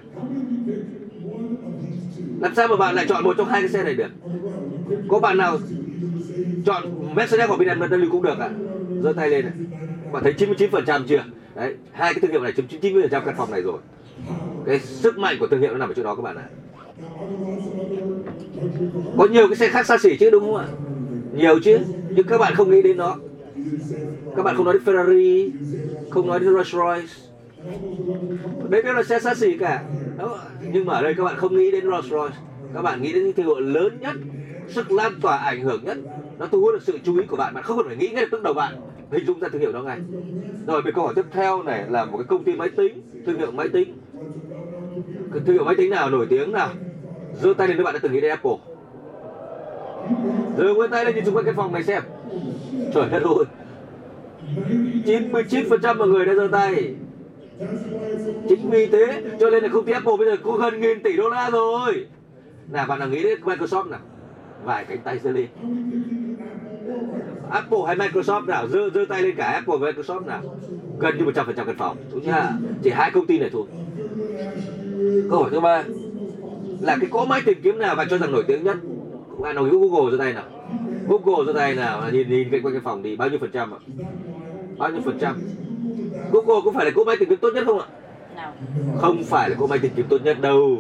Làm sao mà bạn lại chọn một trong hai cái xe này được? Có bạn nào chọn Mercedes hoặc BMW cũng được à? Giơ tay lên này. Bạn thấy 99% chưa? Đấy hai cái thương hiệu này chiếm 90% căn phòng này rồi. Cái sức mạnh của thương hiệu nó nằm ở chỗ đó các bạn ạ có nhiều cái xe khác xa xỉ chứ, đúng không ạ? Nhiều chứ, nhưng các bạn không nghĩ đến nó. Các bạn không nói đến Ferrari, không nói đến Rolls Royce. Đấy đều là xe xa xỉ cả. Đó. nhưng mà ở đây các bạn không nghĩ đến Rolls Royce. Các bạn nghĩ đến những thương hiệu lớn nhất, sức lan tỏa ảnh hưởng nhất. Nó thu hút được sự chú ý của bạn bạn không cần phải nghĩ ngay lập tức đầu bạn. Hình dung ra thương hiệu đó ngay. Rồi về câu hỏi tiếp theo này là một cái công ty máy tính, thương hiệu máy tính. Cái thương hiệu máy tính nào nổi tiếng nào? Giơ tay lên các bạn đã từng nghĩ đến Apple. Giơ nguyên tay lên nhìn xung quanh căn phòng này xem. Trời đất ơi. 99% mọi người đã giơ tay. Chính vì thế, cho nên là công ty Apple bây giờ có gần nghìn tỷ đô la rồi. Nào, bạn nào nghĩ đến Microsoft nào? Vài cánh tay giơ lên Apple hay Microsoft nào? Giơ giơ tay lên cả Apple và Microsoft nào? Gần như 100% căn phòng. Đúng chưa chỉ hai công ty này thôi. Câu hỏi thứ ba là cái cỗ máy tìm kiếm nào bạn cho rằng nổi tiếng nhất? Bạn nào Google giơ tay nào. Google giơ tay nào nhìn nhìn quanh quanh cái phòng thì bao nhiêu phần trăm ạ? Bao nhiêu phần trăm? Google có phải là cỗ máy tìm kiếm tốt nhất không ạ? Không phải là cỗ máy tìm kiếm tốt nhất đâu.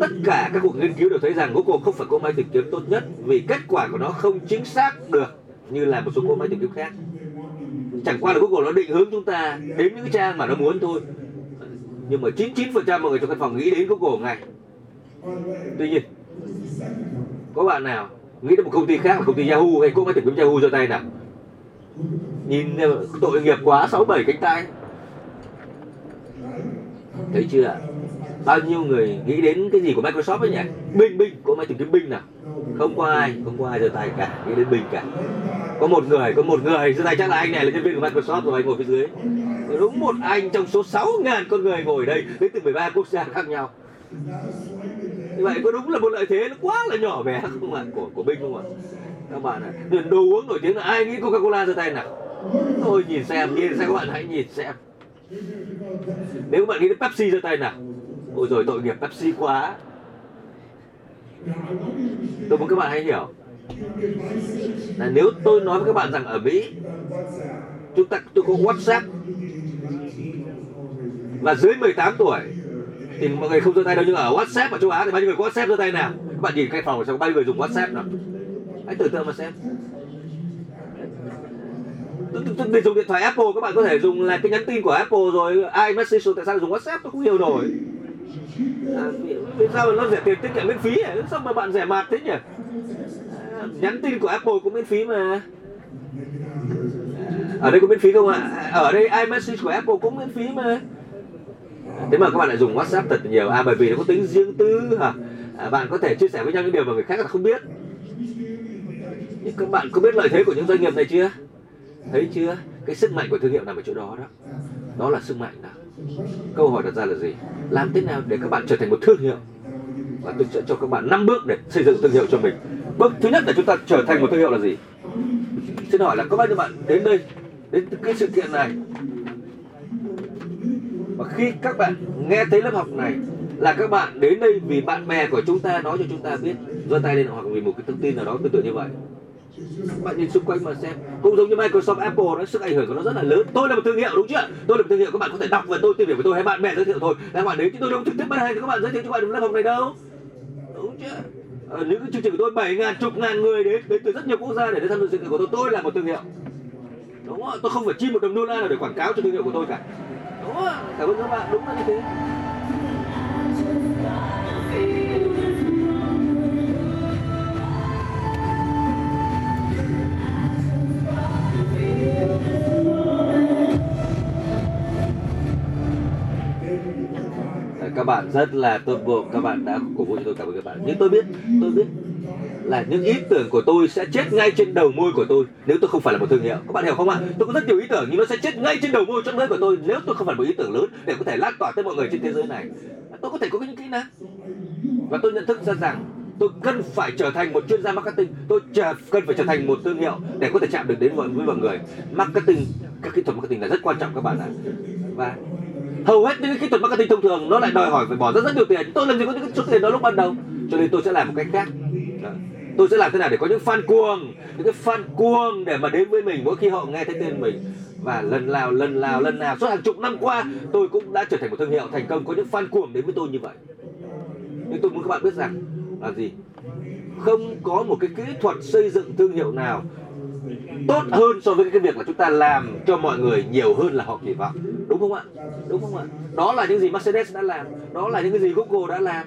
Tất cả các cuộc nghiên cứu đều thấy rằng Google không phải cỗ máy tìm kiếm tốt nhất vì kết quả của nó không chính xác được như là một số cỗ máy tìm kiếm khác. Chẳng qua là Google nó định hướng chúng ta đến những trang mà nó muốn thôi. Nhưng mà 99% mọi người trong căn phòng nghĩ đến Google ngay tuy nhiên, có bạn nào nghĩ đến một công ty khác, một công ty Yahoo hay cũng có tìm kiếm Yahoo cho tay nào? Nhìn ờ, tội nghiệp quá, sáu bảy cánh tay. Thấy chưa bao nhiêu người nghĩ đến cái gì của Microsoft ấy nhỉ? Bing Bing, có máy tìm kiếm Bing nào? Không có ai, không có ai giơ tay cả, nghĩ đến Bing cả. Có một người, có một người giơ tay chắc là anh này là nhân viên của Microsoft rồi, anh ngồi phía dưới. Đúng một anh trong số 6.000 con người ngồi đây, đến từ 13 quốc gia khác nhau như vậy có đúng là một lợi thế nó quá là nhỏ bé không ạ của của binh không ạ? Các bạn ạ à, đồ uống nổi tiếng là ai nghĩ Coca Cola ra tay nào? Thôi nhìn xem nhìn xem các bạn hãy nhìn xem. Nếu bạn nghĩ đến Pepsi ra tay nào? Ôi rồi tội nghiệp Pepsi quá. Tôi muốn các bạn hãy hiểu. Là nếu tôi nói với các bạn rằng ở Mỹ chúng ta tôi có WhatsApp. Và dưới 18 tuổi thì mọi người không giơ tay đâu nhưng ở WhatsApp ở châu Á thì bao nhiêu người có WhatsApp giơ tay nào? Các bạn nhìn cái phòng xong bao nhiêu người dùng WhatsApp nào? Hãy tưởng tượng mà xem. Để dùng điện thoại Apple các bạn có thể dùng là cái nhắn tin của Apple rồi iMessage tại sao dùng WhatsApp? Tôi không hiểu nổi. À, vì sao mà nó rẻ tiền tiết kiệm miễn phí à? sao mà bạn rẻ mạt thế nhỉ? À, nhắn tin của Apple cũng miễn phí mà. À, ở đây có miễn phí không ạ? À, ở đây iMessage của Apple cũng miễn phí mà thế mà các bạn lại dùng WhatsApp thật nhiều à bởi vì nó có tính riêng tư hả? À, bạn có thể chia sẻ với nhau những điều mà người khác không biết. Nhưng các bạn có biết lợi thế của những doanh nghiệp này chưa? Thấy chưa? Cái sức mạnh của thương hiệu nằm ở chỗ đó đó. Đó là sức mạnh đó câu hỏi đặt ra là gì? Làm thế nào để các bạn trở thành một thương hiệu? Và tôi sẽ cho các bạn 5 bước để xây dựng thương hiệu cho mình. Bước thứ nhất là chúng ta trở thành một thương hiệu là gì? Xin hỏi là có bao nhiêu bạn đến đây đến cái sự kiện này? Và khi các bạn nghe thấy lớp học này là các bạn đến đây vì bạn bè của chúng ta nói cho chúng ta biết. Giơ tay lên hoặc vì một cái thông tin nào đó tương tự như vậy. Các bạn nhìn xung quanh mà xem cũng giống như Microsoft Apple nó sức ảnh hưởng của nó rất là lớn. Tôi là một thương hiệu đúng chưa? Tôi là một thương hiệu các bạn có thể đọc về tôi tìm hiểu về tôi hay bạn bè giới thiệu thôi. Các bạn đến chứ tôi đâu trực tiếp bán hàng cho các bạn giới thiệu cho các bạn lớp học này đâu. Đúng chưa? À, những cái chương trình của tôi bảy ngàn chục ngàn người đến đến từ rất nhiều quốc gia để đến tham dự sự kiện của tôi. Tôi là một thương hiệu. Đúng không tôi không phải chi một đồng đô la nào để quảng cáo cho thương hiệu của tôi cả đúng cảm ơn các bạn, đúng là như thế. Các bạn rất là tốt bụng các bạn đã cổ vũ cho tôi, cảm ơn các bạn. Nhưng tôi biết tôi biết là những ý tưởng của tôi sẽ chết ngay trên đầu môi của tôi. Nếu tôi không phải là một thương hiệu các bạn hiểu không ạ? Tôi có rất nhiều ý tưởng nhưng nó sẽ chết ngay trên đầu môi trong lưỡi của tôi nếu tôi không phải một ý tưởng lớn để có thể lan tỏa tới mọi người trên thế giới này. Tôi có thể có những kỹ năng. Và tôi nhận thức ra rằng tôi cần phải trở thành một chuyên gia marketing. Tôi chờ, cần phải trở thành một thương hiệu để có thể chạm được đến với, với mọi người. Marketing các kỹ thuật marketing là rất quan trọng các bạn ạ. Và hầu hết những kỹ thuật marketing thông thường nó lại đòi hỏi phải bỏ rất rất nhiều tiền. Tôi làm gì có những số tiền đó lúc ban đầu cho nên tôi sẽ làm một cách khác tôi sẽ làm thế nào để có những fan cuồng, những cái fan cuồng để mà đến với mình mỗi khi họ nghe thấy tên mình. Và lần nào lần nào lần nào, suốt hàng chục năm qua, tôi cũng đã trở thành một thương hiệu thành công có những fan cuồng đến với tôi như vậy. Nhưng tôi muốn các bạn biết rằng là gì? Không có một cái kỹ thuật xây dựng thương hiệu nào tốt hơn so với cái việc là chúng ta làm cho mọi người nhiều hơn là họ kỳ vọng. Đúng không ạ? Đúng không ạ? Đó là những gì Mercedes đã làm, đó là những cái gì Google đã làm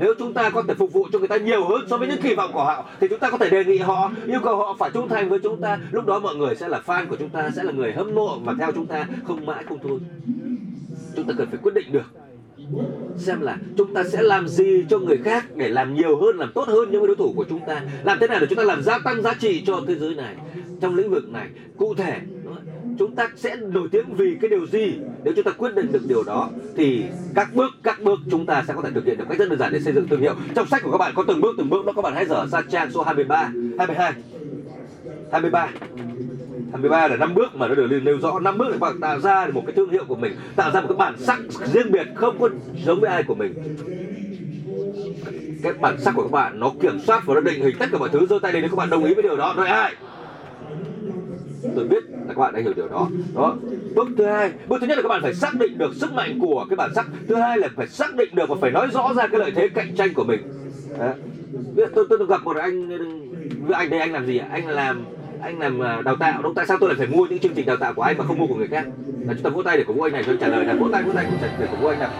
nếu chúng ta có thể phục vụ cho người ta nhiều hơn so với những kỳ vọng của họ, thì chúng ta có thể đề nghị họ, yêu cầu họ phải trung thành với chúng ta. Lúc đó mọi người sẽ là fan của chúng ta, sẽ là người hâm mộ và theo chúng ta, không mãi không thôi. Chúng ta cần phải quyết định được xem là chúng ta sẽ làm gì cho người khác để làm nhiều hơn, làm tốt hơn những đối thủ của chúng ta. Làm thế nào để chúng ta làm gia tăng giá trị cho thế giới này? Trong lĩnh vực này, cụ thể chúng ta sẽ nổi tiếng vì cái điều gì? Nếu chúng ta quyết định được điều đó, thì các bước các bước chúng ta sẽ có thể thực hiện được cách rất đơn giản để xây dựng thương hiệu. Trong sách của các bạn có từng bước từng bước đó các bạn hãy dở sang trang số 23 22 23 23 là năm bước mà nó được nêu rõ. Năm bước để các bạn tạo ra một cái thương hiệu của mình, tạo ra một cái bản sắc riêng biệt, không có giống với ai của mình. Cái bản sắc của các bạn nó kiểm soát và nó định hình tất cả mọi thứ, giơ tay lên nếu các bạn đồng ý với điều đó. Nói ai? Tôi biết là các bạn đã hiểu điều đó. Đó. Bước thứ hai, bước thứ nhất là các bạn phải xác định được sức mạnh của cái bản sắc. Thứ hai là phải xác định được và phải nói rõ ra cái lợi thế cạnh tranh của mình. Đó. Tôi tôi gặp một anh anh đây, anh làm gì ạ? Anh làm anh làm à, đào tạo. Đúng, tại sao tôi lại phải mua những chương trình đào tạo của anh mà không mua của người khác? Là chúng ta vỗ tay để cổ vũ anh này cho trả lời là vỗ tay vỗ tay để cổ vũ anh nào.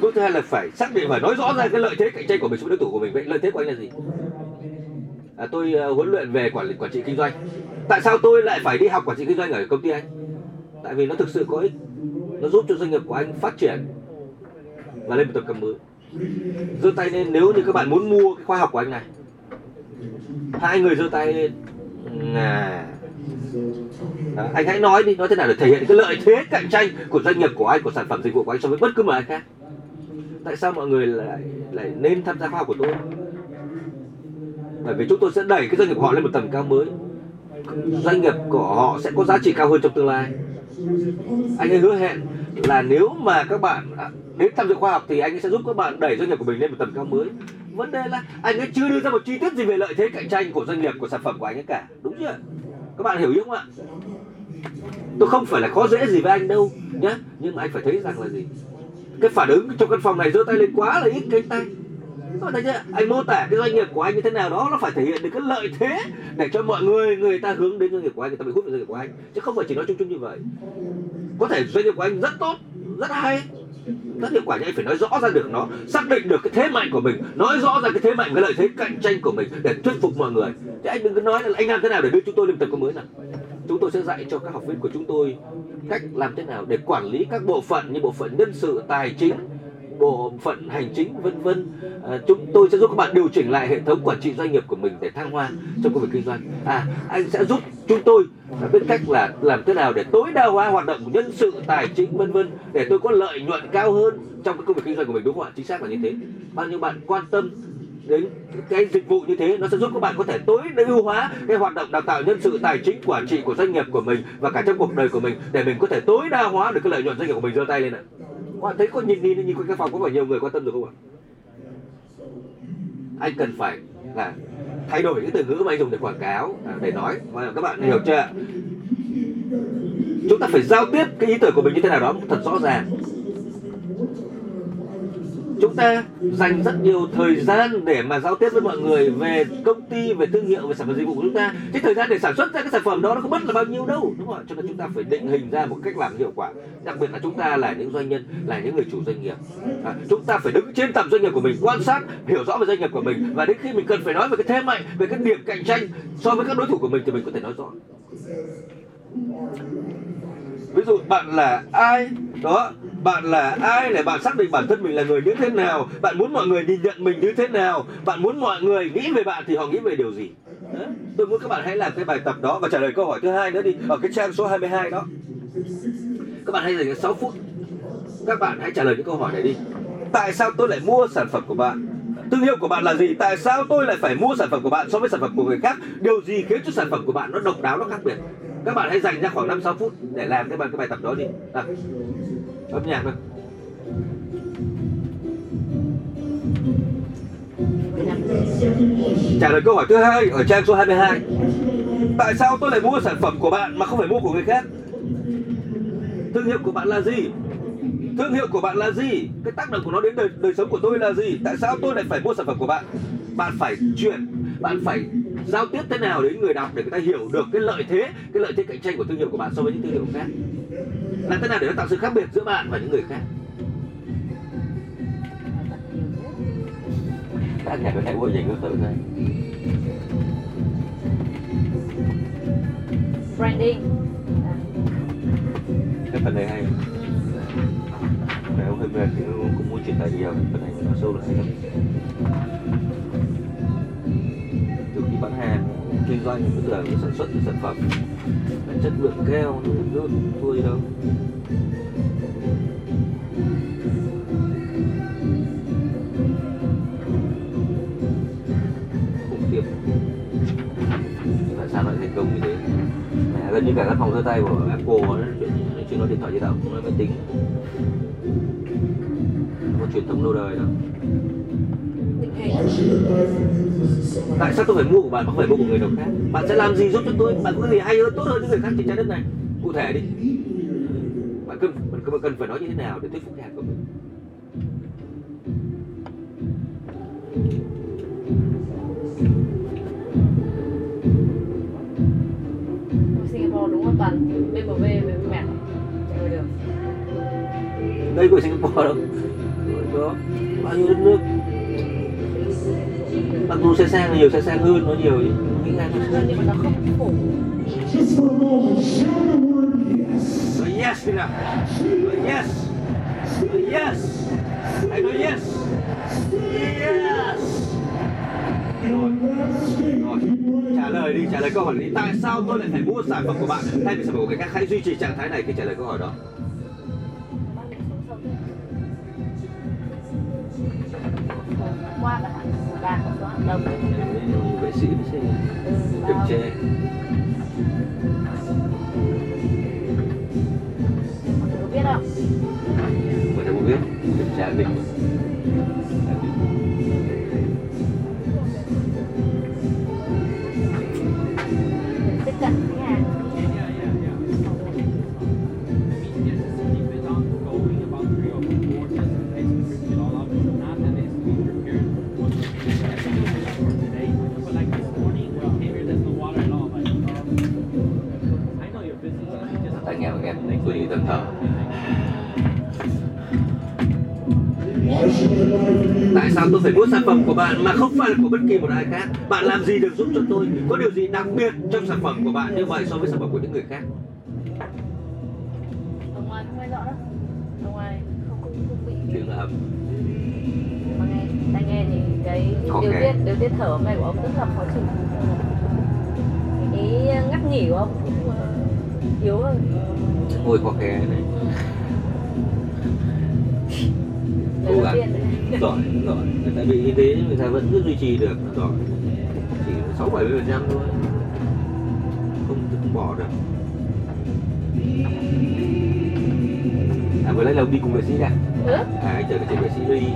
Bước thứ hai là phải xác định phải nói rõ ra cái lợi thế cạnh tranh của mình với đối thủ của mình. Vậy lợi thế của anh là gì? À, tôi uh, huấn luyện về quản lý quản trị kinh doanh. Tại sao tôi lại phải đi học quản trị kinh doanh ở công ty anh? Tại vì nó thực sự có ích. Nó giúp cho doanh nghiệp của anh phát triển và lên một tầm cao mới. Giơ tay lên nếu như các bạn muốn mua cái khóa học của anh này hai người giơ tay lên. À à, anh hãy nói đi nói thế nào để thể hiện cái lợi thế cạnh tranh của doanh nghiệp của anh của sản phẩm dịch vụ của anh so với bất cứ một ai khác. Tại sao mọi người lại lại nên tham gia khóa học của tôi? Bởi vì chúng tôi sẽ đẩy cái doanh nghiệp của họ lên một tầm cao mới. Doanh nghiệp của họ sẽ có giá trị cao hơn trong tương lai. Anh ấy hứa hẹn là nếu mà các bạn à, đến tham dự khoa học thì anh ấy sẽ giúp các bạn đẩy doanh nghiệp của mình lên một tầm cao mới. Vấn đề là anh ấy chưa đưa ra một chi tiết gì về lợi thế cạnh tranh của doanh nghiệp, của sản phẩm của anh ấy cả. Đúng chưa? Các bạn hiểu ý không ạ? Tôi không phải là khó dễ gì với anh đâu nhé nhưng mà anh phải thấy rằng là gì? Cái phản ứng trong căn phòng này giơ tay lên quá là ít cánh tay anh mô tả cái doanh nghiệp của anh như thế nào đó, nó phải thể hiện được cái lợi thế để cho mọi người người ta hướng đến doanh nghiệp của anh, người ta bị hút vào doanh nghiệp của anh. Chứ không phải chỉ nói chung chung như vậy. Có thể doanh nghiệp của anh rất tốt, rất hay. Rất hiệu quả nhưng anh phải nói rõ ra được nó, xác định được cái thế mạnh của mình, nói rõ ra cái thế mạnh, cái lợi thế cạnh tranh của mình để thuyết phục mọi người. Chứ anh đừng cứ nói là anh làm thế nào để đưa chúng tôi lên tầm cao mới nào. Chúng tôi sẽ dạy cho các học viên của chúng tôi cách làm thế nào để quản lý các bộ phận như bộ phận nhân sự, tài chính bộ phận hành chính vân vân. À, chúng tôi sẽ giúp các bạn điều chỉnh lại hệ thống quản trị doanh nghiệp của mình để thăng hoa trong công việc kinh doanh. À anh sẽ giúp chúng tôi biết cách là làm thế nào để tối đa hóa hoạt động của nhân sự tài chính vân vân để tôi có lợi nhuận cao hơn trong cái công việc kinh doanh của mình. Đúng không ạ? Chính xác là như thế. Bao nhiêu bạn quan tâm đến cái dịch vụ như thế nó sẽ giúp các bạn có thể tối ưu hóa cái hoạt động đào tạo nhân sự tài chính quản trị của doanh nghiệp của mình và cả trong cuộc đời của mình để mình có thể tối đa hóa được cái lợi nhuận doanh nghiệp của mình giơ tay lên ạ bạn thấy có nhìn nhìn nhìn quanh cái phòng có phải nhiều người quan tâm rồi không ạ? Anh cần phải là thay đổi cái từ ngữ mà anh dùng để quảng cáo à, để nói. Vâng Và các bạn hiểu chưa? Chúng ta phải giao tiếp cái ý tưởng của mình như thế nào đó thật rõ ràng chúng ta dành rất nhiều thời gian để mà giao tiếp với mọi người về công ty về thương hiệu về sản phẩm dịch vụ của chúng ta. Cái thời gian để sản xuất ra cái sản phẩm đó nó không mất là bao nhiêu đâu đúng không ạ? Cho nên chúng ta phải định hình ra một cách làm hiệu quả. Đặc biệt là chúng ta là những doanh nhân là những người chủ doanh nghiệp. À, chúng ta phải đứng trên tầm doanh nghiệp của mình quan sát hiểu rõ về doanh nghiệp của mình. Và đến khi mình cần phải nói về cái thế mạnh về cái điểm cạnh tranh so với các đối thủ của mình thì mình có thể nói rõ ví dụ bạn là ai? Đó, bạn là ai để bạn xác định bản thân mình là người như thế nào? Bạn muốn mọi người nhìn nhận mình như thế nào? Bạn muốn mọi người nghĩ về bạn thì họ nghĩ về điều gì? Đó. tôi muốn các bạn hãy làm cái bài tập đó và trả lời câu hỏi thứ hai nữa đi, ở cái trang số 22 đó. Các bạn hãy dành 6 phút. Các bạn hãy trả lời những câu hỏi này đi. Tại sao tôi lại mua sản phẩm của bạn? Thương hiệu của bạn là gì? Tại sao tôi lại phải mua sản phẩm của bạn so với sản phẩm của người khác? Điều gì khiến cho sản phẩm của bạn nó độc đáo nó khác biệt? Các bạn hãy dành ra khoảng 5 6 phút để làm cái bài cái bài tập đó đi. À, âm nhạc thôi trả lời câu hỏi thứ hai ở trang số 22 tại sao tôi lại mua sản phẩm của bạn mà không phải mua của người khác? Thương hiệu của bạn là gì? Thương hiệu của bạn là gì? Cái tác động của nó đến đời, đời sống của tôi là gì? Tại sao tôi lại phải mua sản phẩm của bạn? Bạn phải chuyển bạn phải giao tiếp thế nào đến người đọc để người ta hiểu được cái lợi thế cái lợi thế cạnh tranh của thương hiệu của bạn so với những thương hiệu khác? Làm thế nào để nó tạo sự khác biệt giữa bạn và những người khác? Các nhà có thể mua dành tự thôi branding. Cái phần này hay nếu thì cũng muốn truyền tải nhiều phần này nó sâu lại lắm. Từ khi bán hàng kinh doanh tức là sản xuất cái sản phẩm chất lượng keo nó không rớt thua gì đâu. Khủng khiếp. Tại sao lại thành công như thế? Mẹ, gần như cả các phòng giơ tay của Apple nó chuyện chưa nói điện thoại di động nó máy tính truyền thống lâu đời đâu tại sao tôi phải mua của bạn mà không phải mua của người nào khác? Bạn sẽ làm gì giúp cho tôi? Bạn có cái gì hay hơn tốt hơn những người khác trên trái đất này? Cụ thể đi. Bạn cần bạn cần, cần phải nói như thế nào để thuyết phục khách hàng của mình? Singapore đúng là toàn BMW với mẹ. Được. Đây của Singapore đâu? đó bao nhiêu đất nước. Mặc dù xe sang nhiều xe sang hơn nó nhiều nghĩ ra nó nhưng mà nó không phổ. Just for a moment, shout the word yes. yes. Yes yes. Hãy nói yes. Yes. Rồi, right trả lời đi, trả lời câu hỏi đi. Tại sao tôi lại phải mua sản phẩm của bạn? Thay vì sản phẩm của người khác? Hãy duy trì trạng thái này khi trả lời câu hỏi đó. Qua bạn đồng Vệ sĩ sẽ kiểm bao- tra. mọi người có biết không biết, kiểm tra định. Tại sao tôi phải mua sản phẩm của bạn mà không phải là của bất kỳ một ai khác? Bạn làm gì được giúp cho tôi? Có điều gì đặc biệt trong sản phẩm của bạn như vậy so với sản phẩm của những người khác? ngoài không nghe rõ ông ngoài không bị Tiếng ấm. mà nghe tai nghe thì cái Khó điều tiết điều tiết thở này của ông rất là khó chịu cái ngắt nghỉ của ông cũng ờ, yếu hơn Môi khó khe này. Cố gắng. Giỏi, giỏi. Ta bị như thế người ta vẫn cứ duy trì được. Giỏi. Chỉ sáu bảy mươi phần trăm thôi. Không, không bỏ được. À vừa nãy là đi cùng vệ sĩ à? ừ? À anh chờ cái chị vệ sĩ đi.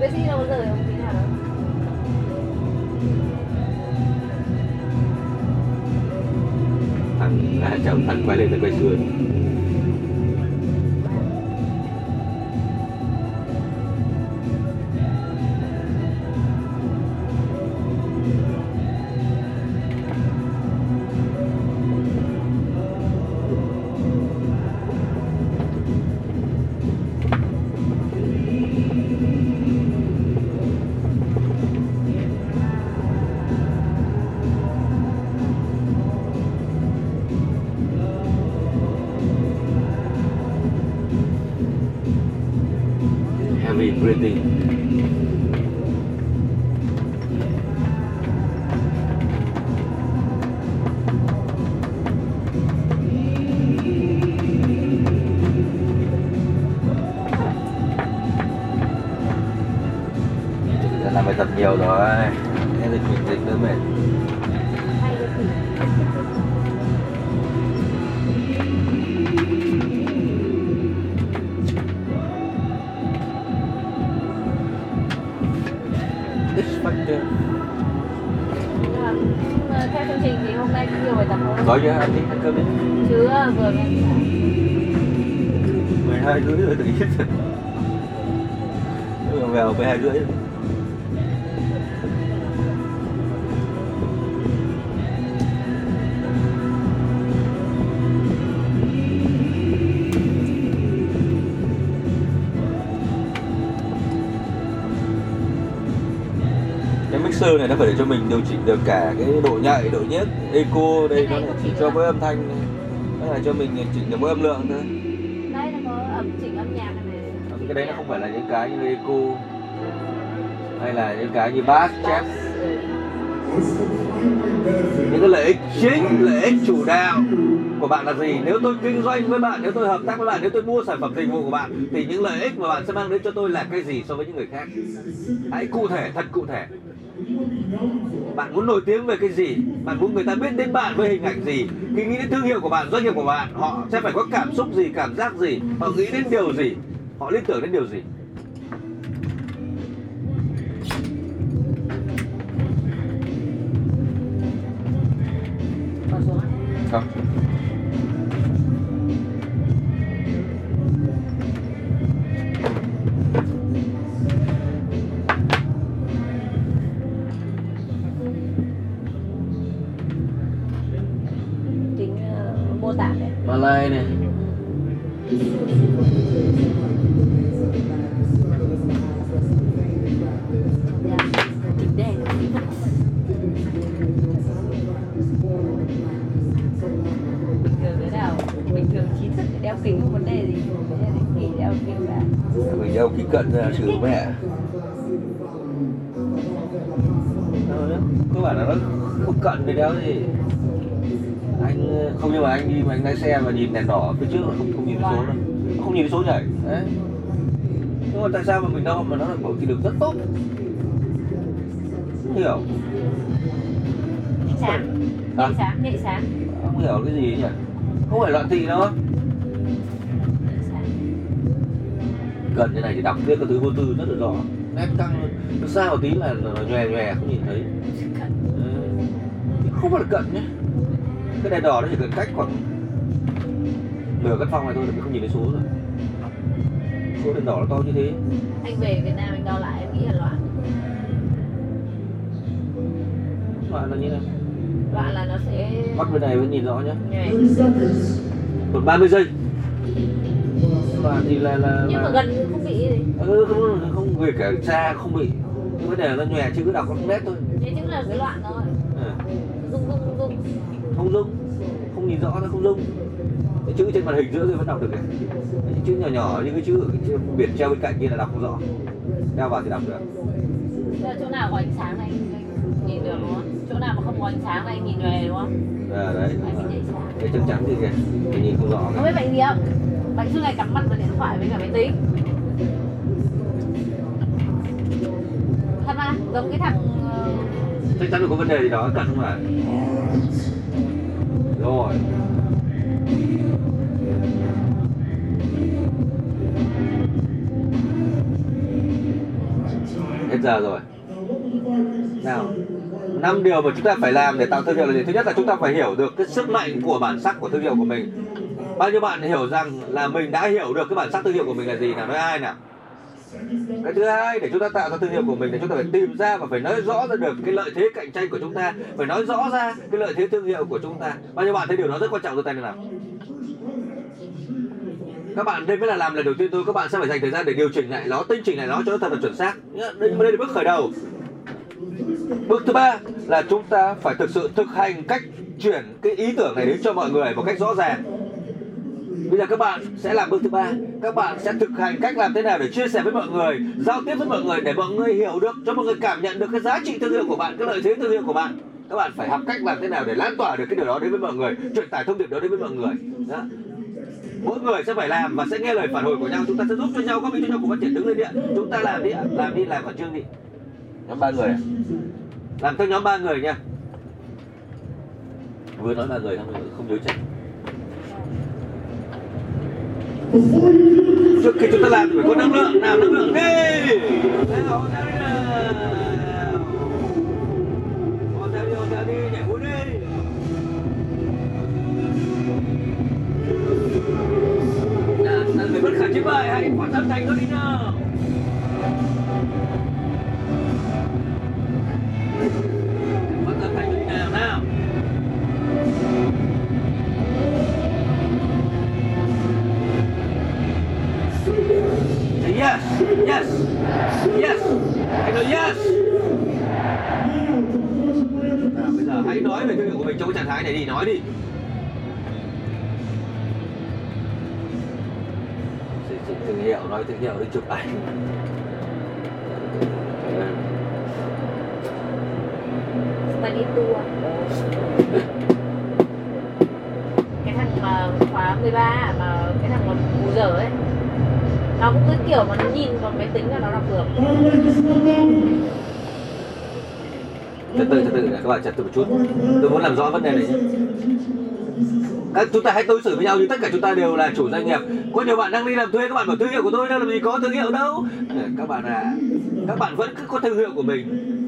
vệ sĩ đâu bao giờ ông tí nào đâu Thằng à, chồng thằng quay lên rồi quay xuôi. Phải để cho mình điều chỉnh được cả cái độ nhạy, độ nhiếc, eco đây nó là chỉ cho mỗi âm thanh này. nó là cho mình chỉnh được mỗi âm lượng thôi. đây nó có âm chỉnh âm nhạc này cái đấy nó không phải là những cái như eco hay là những cái như bass, chép những cái lợi ích chính lợi ích chủ đạo của bạn là gì? Nếu tôi kinh doanh với bạn nếu tôi hợp tác với bạn nếu tôi mua sản phẩm dịch vụ của bạn thì những lợi ích mà bạn sẽ mang đến cho tôi là cái gì so với những người khác? Hãy cụ thể thật cụ thể bạn muốn nổi tiếng về cái gì? Bạn muốn người ta biết đến bạn với hình ảnh gì? Khi nghĩ đến thương hiệu của bạn, doanh nghiệp của bạn, họ sẽ phải có cảm xúc gì, cảm giác gì? Họ nghĩ đến điều gì? Họ liên tưởng đến điều gì? Ạ. không. Ra xử mẹ. Cơ bản là nó không cận thì đeo gì anh không nhưng mà anh đi mà anh lái xe mà nhìn đèn đỏ phía trước là không không nhìn số đâu. Không nhìn số nhảy đấy. Nhưng mà tại sao mà mình đâu mà nó lại bảo thì được rất tốt? Không hiểu. Nhạy sáng Hả? nhạy sáng nhạy sáng không hiểu cái gì nhỉ? Không phải loạn thị đâu gần như này thì đọc biết cái thứ vô tư rất là rõ. Nét căng luôn. Nó xa một tí là nó nhòe nhòe không nhìn thấy. Không phải là cận nhé. Cái đèn đỏ nó chỉ cần cách khoảng nửa căn phòng này thôi là mình không nhìn thấy số rồi. Số đèn đỏ nó to như thế. Anh về Việt Nam anh đo lại em nghĩ là loạn. Loạn là như này loạn là nó sẽ mắt bên này vẫn nhìn rõ nhá. Nhòe. 30 seconds. còn 30 giây. Loạn thì là là, nhưng mà gần Ừ, không không về cả xa không bị vấn đề là nó nhòe chứ cứ đọc có nét thôi. Thế chứ là cái loạn thôi rung rung rung không rung. Không nhìn rõ nó không rung. Cái chữ trên màn hình giữa thì vẫn đọc được này. Những chữ nhỏ nhỏ như cái chữ cái chữ biển treo bên cạnh kia là đọc không rõ. Đeo vào thì đọc được. Thế chỗ nào có ánh sáng này anh, nhìn được đúng không? Chỗ nào mà không có ánh sáng này anh nhìn về đúng không? À, đấy. Cái chân trắng thì kìa. Mình nhìn không rõ có biết bệnh gì không? Bệnh suốt ngày cắm mặt vào điện thoại với cả máy tính giống cái thằng ờ, chắc chắn là có vấn đề gì đó cần không phải. Rồi. Hết giờ rồi. Nào, năm điều mà chúng ta phải làm để tạo thương hiệu là gì? Thứ nhất là chúng ta phải hiểu được cái sức mạnh của bản sắc của thương hiệu của mình. Bao nhiêu bạn hiểu rằng là mình đã hiểu được cái bản sắc thương hiệu của mình là gì nào? Nói ai nào? Cái thứ hai để chúng ta tạo ra thương hiệu của mình thì chúng ta phải tìm ra và phải nói rõ ra được cái lợi thế cạnh tranh của chúng ta, phải nói rõ ra cái lợi thế thương hiệu của chúng ta. Bao nhiêu bạn thấy điều đó rất quan trọng tôi tay này nào. Các bạn, đây mới là làm lần đầu tiên thôi, các bạn sẽ phải dành thời gian để điều chỉnh lại nó, tinh chỉnh lại nó cho nó thật là chuẩn xác. Đây đây là bước khởi đầu. Bước thứ ba là chúng ta phải thực sự thực hành cách chuyển cái ý tưởng này đến cho mọi người một cách rõ ràng. Bây giờ các bạn sẽ làm bước thứ ba. Các bạn sẽ thực hành cách làm thế nào để chia sẻ với mọi người Giao tiếp với mọi người để mọi người hiểu được Cho mọi người cảm nhận được cái giá trị thương hiệu của bạn Cái lợi thế thương hiệu của bạn. Các bạn phải học cách làm thế nào để lan tỏa được cái điều đó đến với mọi người Truyền tải thông điệp đó đến với mọi người. Đó. Mỗi người sẽ phải làm và sẽ nghe lời phản hồi của nhau. Chúng ta sẽ giúp cho nhau, các bạn cho nhau cùng phát triển. Đứng lên đi ạ. Chúng ta làm đi ạ, làm đi, làm khẩn trương đi. Nhóm ba người à? Làm theo nhóm ba người nha. Vừa nói ba người không, không nhớ chắc Before you do this, trước khi chúng ta làm, phải có năng lượng nào năng lượng. Đi nào đi nào Ôn đi, nhảy múa đi. Nào chúng bất khả chiến bại, hãy quan tâm thành nó đi nào. Yes, yes, yes. Hãy nói yes. À, bây giờ hãy nói về thương hiệu của mình trong cái trạng thái này đi, nói đi. Thương hiệu, nói thương hiệu đi chụp ảnh. study tour cái thằng mà khóa 13 mà cái thằng mà bù giờ ấy nó cũng cứ kiểu mà nó nhìn vào máy tính là nó đọc được Từ từ, từ từ, này, các bạn trật tự một chút. Tôi muốn làm rõ vấn đề này nhé. Các chúng ta hãy đối xử với nhau như tất cả chúng ta đều là chủ doanh nghiệp. Có nhiều bạn đang đi làm thuê các bạn bảo thương hiệu của tôi đâu làm gì có thương hiệu đâu. Các bạn à, các bạn vẫn cứ có thương hiệu của mình.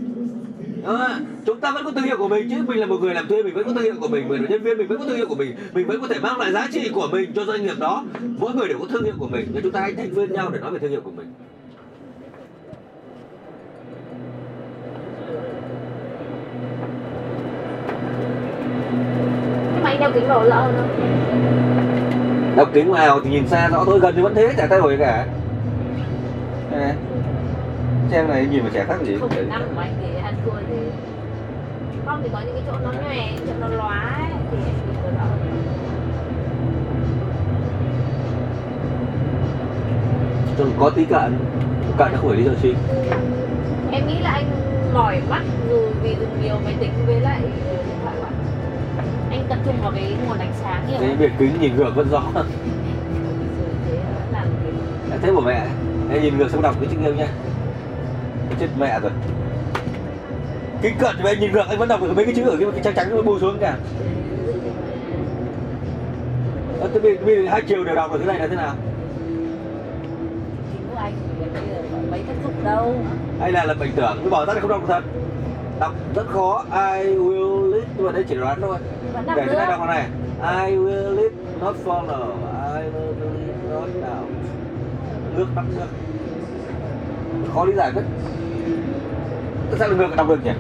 À, chúng ta vẫn có thương hiệu của mình chứ. Mình là một người làm thuê mình vẫn có thương hiệu của mình. Mình là nhân viên mình vẫn có thương hiệu của mình. Mình vẫn có thể mang lại giá trị của mình cho doanh nghiệp đó. Mỗi người đều có thương hiệu của mình. Nên chúng ta hãy thành viên nhau để nói về thương hiệu của mình. Anh đeo kính vào lỡ nữa đọc kính vào thì nhìn xa rõ thôi. Gần thì vẫn thế chả thay đổi cả. Đây này. Xem này nhìn mà chả khác gì. Năm của anh thì ăn thua thì không thì có những cái chỗ nó nhòe chỗ nó lóa ấy, thì em được rõ Chứ có tí cận cận nó không phải lý do chính em nghĩ là anh mỏi mắt dù vì dùng nhiều máy tính với lại điện thoại của anh anh tập trung vào cái nguồn ánh sáng nhiều cái việc kính nhìn ngược vẫn rõ. Thế của mẹ em nhìn ngược xong đọc cái chữ yêu nha chết mẹ rồi. Kính cận thì em nhìn ngược anh vẫn đọc được mấy cái chữ ở cái, cái trắng trắng nó bù xuống cả Ờ, thế bây, bây hai chiều đều đọc được cái này là thế nào? Chính anh mấy tác dụng đâu? Hay là là bệnh tưởng cứ bỏ ra không đọc được thật. Đọc rất khó. I will nhưng mà đấy chỉ đoán thôi. Để được chúng ta đọc này. I will live not follow. I will believe not doubt nước đắp nước. Khó lý giải rất tại sao là ngược đọc được nhỉ?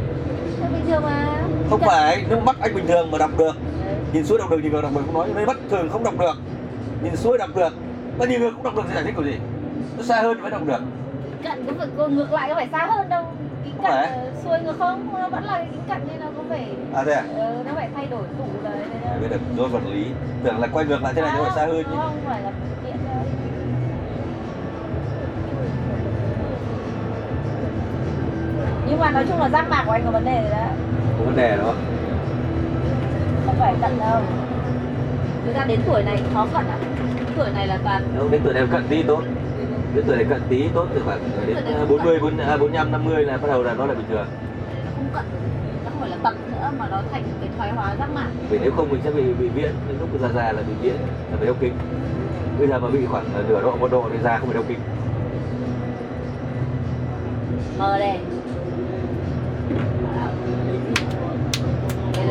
Bình thường mà? Không phải nước mắt anh bình thường mà đọc được. Đấy. nhìn suối đọc được nhìn ngược đọc được không nói đây mắt thường không đọc được. Nhìn suối đọc được. Mà nhìn ngược cũng đọc được thì giải thích của gì? Nó xa hơn mới đọc được. Cận cũng phải ngược lại có phải xa hơn đâu. Kính Không cận xuôi ngược không? Nó vẫn là cái kính cận nên nó cũng phải à thế à? Ờ, nó phải thay đổi tủ đấy đấy biết được do vật lý. Tưởng là quay ngược lại thế này nó phải xa hơn nhỉ? không? Phải là điện nhưng mà nói chung là giác mạc của anh có vấn đề rồi đó có vấn đề đó không? Phải cận đâu. Thực ra đến tuổi này khó cận ạ. Tuổi này là toàn Đâu, đến tuổi này cận tí tốt. Đến tuổi này cận tí tốt từ khoảng đến Tuổi này à, không 40, 40 à, 45, 50 là bắt đầu là nó là bình thường. Không cận. Nó không phải là tật nữa mà nó thành cái thoái hóa giác mạc. Vì nếu không mình sẽ bị bị viễn. Đến lúc già già là bị viễn là phải đeo kính. Bây giờ mà bị khoảng à, nửa độ một độ thì già không phải đeo kính. Mờ đây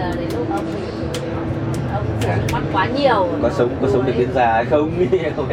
giờ đến lúc ông bị ông sử dụng mắt quá nhiều. Có sống có sống được đến già hay không? Không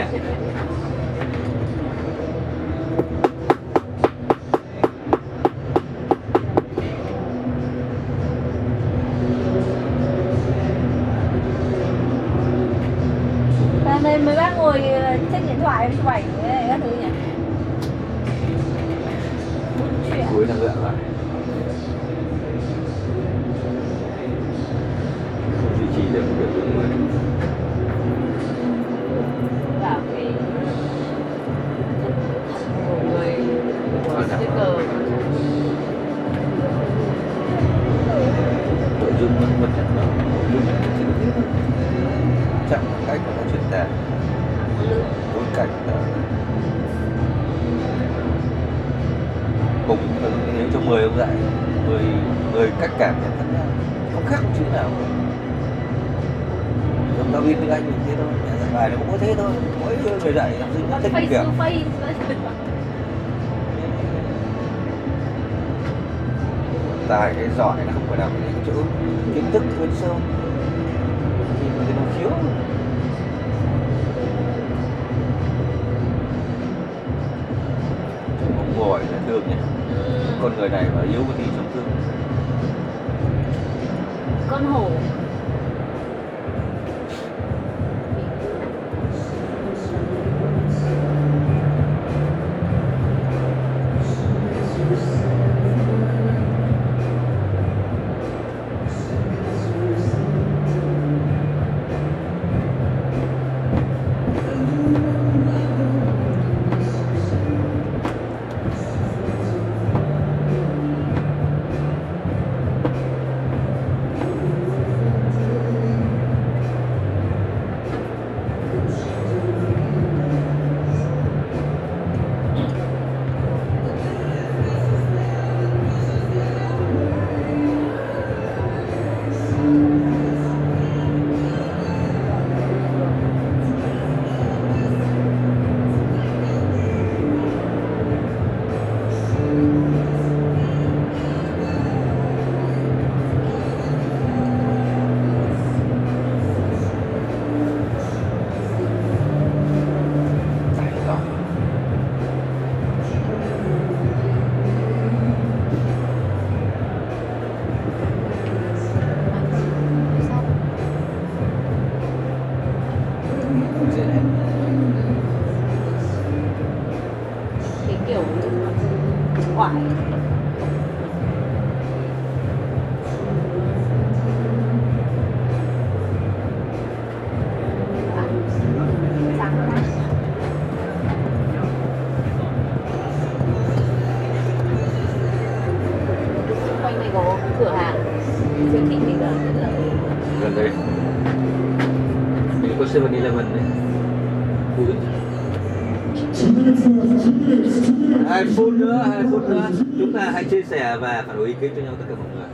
và phản hồi ý kiến cho nhau tất cả mọi người.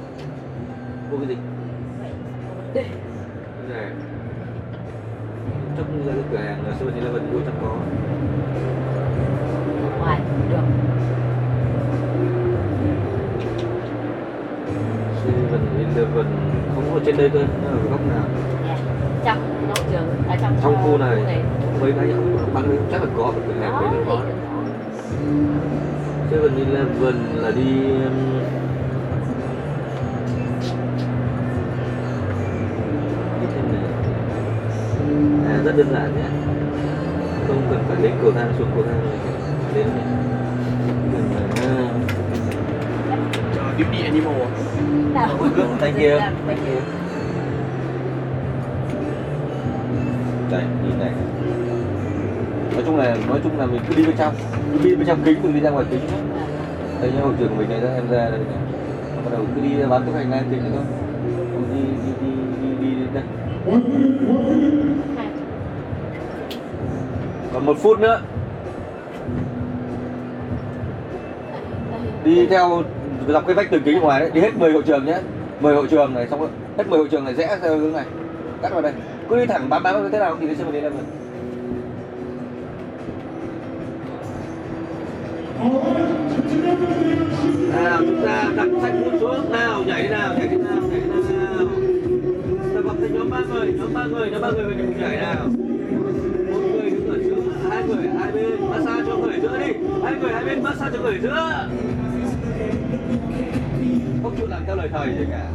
Mua cái gì này ra cái cửa hàng seven eleven mua chắc có. Ngoài được. Eleven không có trên đây cơ nó ở góc nào? Dạ. trong nội trường à trong trong ờ, khu này. mấy cái không có bán đấy chắc là có cửa hàng đấy có. seven eleven là đi đơn giản nhé. Không cần phải lên cầu thang xuống cầu thang need any more? nào. Good, thank you. thank you. Đây nhìn này. Nói chung là nói chung là mình cứ đi bên trong cứ đi bên trong kính mình đi ra ngoài kính đây nhá hội trường của mình này ra em ra đây này. Bắt đầu cứ đi bán cái hành lang kính này thôi đi đi đi đi đi đến minute. Hai còn một phút nữa. Đi theo dọc cái vách tường kính ngoài đấy, đi hết 10 hội trường nhé. 10 hội trường này, xong rồi hết 10 hội trường này rẽ theo hướng này. Cắt vào đây. Cứ đi thẳng bám bám thế nào thì sẽ đến xem rồi hai cho người giữa không chịu làm theo lời thầy gì cả.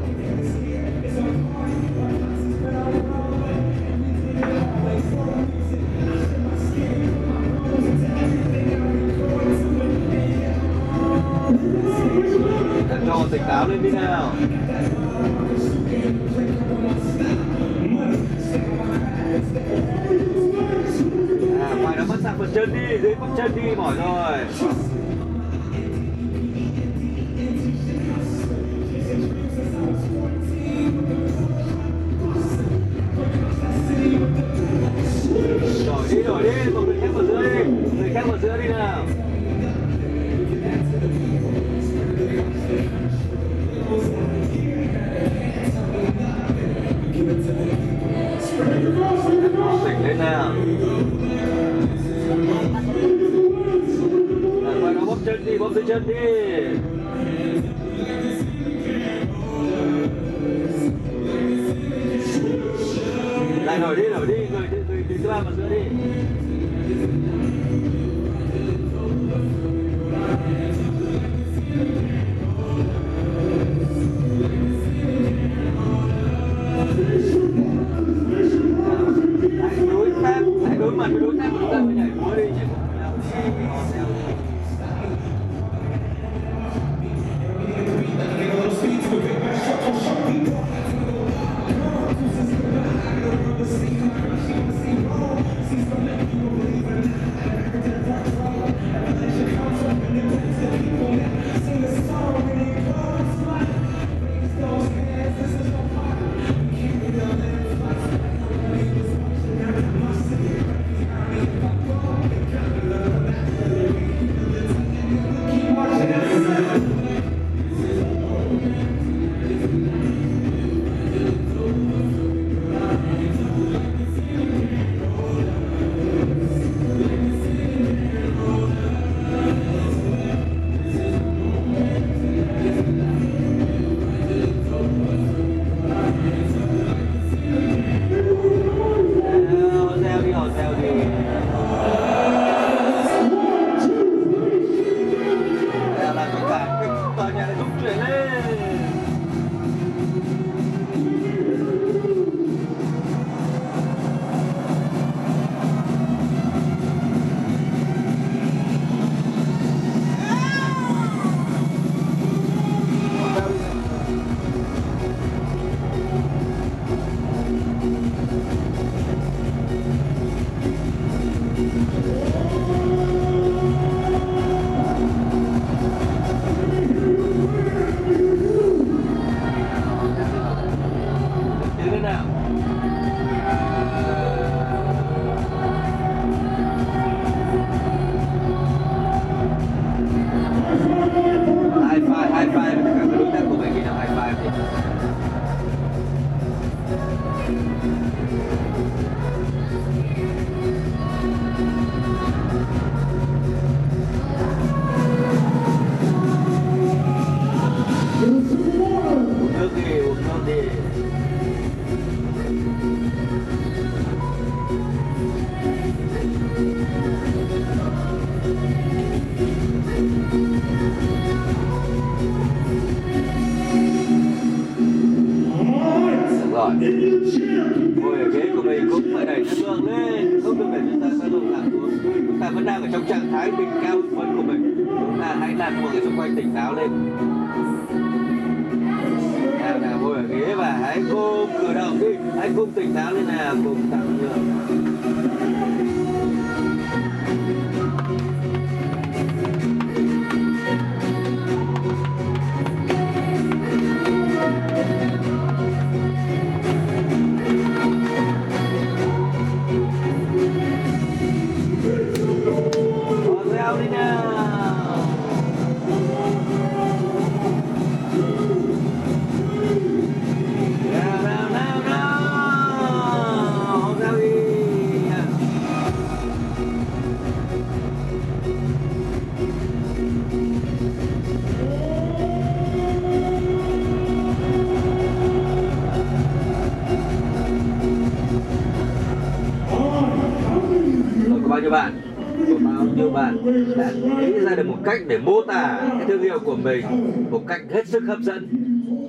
Để mô tả cái thương hiệu của mình một cách hết sức hấp dẫn,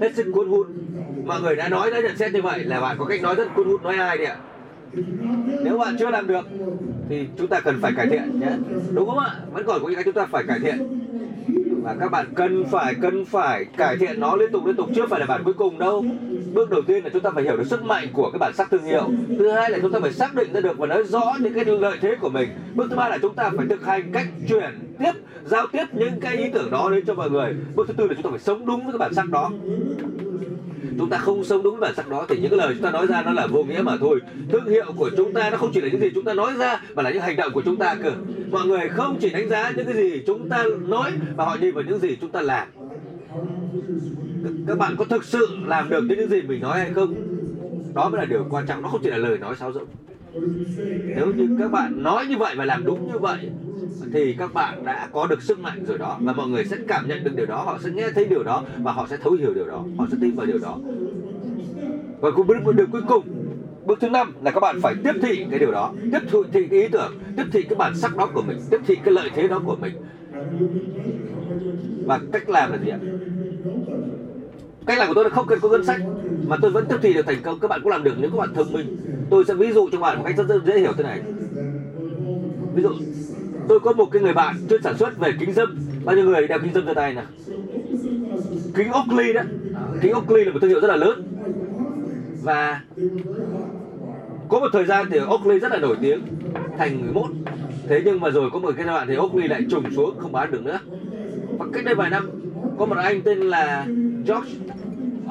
hết sức cuốn hút. Mọi người đã nói, đã nhận xét như vậy là bạn có cách nói rất cuốn hút, nói ai đi ạ? Nếu bạn chưa làm được thì chúng ta cần phải cải thiện nhé. Đúng không ạ? Vẫn còn có những cái chúng ta phải cải thiện. Và các bạn cần phải cần phải cải thiện nó liên tục liên tục chưa phải là bản cuối cùng đâu bước đầu tiên là chúng ta phải hiểu được sức mạnh của cái bản sắc thương hiệu thứ hai là chúng ta phải xác định ra được và nói rõ những cái lợi thế của mình bước thứ ba là chúng ta phải thực hành cách truyền tiếp giao tiếp những cái ý tưởng đó đến cho mọi người bước thứ tư là chúng ta phải sống đúng với cái bản sắc đó chúng ta không sống đúng với bản sắc đó thì những cái lời chúng ta nói ra nó là vô nghĩa mà thôi thương hiệu của chúng ta nó không chỉ là những gì chúng ta nói ra mà là những hành động của chúng ta cơ mọi người không chỉ đánh giá những cái gì chúng ta nói mà họ nhìn vào những gì chúng ta làm các bạn có thực sự làm được những gì mình nói hay không? Đó mới là điều quan trọng, nó không chỉ là lời nói sáo rỗng. Nếu như các bạn nói như vậy và làm đúng như vậy, thì các bạn đã có được sức mạnh rồi đó. Và mọi người sẽ cảm nhận được điều đó, họ sẽ nghe thấy điều đó và họ sẽ thấu hiểu điều đó, họ sẽ tin vào điều đó. Và cũng bước điều cuối cùng, bước thứ năm là các bạn phải tiếp thị cái điều đó, tiếp thụ thị cái ý tưởng, tiếp thị cái bản sắc đó của mình, tiếp thị cái lợi thế đó của mình. Và cách làm là gì ạ? Cách làm của tôi là không cần có ngân sách mà tôi vẫn tiếp thị được thành công. Các bạn cũng làm được nếu các bạn thông minh. Tôi sẽ ví dụ cho các bạn một cách rất, rất dễ hiểu thế này. Ví dụ tôi có một cái người bạn chuyên sản xuất về kính dâm. Bao nhiêu người đeo kính dâm trên tay nào kính Oakley đó kính Oakley là một thương hiệu rất là lớn. Và có một thời gian thì Oakley rất là nổi tiếng thành 11 thế nhưng mà rồi có một cái giai đoạn thì Oakley lại trùng xuống không bán được nữa. Và cách đây vài năm có một anh tên là George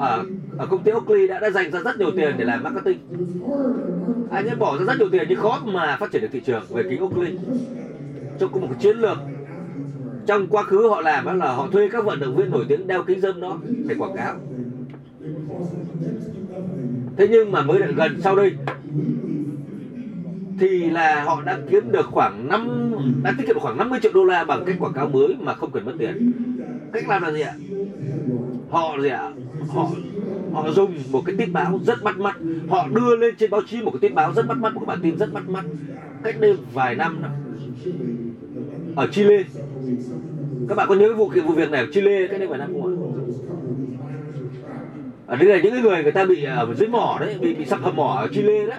ở ở công ty Oakley đã đã dành ra rất nhiều tiền để làm marketing. À, Anh ấy bỏ ra rất nhiều tiền nhưng khó mà phát triển được thị trường về kính Oakley. Trong có một cái chiến lược. Trong quá khứ họ làm đó là họ thuê các vận động viên nổi tiếng đeo kính dâm đó để quảng cáo. Thế nhưng mà mới lại gần sau đây, thì là họ đã kiếm được khoảng năm, đã tiết kiệm được khoảng 50 triệu đô la bằng cách quảng cáo mới mà không cần mất tiền. Cách làm là gì ạ? Họ gì ạ? Họ họ dùng một cái tin báo rất bắt mắt. Họ đưa lên trên báo chí một cái tin báo rất bắt mắt một cái bản tin rất bắt mắt. Cách đây vài năm đó, ở Chile. Các bạn có nhớ cái vụ vụ việc này ở Chile cách đây vài năm không ạ? Ở đây là những người người ta bị ở dưới mỏ đấy bị bị sập hầm mỏ ở Chile đó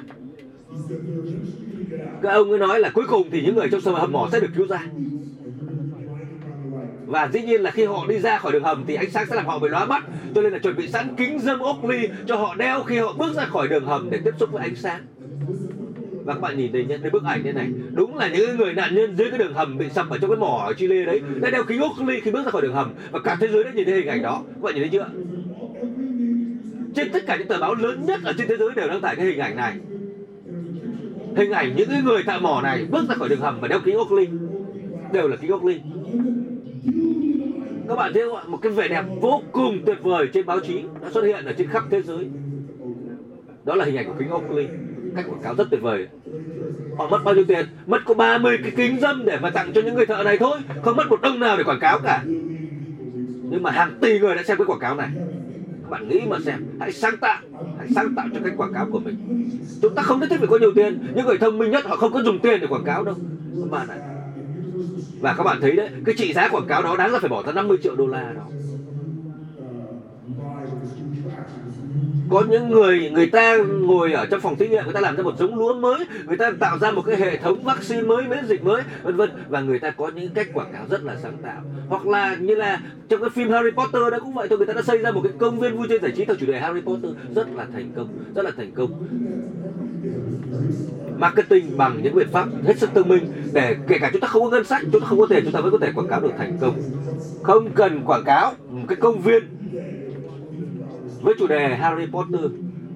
các ông ấy nói là cuối cùng thì những người trong sập hầm mỏ sẽ được cứu ra và dĩ nhiên là khi họ đi ra khỏi đường hầm thì ánh sáng sẽ làm họ bị lóa mắt. Cho nên là chuẩn bị sẵn kính dâm ly cho họ đeo khi họ bước ra khỏi đường hầm để tiếp xúc với ánh sáng. Và các bạn nhìn đây nhé đây bức ảnh thế này, đúng là những người nạn nhân dưới cái đường hầm bị sập ở trong cái mỏ ở Chile đấy, đã đeo kính ly khi bước ra khỏi đường hầm. Và cả thế giới đã nhìn thấy hình ảnh đó. Các bạn nhìn thấy chưa? Trên tất cả những tờ báo lớn nhất ở trên thế giới đều đăng tải cái hình ảnh này. Hình ảnh những cái người thợ mỏ này bước ra khỏi đường hầm và đeo kính Oakley. Đều là kính Oakley các bạn thấy không ạ? Một cái vẻ đẹp vô cùng tuyệt vời trên báo chí đã xuất hiện ở trên khắp thế giới. Đó là hình ảnh của kính Oakley cách quảng cáo rất tuyệt vời. Họ mất bao nhiêu tiền? Mất có 30 cái kính dâm để mà tặng cho những người thợ này thôi. Không mất một đồng nào để quảng cáo cả. Nhưng mà hàng tỷ người đã xem cái quảng cáo này. Các bạn nghĩ mà xem, hãy sáng tạo, hãy sáng tạo cho cách quảng cáo của mình. Chúng ta không nhất thiết phải có nhiều tiền những người thông minh nhất họ không có dùng tiền để quảng cáo đâu. Các bạn ạ và các bạn thấy đấy, cái trị giá quảng cáo đó đáng là phải bỏ ra 50 triệu đô la đó. Có những người người ta ngồi ở trong phòng thí nghiệm, người ta làm ra một giống lúa mới, người ta tạo ra một cái hệ thống vaccine mới, miễn dịch mới, vân vân. Và người ta có những cách quảng cáo rất là sáng tạo. Hoặc là như là trong cái phim Harry Potter đó cũng vậy thôi, người ta đã xây ra một cái công viên vui chơi giải trí theo chủ đề Harry Potter. Rất là thành công, rất là thành công marketing bằng những biện pháp hết sức thông minh để kể cả chúng ta không có ngân sách, chúng ta không có tiền, chúng ta vẫn có thể quảng cáo được thành công. Không cần quảng cáo một cái công viên với chủ đề Harry Potter.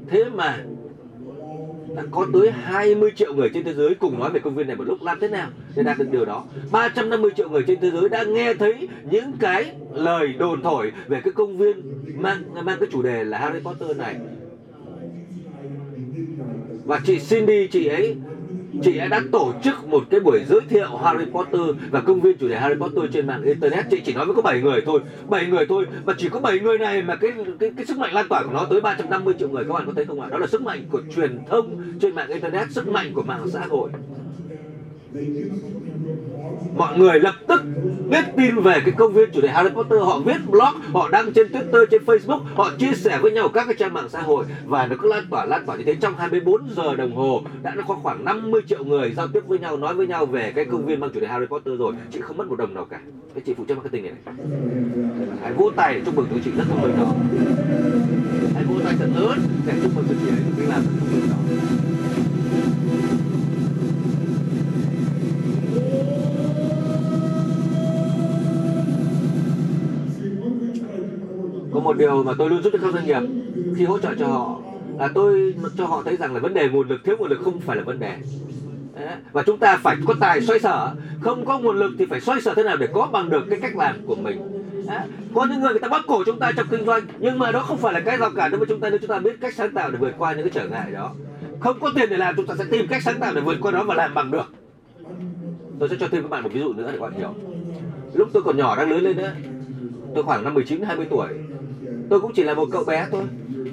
Thế mà đã có tới 20 triệu người trên thế giới cùng nói về công viên này một lúc, làm thế nào để đạt được điều đó? 350 triệu người trên thế giới đã nghe thấy những cái lời đồn thổi về cái công viên mang mang cái chủ đề là Harry Potter này và chị Cindy, chị ấy chị ấy đã tổ chức một cái buổi giới thiệu Harry Potter và công viên chủ đề Harry Potter trên mạng internet. Chị chỉ nói với có 7 người thôi 7 người thôi, mà chỉ có 7 người này mà cái cái cái sức mạnh lan tỏa của nó tới 350 triệu người, các bạn có thấy không ạ? Đó là sức mạnh của truyền thông trên mạng internet, sức mạnh của mạng xã hội mọi người lập tức biết tin về cái công viên chủ đề Harry Potter. Họ viết blog họ đăng trên Twitter trên Facebook họ chia sẻ với nhau các cái trang mạng xã hội và nó cứ lan tỏa lan tỏa như thế. Trong 24 giờ đồng hồ đã có khoảng 50 triệu người giao tiếp với nhau nói với nhau về cái công viên mang chủ đề Harry Potter rồi. Chị không mất một đồng nào cả. Cái chị phụ trách marketing này, này. hãy vỗ tay chúc mừng tụi chị rất thông minh đó. Hãy vỗ tay thật lớn để chúc mừng tụi chị mình làm rất thông minh đó. Có một điều mà tôi luôn giúp cho các doanh nghiệp khi hỗ trợ cho họ là tôi cho họ thấy rằng là vấn đề nguồn lực, thiếu nguồn lực không phải là vấn đề. Và chúng ta phải có tài xoay sở. Không có nguồn lực thì phải xoay sở thế nào để có bằng được cái cách làm của mình? Có những người người ta bắt cổ chúng ta trong kinh doanh, nhưng mà đó không phải là cái rào cản đối với chúng ta nếu chúng ta biết cách sáng tạo để vượt qua những cái trở ngại đó. Không có tiền để làm, chúng ta sẽ tìm cách sáng tạo để vượt qua đó và làm bằng được. Tôi sẽ cho thêm các bạn một ví dụ nữa để các bạn hiểu. Lúc tôi còn nhỏ, đang lớn lên nữa, tôi khoảng năm 19 20 tuổi tôi cũng chỉ là một cậu bé thôi.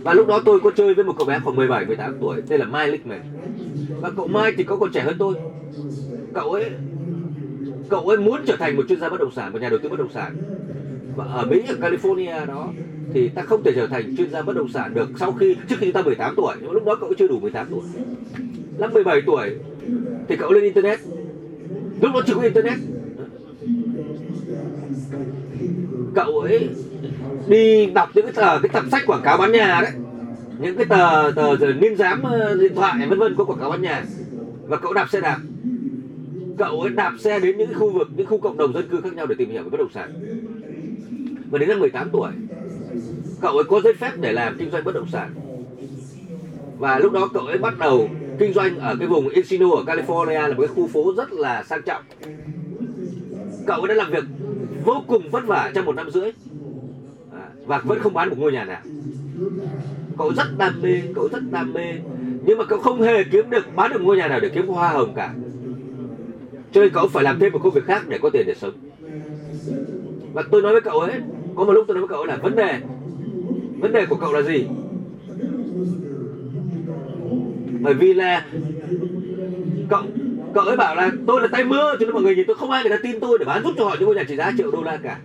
Và lúc đó tôi có chơi với một cậu bé khoảng 17 18 tuổi, tên là Mai Lickman và cậu Mai thì có còn trẻ hơn tôi. Cậu ấy cậu ấy muốn trở thành một chuyên gia bất động sản, một nhà đầu tư bất động sản. Và ở Mỹ, ở California đó, thì ta không thể trở thành chuyên gia bất động sản được sau khi, trước khi chúng ta 18 tuổi. Nhưng mà lúc đó cậu ấy chưa đủ 18 tuổi. Năm 17 tuổi thì cậu lên internet. Lúc đó chưa có internet. Cậu ấy đi đọc những cái tờ cái tập sách quảng cáo bán nhà đấy. Những cái tờ tờ, tờ niên giám ờ, điện thoại vân vân có quảng cáo bán nhà. Và cậu đạp xe đạp. Cậu ấy đạp xe đến những khu vực những khu cộng đồng dân cư khác nhau để tìm hiểu về bất động sản. Và đến năm 18 tuổi cậu ấy có giấy phép để làm kinh doanh bất động sản. Và lúc đó cậu ấy bắt đầu kinh doanh ở cái vùng Encino ở California là một cái khu phố rất là sang trọng. Cậu ấy đã làm việc vô cùng vất vả trong một năm rưỡi và vẫn không bán một ngôi nhà nào. Cậu rất đam mê, cậu rất đam mê. Nhưng mà cậu không hề kiếm được, bán được ngôi nhà nào để kiếm hoa hồng cả. Cho nên cậu phải làm thêm một công việc khác để có tiền để sống. Và tôi nói với cậu ấy, có một lúc tôi nói với cậu ấy là vấn đề vấn đề của cậu là gì? Bởi vì là cậu cậu ấy bảo là tôi là tay mưa, cho nên mọi người nhìn tôi không ai người ta tin tôi để bán giúp cho họ những ngôi nhà trị giá triệu đô la cả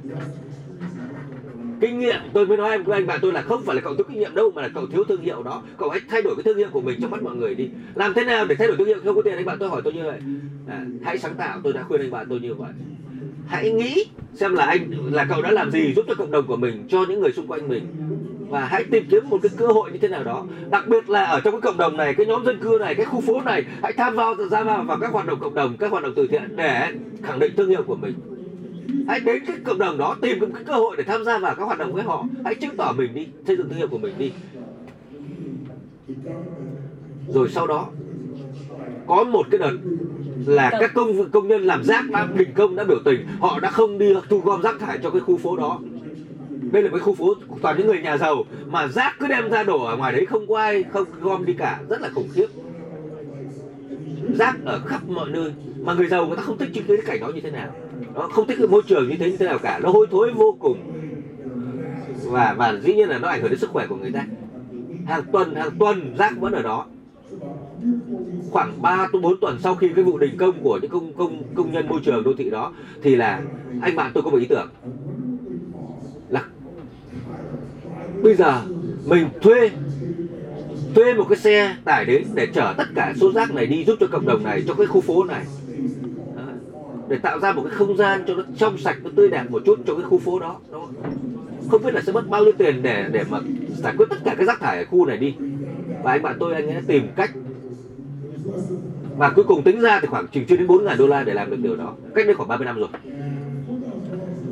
kinh nghiệm tôi mới nói với anh bạn tôi là không phải là cậu thiếu kinh nghiệm đâu mà là cậu thiếu thương hiệu đó. Cậu hãy thay đổi cái thương hiệu của mình trong mắt mọi người đi. Làm thế nào để thay đổi thương hiệu không có tiền? Anh bạn tôi hỏi tôi như vậy. À, hãy sáng tạo tôi đã khuyên anh bạn tôi như vậy. Hãy nghĩ xem là anh là cậu đã làm gì giúp cho cộng đồng của mình cho những người xung quanh mình. Và hãy tìm kiếm một cái cơ hội như thế nào đó. Đặc biệt là ở trong cái cộng đồng này cái nhóm dân cư này cái khu phố này hãy tham gia ra vào, vào các hoạt động cộng đồng các hoạt động từ thiện để khẳng định thương hiệu của mình hãy đến cái cộng đồng đó tìm cái cơ hội để tham gia vào các hoạt động với họ. Hãy chứng tỏ mình đi xây dựng thương hiệu của mình đi. Rồi sau đó có một cái đợt là các công công nhân làm rác đã đình công đã biểu tình. Họ đã không đi thu gom rác thải cho cái khu phố đó. Đây là cái khu phố toàn những người nhà giàu mà rác cứ đem ra đổ ở ngoài đấy không có ai không gom đi cả. Rất là khủng khiếp. Rác ở khắp mọi nơi mà người giàu người ta không thích chứng kiến cái cảnh đó như thế nào nó không thích cái môi trường như thế như thế nào cả. Nó hôi thối vô cùng. Và và dĩ nhiên là nó ảnh hưởng đến sức khỏe của người ta. Hàng tuần hàng tuần rác vẫn ở đó. Khoảng 3 tới 4 tuần sau khi cái vụ đình công của những công công công nhân môi trường đô thị đó, thì là anh bạn tôi có một ý tưởng. Là bây giờ mình thuê thuê một cái xe tải đến để chở tất cả số rác này đi giúp cho cộng đồng này, cho cái khu phố này để tạo ra một cái không gian cho nó trong sạch nó tươi đẹp một chút cho cái khu phố đó Đúng không? không biết là sẽ mất bao nhiêu tiền để để mà giải quyết tất cả cái rác thải ở khu này đi. Và anh bạn tôi anh ấy tìm cách. Và cuối cùng tính ra thì khoảng chừng chưa đến 4 ngàn đô la để làm được điều đó. Cách đây khoảng 30 năm rồi.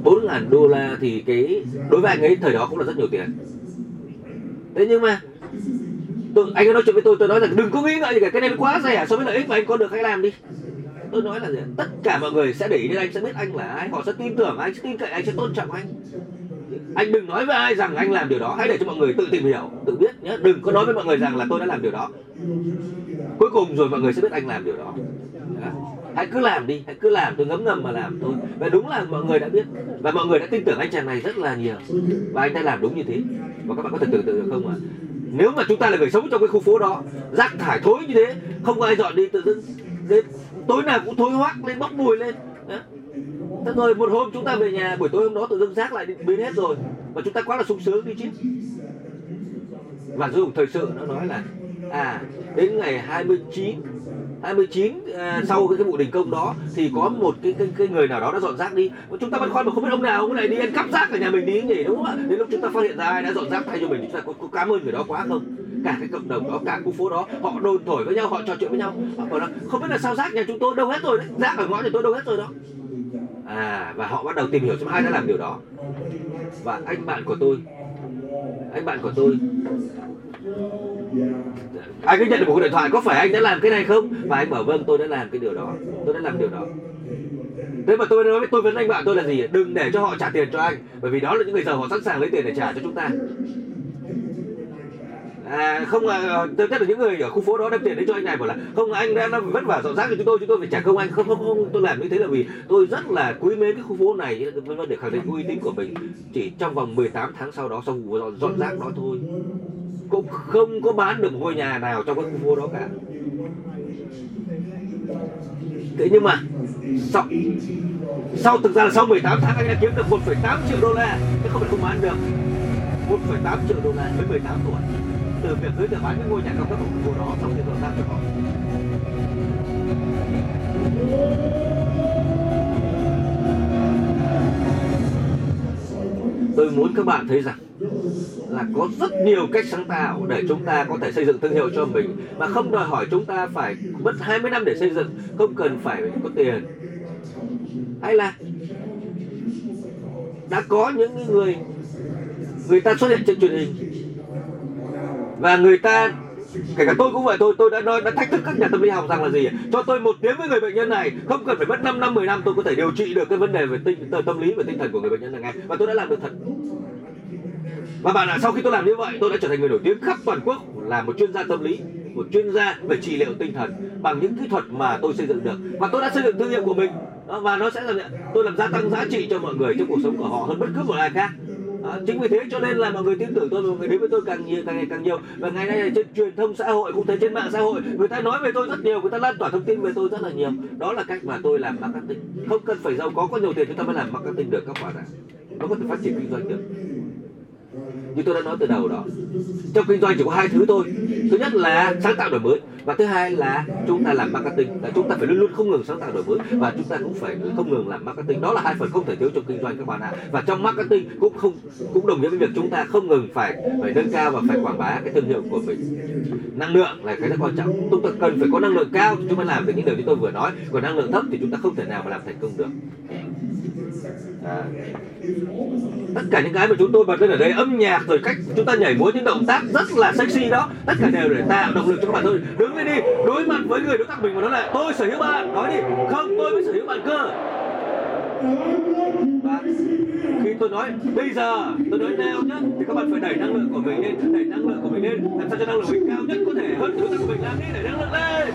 4 ngàn đô la thì cái đối với anh ấy thời đó cũng là rất nhiều tiền. Thế nhưng mà tôi, anh ấy nói chuyện với tôi tôi nói rằng đừng có nghĩ ngợi gì cả cái này nó quá rẻ so với lợi ích mà anh có được hãy làm đi tôi nói là gì? tất cả mọi người sẽ để ý đến anh, sẽ biết anh là ai, họ sẽ tin tưởng anh, sẽ tin cậy anh, sẽ tôn trọng anh. Anh đừng nói với ai rằng anh làm điều đó, hãy để cho mọi người tự tìm hiểu, tự biết nhé. Đừng có nói với mọi người rằng là tôi đã làm điều đó. Cuối cùng rồi mọi người sẽ biết anh làm điều đó. Hãy cứ làm đi, hãy cứ làm tôi ngấm ngầm mà làm thôi. Và đúng là mọi người đã biết, và mọi người đã tin tưởng anh chàng này rất là nhiều. Và anh đã làm đúng như thế. Và các bạn có thể tưởng tượng được không ạ? Nếu mà chúng ta là người sống trong cái khu phố đó, rác thải thối như thế, không có ai dọn đi, tự dưng đến tối nào cũng thối hoác lên bốc mùi lên. Đó. Thế rồi một hôm chúng ta về nhà, buổi tối hôm đó tự dưng rác lại biến hết rồi. Và chúng ta quá là sung sướng đi chứ. Và dùng thời sự nó nói là à đến ngày 29 29 à, sau cái, cái vụ đình công đó thì có một cái, cái cái người nào đó đã dọn rác đi. Chúng ta băn khoăn mà không biết ông nào ông này đi ăn cắp rác ở nhà mình đi nhỉ đúng không ạ? Đến lúc chúng ta phát hiện ra ai đã dọn rác thay cho mình thì chúng ta có, có cảm ơn người đó quá không? Cả cái cộng đồng đó cả khu phố đó họ đồn thổi với nhau họ trò chuyện với nhau. Họ bảo là không biết là sao rác nhà chúng tôi đâu hết rồi đấy rác ở ngõ nhà tôi đâu hết rồi đó. À và họ bắt đầu tìm hiểu xem ai đã làm điều đó. Và anh bạn của tôi anh bạn của tôi anh có nhận được một cuộc điện thoại có phải anh đã làm cái này không? Và anh bảo vâng tôi đã làm cái điều đó. Tôi đã làm điều đó. Thế mà tôi nói với tôi vấn anh bạn tôi là gì? Đừng để cho họ trả tiền cho anh bởi vì đó là những người giàu họ sẵn sàng lấy tiền để trả cho chúng ta. À, không là tôi chắc là những người ở khu phố đó đem tiền đến cho anh này bảo là không anh đã vất vả dọn rác cho chúng tôi chúng tôi phải trả công. Anh không không không tôi làm như thế là vì tôi rất là quý mến cái khu phố này vân vân để khẳng định uy tín của mình. Chỉ trong vòng 18 tháng sau đó sau vụ dọn, dọn rác đó thôi cũng không có bán được một ngôi nhà nào trong cái khu phố đó cả. Thế nhưng mà sau sau thực ra là sau 18 tháng anh đã kiếm được 1,8 triệu đô la chứ không phải không bán được. 1,8 triệu đô la với 18 tuổi. Từ việc giới thiệu bán những ngôi nhà cao cấp của khu phố đó xong thì dọn ra cho họ. Tôi muốn các bạn thấy rằng là có rất nhiều cách sáng tạo để chúng ta có thể xây dựng thương hiệu cho mình. Mà không đòi hỏi chúng ta phải mất 20 năm để xây dựng, không cần phải có tiền. Hay là đã có những người người ta xuất hiện trên truyền hình và người ta kể cả tôi cũng vậy, tôi tôi đã nói, đã thách thức các nhà tâm lý học rằng là gì cho tôi một tiếng với người bệnh nhân này, không cần phải mất 5 năm 10 năm, tôi có thể điều trị được cái vấn đề về tinh tâm lý và tinh thần của người bệnh nhân này ngay và tôi đã làm được thật. Và bạn ạ, sau khi tôi làm như vậy, tôi đã trở thành người nổi tiếng khắp toàn quốc, là một chuyên gia tâm lý, một chuyên gia về trị liệu tinh thần bằng những kỹ thuật mà tôi xây dựng được. Và tôi đã xây dựng thương hiệu của mình. Và nó sẽ là tôi làm gia tăng giá trị cho mọi người trong cuộc sống của họ hơn bất cứ một ai khác. À, chính vì thế cho nên là mọi người tin tưởng tôi mọi người đến với tôi càng nhiều càng ngày càng nhiều. Và ngày nay là trên truyền thông xã hội cũng thấy trên mạng xã hội người ta nói về tôi rất nhiều người ta lan tỏa thông tin về tôi rất là nhiều. Đó là cách mà tôi làm marketing. Không cần phải giàu có có nhiều tiền chúng ta mới làm marketing được các bạn ạ. Nó có thể phát triển kinh doanh được như tôi đã nói từ đầu đó. Trong kinh doanh chỉ có hai thứ thôi. Thứ nhất là sáng tạo đổi mới và thứ hai là chúng ta làm marketing. Là chúng ta phải luôn luôn không ngừng sáng tạo đổi mới và chúng ta cũng phải không ngừng làm marketing. Đó là hai phần không thể thiếu trong kinh doanh các bạn ạ. Và trong marketing cũng không, cũng đồng nghĩa với việc chúng ta không ngừng phải phải nâng cao và phải quảng bá cái thương hiệu của mình. Năng lượng là cái rất quan trọng. Chúng ta cần phải có năng lượng cao thì chúng ta làm được những điều như tôi vừa nói. Còn năng lượng thấp thì chúng ta không thể nào mà làm thành công được à. tất cả những cái mà chúng tôi bật lên ở đây, âm nhạc rồi cách chúng ta nhảy múa, những động tác rất là sexy đó, tất cả đều để tạo động lực cho các bạn thôi. Đứng lên đi, đối mặt với người đối tác mình và nói là, tôi sở hữu bạn. Nói đi, không, tôi mới sở hữu bạn cơ. Và khi tôi nói, bây giờ tôi nói nào nhá, thì các bạn phải đẩy năng lượng của mình lên, đẩy năng lượng của mình lên, làm sao cho năng lượng mình cao nhất có thể hơn đối tác của mình làm đi, đẩy năng lượng lên.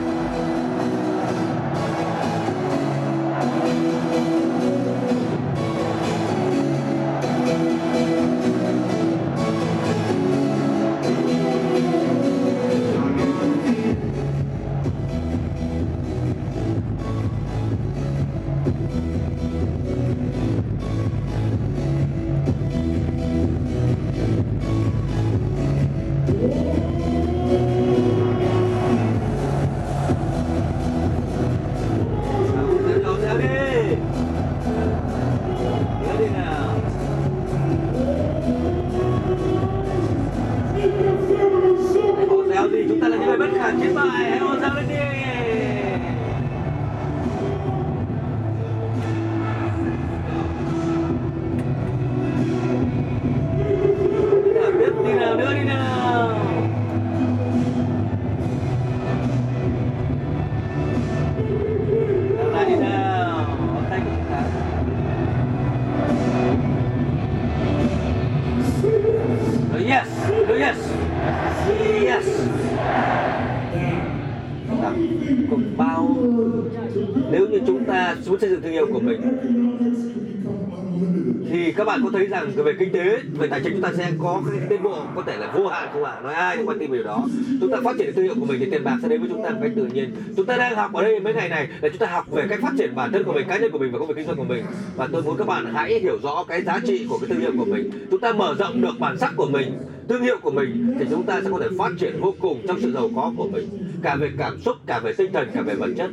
Rằng về kinh tế, về tài chính chúng ta sẽ có cái tiến bộ có thể là vô hạn không ạ? Nói ai cũng quan tâm điều đó. Chúng ta phát triển thương hiệu của mình thì tiền bạc sẽ đến với chúng ta một cách tự nhiên. Chúng ta đang học ở đây mấy ngày này là chúng ta học về cách phát triển bản thân của mình, cá nhân của mình và công việc kinh doanh của mình. Và tôi muốn các bạn hãy hiểu rõ cái giá trị của cái thương hiệu của mình. Chúng ta mở rộng được bản sắc của mình, thương hiệu của mình thì chúng ta sẽ có thể phát triển vô cùng trong sự giàu có của mình. Cả về cảm xúc, cả về tinh thần, cả về vật chất.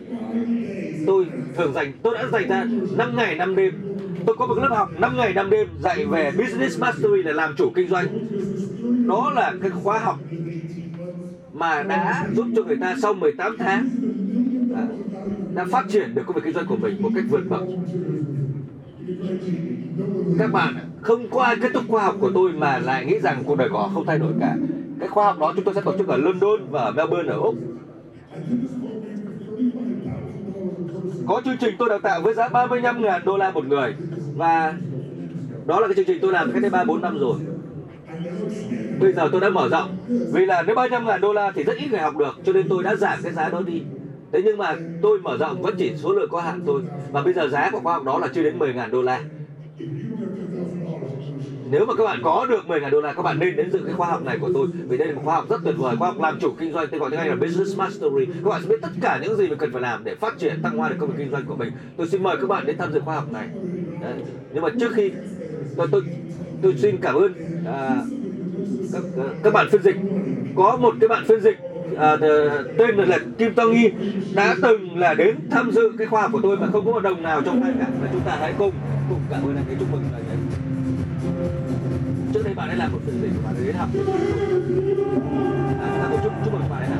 Tôi thường dành, tôi đã dành ra 5 ngày 5 đêm tôi có một lớp học 5 ngày 5 đêm dạy về business mastery để làm chủ kinh doanh. Đó là cái khóa học mà đã giúp cho người ta sau 18 tháng đã, đã phát triển được công việc kinh doanh của mình một cách vượt bậc. Các bạn không có ai kết thúc khóa học của tôi mà lại nghĩ rằng cuộc đời của họ không thay đổi cả. Cái khóa học đó chúng tôi sẽ tổ chức ở London và ở Melbourne ở Úc. Có chương trình tôi đào tạo với giá 35.000 đô la một người và đó là cái chương trình tôi làm cách đây 3 4 năm rồi. Bây giờ tôi đã mở rộng vì là nếu 35.000 đô la thì rất ít người học được, cho nên tôi đã giảm cái giá đó đi. Thế nhưng mà tôi mở rộng vẫn chỉ số lượng có hạn thôi và bây giờ giá của khóa học đó là chưa đến 10.000 đô la. Nếu mà các bạn có được 10 ngàn đô la các bạn nên đến dự cái khóa học này của tôi. Vì đây là một khóa học rất tuyệt vời khóa học làm chủ kinh doanh tên gọi tiếng Anh là Business Mastery. Các bạn sẽ biết tất cả những gì mình cần phải làm để phát triển tăng hoa được công việc kinh doanh của mình. Tôi xin mời các bạn đến tham dự khóa học này. Đấy. nhưng mà trước khi tôi tôi tôi xin cảm ơn à, các các bạn phiên dịch. Có một cái bạn phiên dịch à, tên là Kim Tông Nghi đã từng là đến tham dự cái khoa học của tôi mà không có một đồng nào trong tay cả và chúng ta hãy cùng cùng cảm ơn anh ấy. Chúc mừng anh đây bạn ấy làm một phần của bạn ấy đến học à, chúc chúc mừng bạn ấy nào.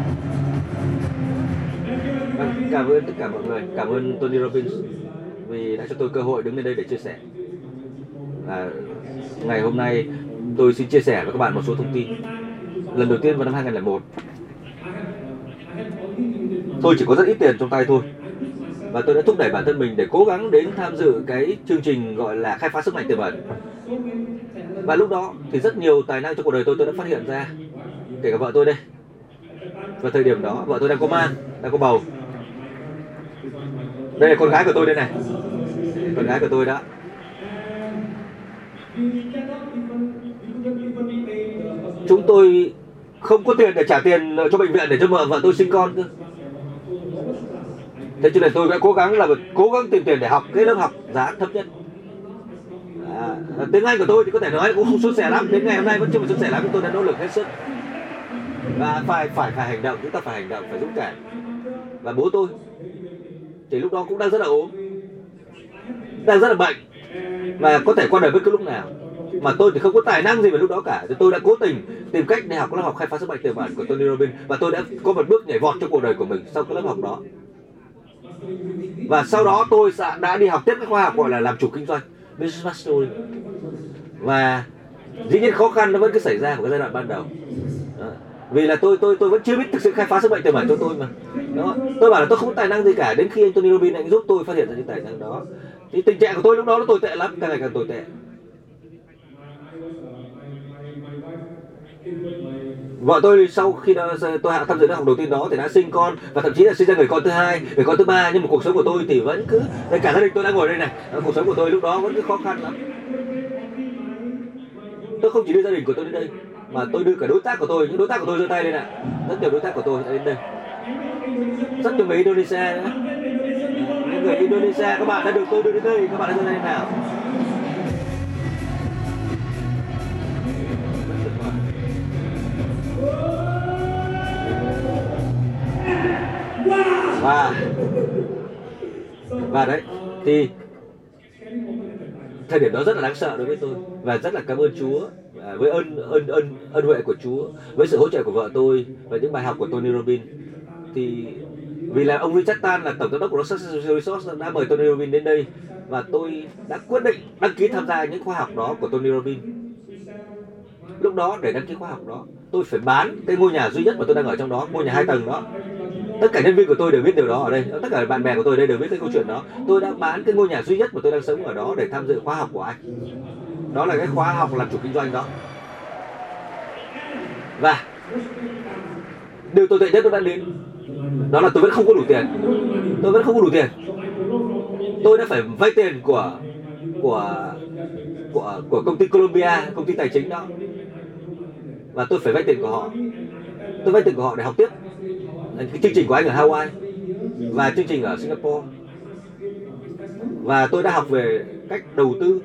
Vâng, cảm ơn tất cả mọi người. Cảm ơn Tony Robbins vì đã cho tôi cơ hội đứng lên đây để chia sẻ. À, ngày hôm nay tôi xin chia sẻ với các bạn một số thông tin. Lần đầu tiên vào năm 2001 tôi chỉ có rất ít tiền trong tay thôi. Và tôi đã thúc đẩy bản thân mình để cố gắng đến tham dự cái chương trình gọi là khai phá sức mạnh tiềm ẩn và lúc đó thì rất nhiều tài năng trong cuộc đời tôi tôi đã phát hiện ra. Kể cả vợ tôi đây. Và thời điểm đó, vợ tôi đang có mang đang có bầu. Đây là con gái của tôi đây này. Con gái của tôi đó. Chúng tôi không có tiền để trả tiền cho bệnh viện để cho vợ vợ tôi sinh con cơ. Thế cho nên tôi đã cố gắng là cố gắng tìm tiền để học cái lớp học giá thấp nhất à, tiếng anh của tôi thì có thể nói cũng không suôn sẻ lắm. Đến ngày hôm nay vẫn chưa suôn sẻ lắm nhưng tôi đã nỗ lực hết sức. Và phải phải phải hành động chúng ta phải hành động phải dũng cảm. Và bố tôi thì lúc đó cũng đang rất là ốm đang rất là bệnh. Và có thể qua đời bất cứ lúc nào. Mà tôi thì không có tài năng gì về lúc đó cả. Thì tôi đã cố tình tìm cách để học lớp học khai phá sức mạnh tiềm ẩn của Tony Robbins. Và tôi đã có một bước nhảy vọt trong cuộc đời của mình sau cái lớp học đó. Và sau đó tôi đã đi học tiếp cái khoa học gọi là làm chủ kinh doanh business mastery và dĩ nhiên khó khăn nó vẫn cứ xảy ra của cái giai đoạn ban đầu. Đó. vì là tôi tôi tôi vẫn chưa biết thực sự khai phá sức mạnh tiềm ẩn cho tôi mà. Đó. Tôi bảo là tôi không có tài năng gì cả. Đến khi anh Tony Robbins anh giúp tôi phát hiện ra những tài năng đó, thì tình trạng của tôi lúc đó nó tồi tệ lắm, càng ngày càng tồi tệ. Vợ tôi sau khi đó, tôi tham dự lớp học đầu tiên đó thì đã sinh con và thậm chí là sinh ra người con thứ hai người con thứ ba. Nhưng mà cuộc sống của tôi thì vẫn cứ đây cả gia đình tôi đã ngồi đây này. Ờ, cuộc sống của tôi lúc đó vẫn cứ khó khăn lắm. Tôi không chỉ đưa gia đình của tôi đến đây mà tôi đưa cả đối tác của tôi. Những đối tác của tôi giơ tay lên ạ. Rất nhiều đối tác của tôi đã đến đây. Rất nhiều người Indonesia nữa. Những người Indonesia các bạn đã được tôi đưa đến đây. Các bạn đã giơ tay lên nào. Và và đấy, thì thời điểm đó rất là đáng sợ đối với tôi và rất là cảm ơn Chúa à, với ơn ơn ơn ân huệ của Chúa, với sự hỗ trợ của vợ tôi và những bài học của Tony Robbins. Thì vì là ông Richard Tan là tổng giám đốc của Success Resource đã mời Tony Robbins đến đây và tôi đã quyết định đăng ký tham gia những khóa học đó của Tony Robbins. Lúc đó để đăng ký khóa học đó, tôi phải bán cái ngôi nhà duy nhất mà tôi đang ở trong đó, ngôi nhà hai tầng đó tất cả nhân viên của tôi đều biết điều đó ở đây. Tất cả bạn bè của tôi ở đây đều biết cái câu chuyện đó. Tôi đã bán cái ngôi nhà duy nhất mà tôi đang sống ở đó để tham dự khóa học của anh. Đó là cái khóa học làm chủ kinh doanh đó. Và điều tồi tệ nhất tôi đã đến đó là tôi vẫn không có đủ tiền. Tôi vẫn không có đủ tiền. Tôi đã phải vay tiền của của của của công ty Colombia, công ty tài chính đó. Và tôi phải vay tiền của họ. Tôi vay tiền của họ để học tiếp cái chương trình của anh ở Hawaii và chương trình ở Singapore. Và tôi đã học về cách đầu tư.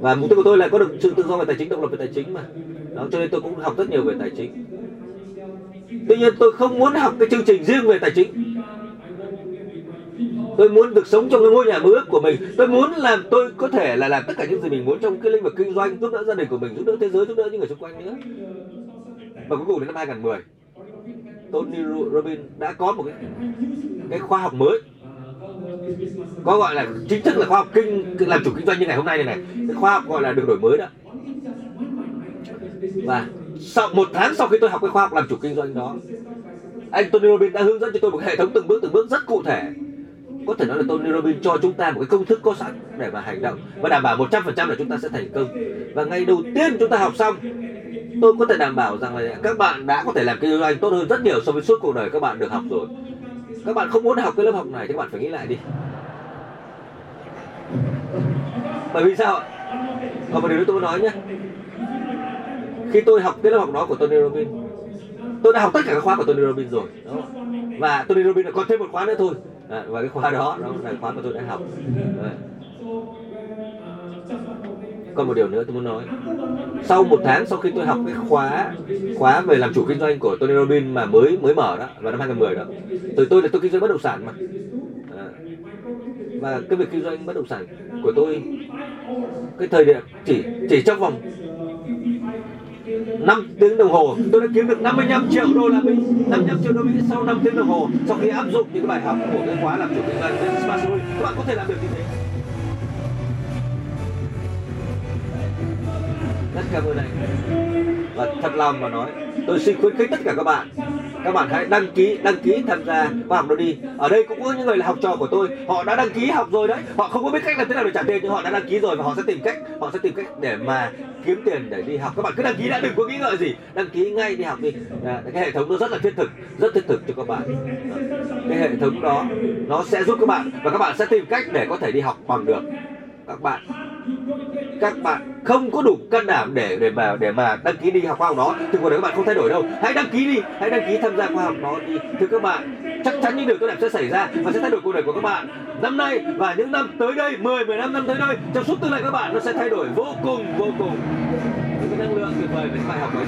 Và mục tiêu của tôi là có được sự tự do về tài chính, độc lập về tài chính mà. Đó, cho nên tôi cũng học rất nhiều về tài chính. Tuy nhiên, tôi không muốn học cái chương trình riêng về tài chính. Tôi muốn được sống trong cái ngôi nhà mơ ước của mình. Tôi muốn làm, tôi có thể là làm tất cả những gì mình muốn trong cái lĩnh vực kinh doanh, giúp đỡ gia đình của mình, giúp đỡ thế giới, giúp đỡ những người xung quanh nữa và cuối cùng đến năm 2010 Tony Robbins đã có một cái cái khoa học mới. Có gọi là chính thức là khoa học kinh làm chủ kinh doanh như ngày hôm nay này này. Cái khoa học gọi là được đổi mới đó. Và sau, một tháng sau khi tôi học cái khoa học làm chủ kinh doanh đó, anh Tony Robbins đã hướng dẫn cho tôi một hệ thống từng bước từng bước rất cụ thể có thể nói là Tony Robbins cho chúng ta một cái công thức có sẵn để mà hành động và đảm bảo 100% là chúng ta sẽ thành công. Và ngày đầu tiên chúng ta học xong, tôi có thể đảm bảo rằng là các bạn đã có thể làm kinh doanh tốt hơn rất nhiều so với suốt cuộc đời các bạn được học rồi. Các bạn không muốn học cái lớp học này thì các bạn phải nghĩ lại đi. Bởi vì sao còn một điều tôi muốn nói nhé. Khi tôi học cái lớp học đó của Tony Robbins, tôi đã học tất cả các khóa của Tony Robbins rồi đó. và Tony Robbins còn thêm một khóa nữa thôi à, và cái khóa đó đó là khóa mà tôi đã học. Đấy. còn một điều nữa tôi muốn nói. Sau một tháng sau khi tôi học cái khóa khóa về làm chủ kinh doanh của Tony Robbins mà mới mới mở đó vào năm 2010 đó từ tôi là tôi kinh doanh bất động sản mà. À, và cái việc kinh doanh bất động sản của tôi cái thời điểm chỉ chỉ trong vòng 5 tiếng đồng hồ. Tôi đã kiếm được 55 triệu đô la Mỹ. 55 triệu đô la Mỹ sau 5 tiếng đồng hồ. Sau khi áp dụng những bài học của cái khóa làm chủ kinh doanh với Smart Story các bạn có thể làm được như thế. Rất cảm ơn anh. Và thật lòng mà nói, tôi xin khuyến khích tất cả các bạn các bạn hãy đăng ký đăng ký tham gia khóa học đó đi. Ở đây cũng có những người là học trò của tôi. Họ đã đăng ký học rồi đấy. Họ không có biết cách làm thế nào để trả tiền nhưng họ đã đăng ký rồi và họ sẽ tìm cách họ sẽ tìm cách để mà kiếm tiền để đi học. Các bạn cứ đăng ký đã đừng có nghĩ ngợi gì. Đăng ký ngay đi học đi. À, cái hệ thống nó rất là thiết thực rất thiết thực cho các bạn. Cái hệ thống đó nó sẽ giúp các bạn và các bạn sẽ tìm cách để có thể đi học bằng được các bạn. Các bạn không có đủ can đảm để để mà để mà đăng ký đi học khoa học đó. Thì cuộc đời các bạn không thay đổi đâu, hãy đăng ký đi, hãy đăng ký tham gia khoa học đó đi. Thưa các bạn, chắc chắn những điều tốt đẹp sẽ xảy ra và sẽ thay đổi cuộc đời của các bạn. Năm nay và những năm tới đây 10 15 năm tới đây, trong suốt tương lai các bạn nó sẽ thay đổi vô cùng vô cùng. Những cái năng lượng tuyệt vời về bài học của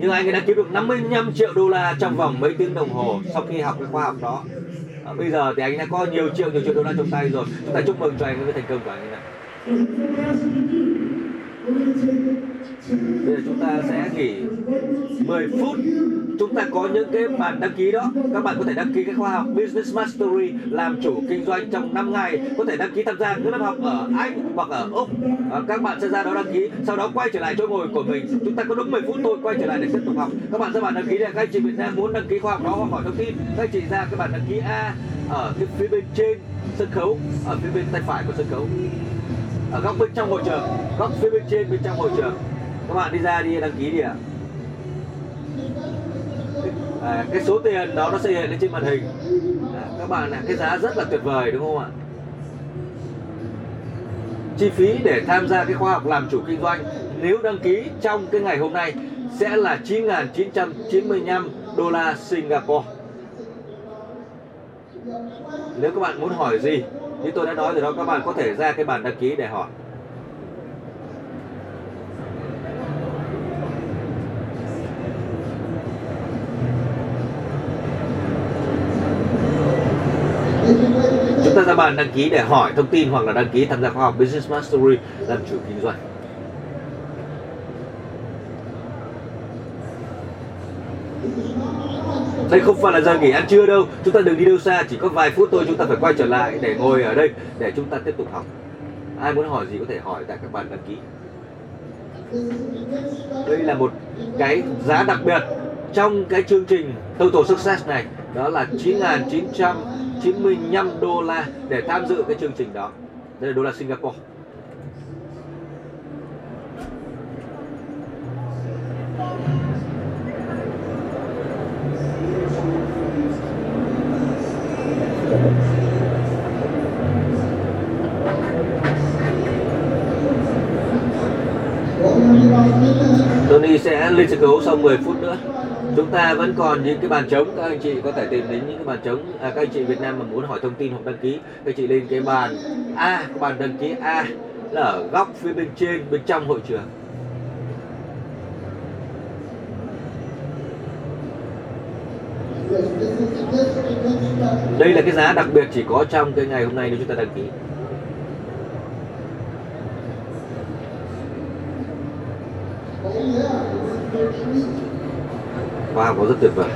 nhưng anh ấy đã kiếm được 55 triệu đô la trong vòng mấy tiếng đồng hồ sau khi học cái khoa học đó. À, bây giờ thì anh đã có nhiều triệu nhiều triệu đô la trong tay rồi. Chúng ta chúc mừng cho anh với thành công của anh ấy này Bây giờ chúng ta sẽ nghỉ 10 phút Chúng ta có những cái bản đăng ký đó. Các bạn có thể đăng ký cái khóa học Business Mastery Làm chủ kinh doanh trong 5 ngày. Có thể đăng ký tham gia các lớp học ở Anh hoặc ở Úc. À, Các bạn sẽ ra đó đăng ký Sau đó quay trở lại chỗ ngồi của mình. Chúng ta có đúng 10 phút thôi quay trở lại để tiếp tục học. Các bạn ra bản đăng ký để các anh chị Việt Nam muốn đăng ký khóa học đó hoặc hỏi thông tin. Các anh chị ra cái bản đăng ký A Ở cái phía bên trên sân khấu Ở phía bên tay phải của sân khấu. Ở góc bên trong hội trường góc phía bên trên bên trong hội trường. Các bạn đi ra đi đăng ký đi ạ. à, À, cái số tiền đó nó sẽ hiện lên trên màn hình. À, các bạn ạ cái giá rất là tuyệt vời đúng không ạ? Chi phí để tham gia cái khóa học làm chủ kinh doanh nếu đăng ký trong cái ngày hôm nay sẽ là 9.995 đô la Singapore. Nếu các bạn muốn hỏi gì như tôi đã nói rồi đó các bạn có thể ra cái bàn đăng ký để hỏi. Bạn đăng ký để hỏi thông tin hoặc là đăng ký tham gia khóa học Business Mastery làm chủ kinh doanh. Đây không phải là giờ nghỉ ăn trưa đâu. Chúng ta đừng đi đâu xa, chỉ có vài phút thôi, chúng ta phải quay trở lại để ngồi ở đây để chúng ta tiếp tục học. Ai muốn hỏi gì có thể hỏi tại các bạn đăng ký. Đây là một cái giá đặc biệt trong cái chương trình Total Success này. Đó là 95 đô la để tham dự cái chương trình đó. Đây là đô la Singapore. Tony sẽ lên sân khấu sau 10 phút nữa chúng ta vẫn còn những cái bàn trống. Các anh chị có thể tìm đến những cái bàn trống à, các anh chị Việt Nam mà muốn hỏi thông tin hoặc đăng ký các anh chị lên cái bàn A cái bàn đăng ký A là ở góc phía bên trên bên trong hội trường. Đây là cái giá đặc biệt chỉ có trong cái ngày hôm nay nếu chúng ta đăng ký khóa học có rất tuyệt vời.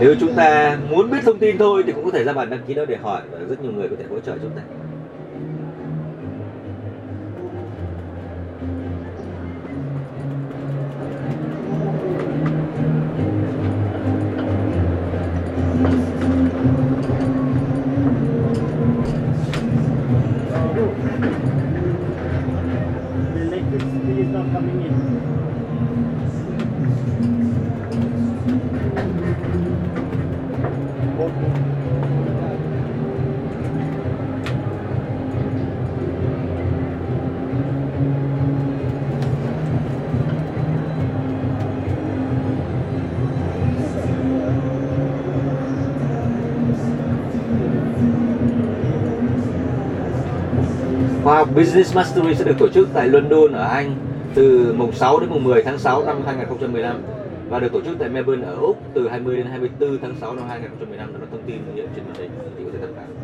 Nếu chúng ta muốn biết thông tin thôi thì cũng có thể ra bàn đăng ký đó để hỏi và rất nhiều người có thể hỗ trợ chúng ta. Business Mastery sẽ được tổ chức tại London ở Anh từ mùng 6 đến mùng 10 tháng 6 năm 2015 và được tổ chức tại Melbourne ở Úc từ 20 đến 24 tháng 6 năm 2015 đó là thông tin hiện trên màn hình thì có thể tham khảo.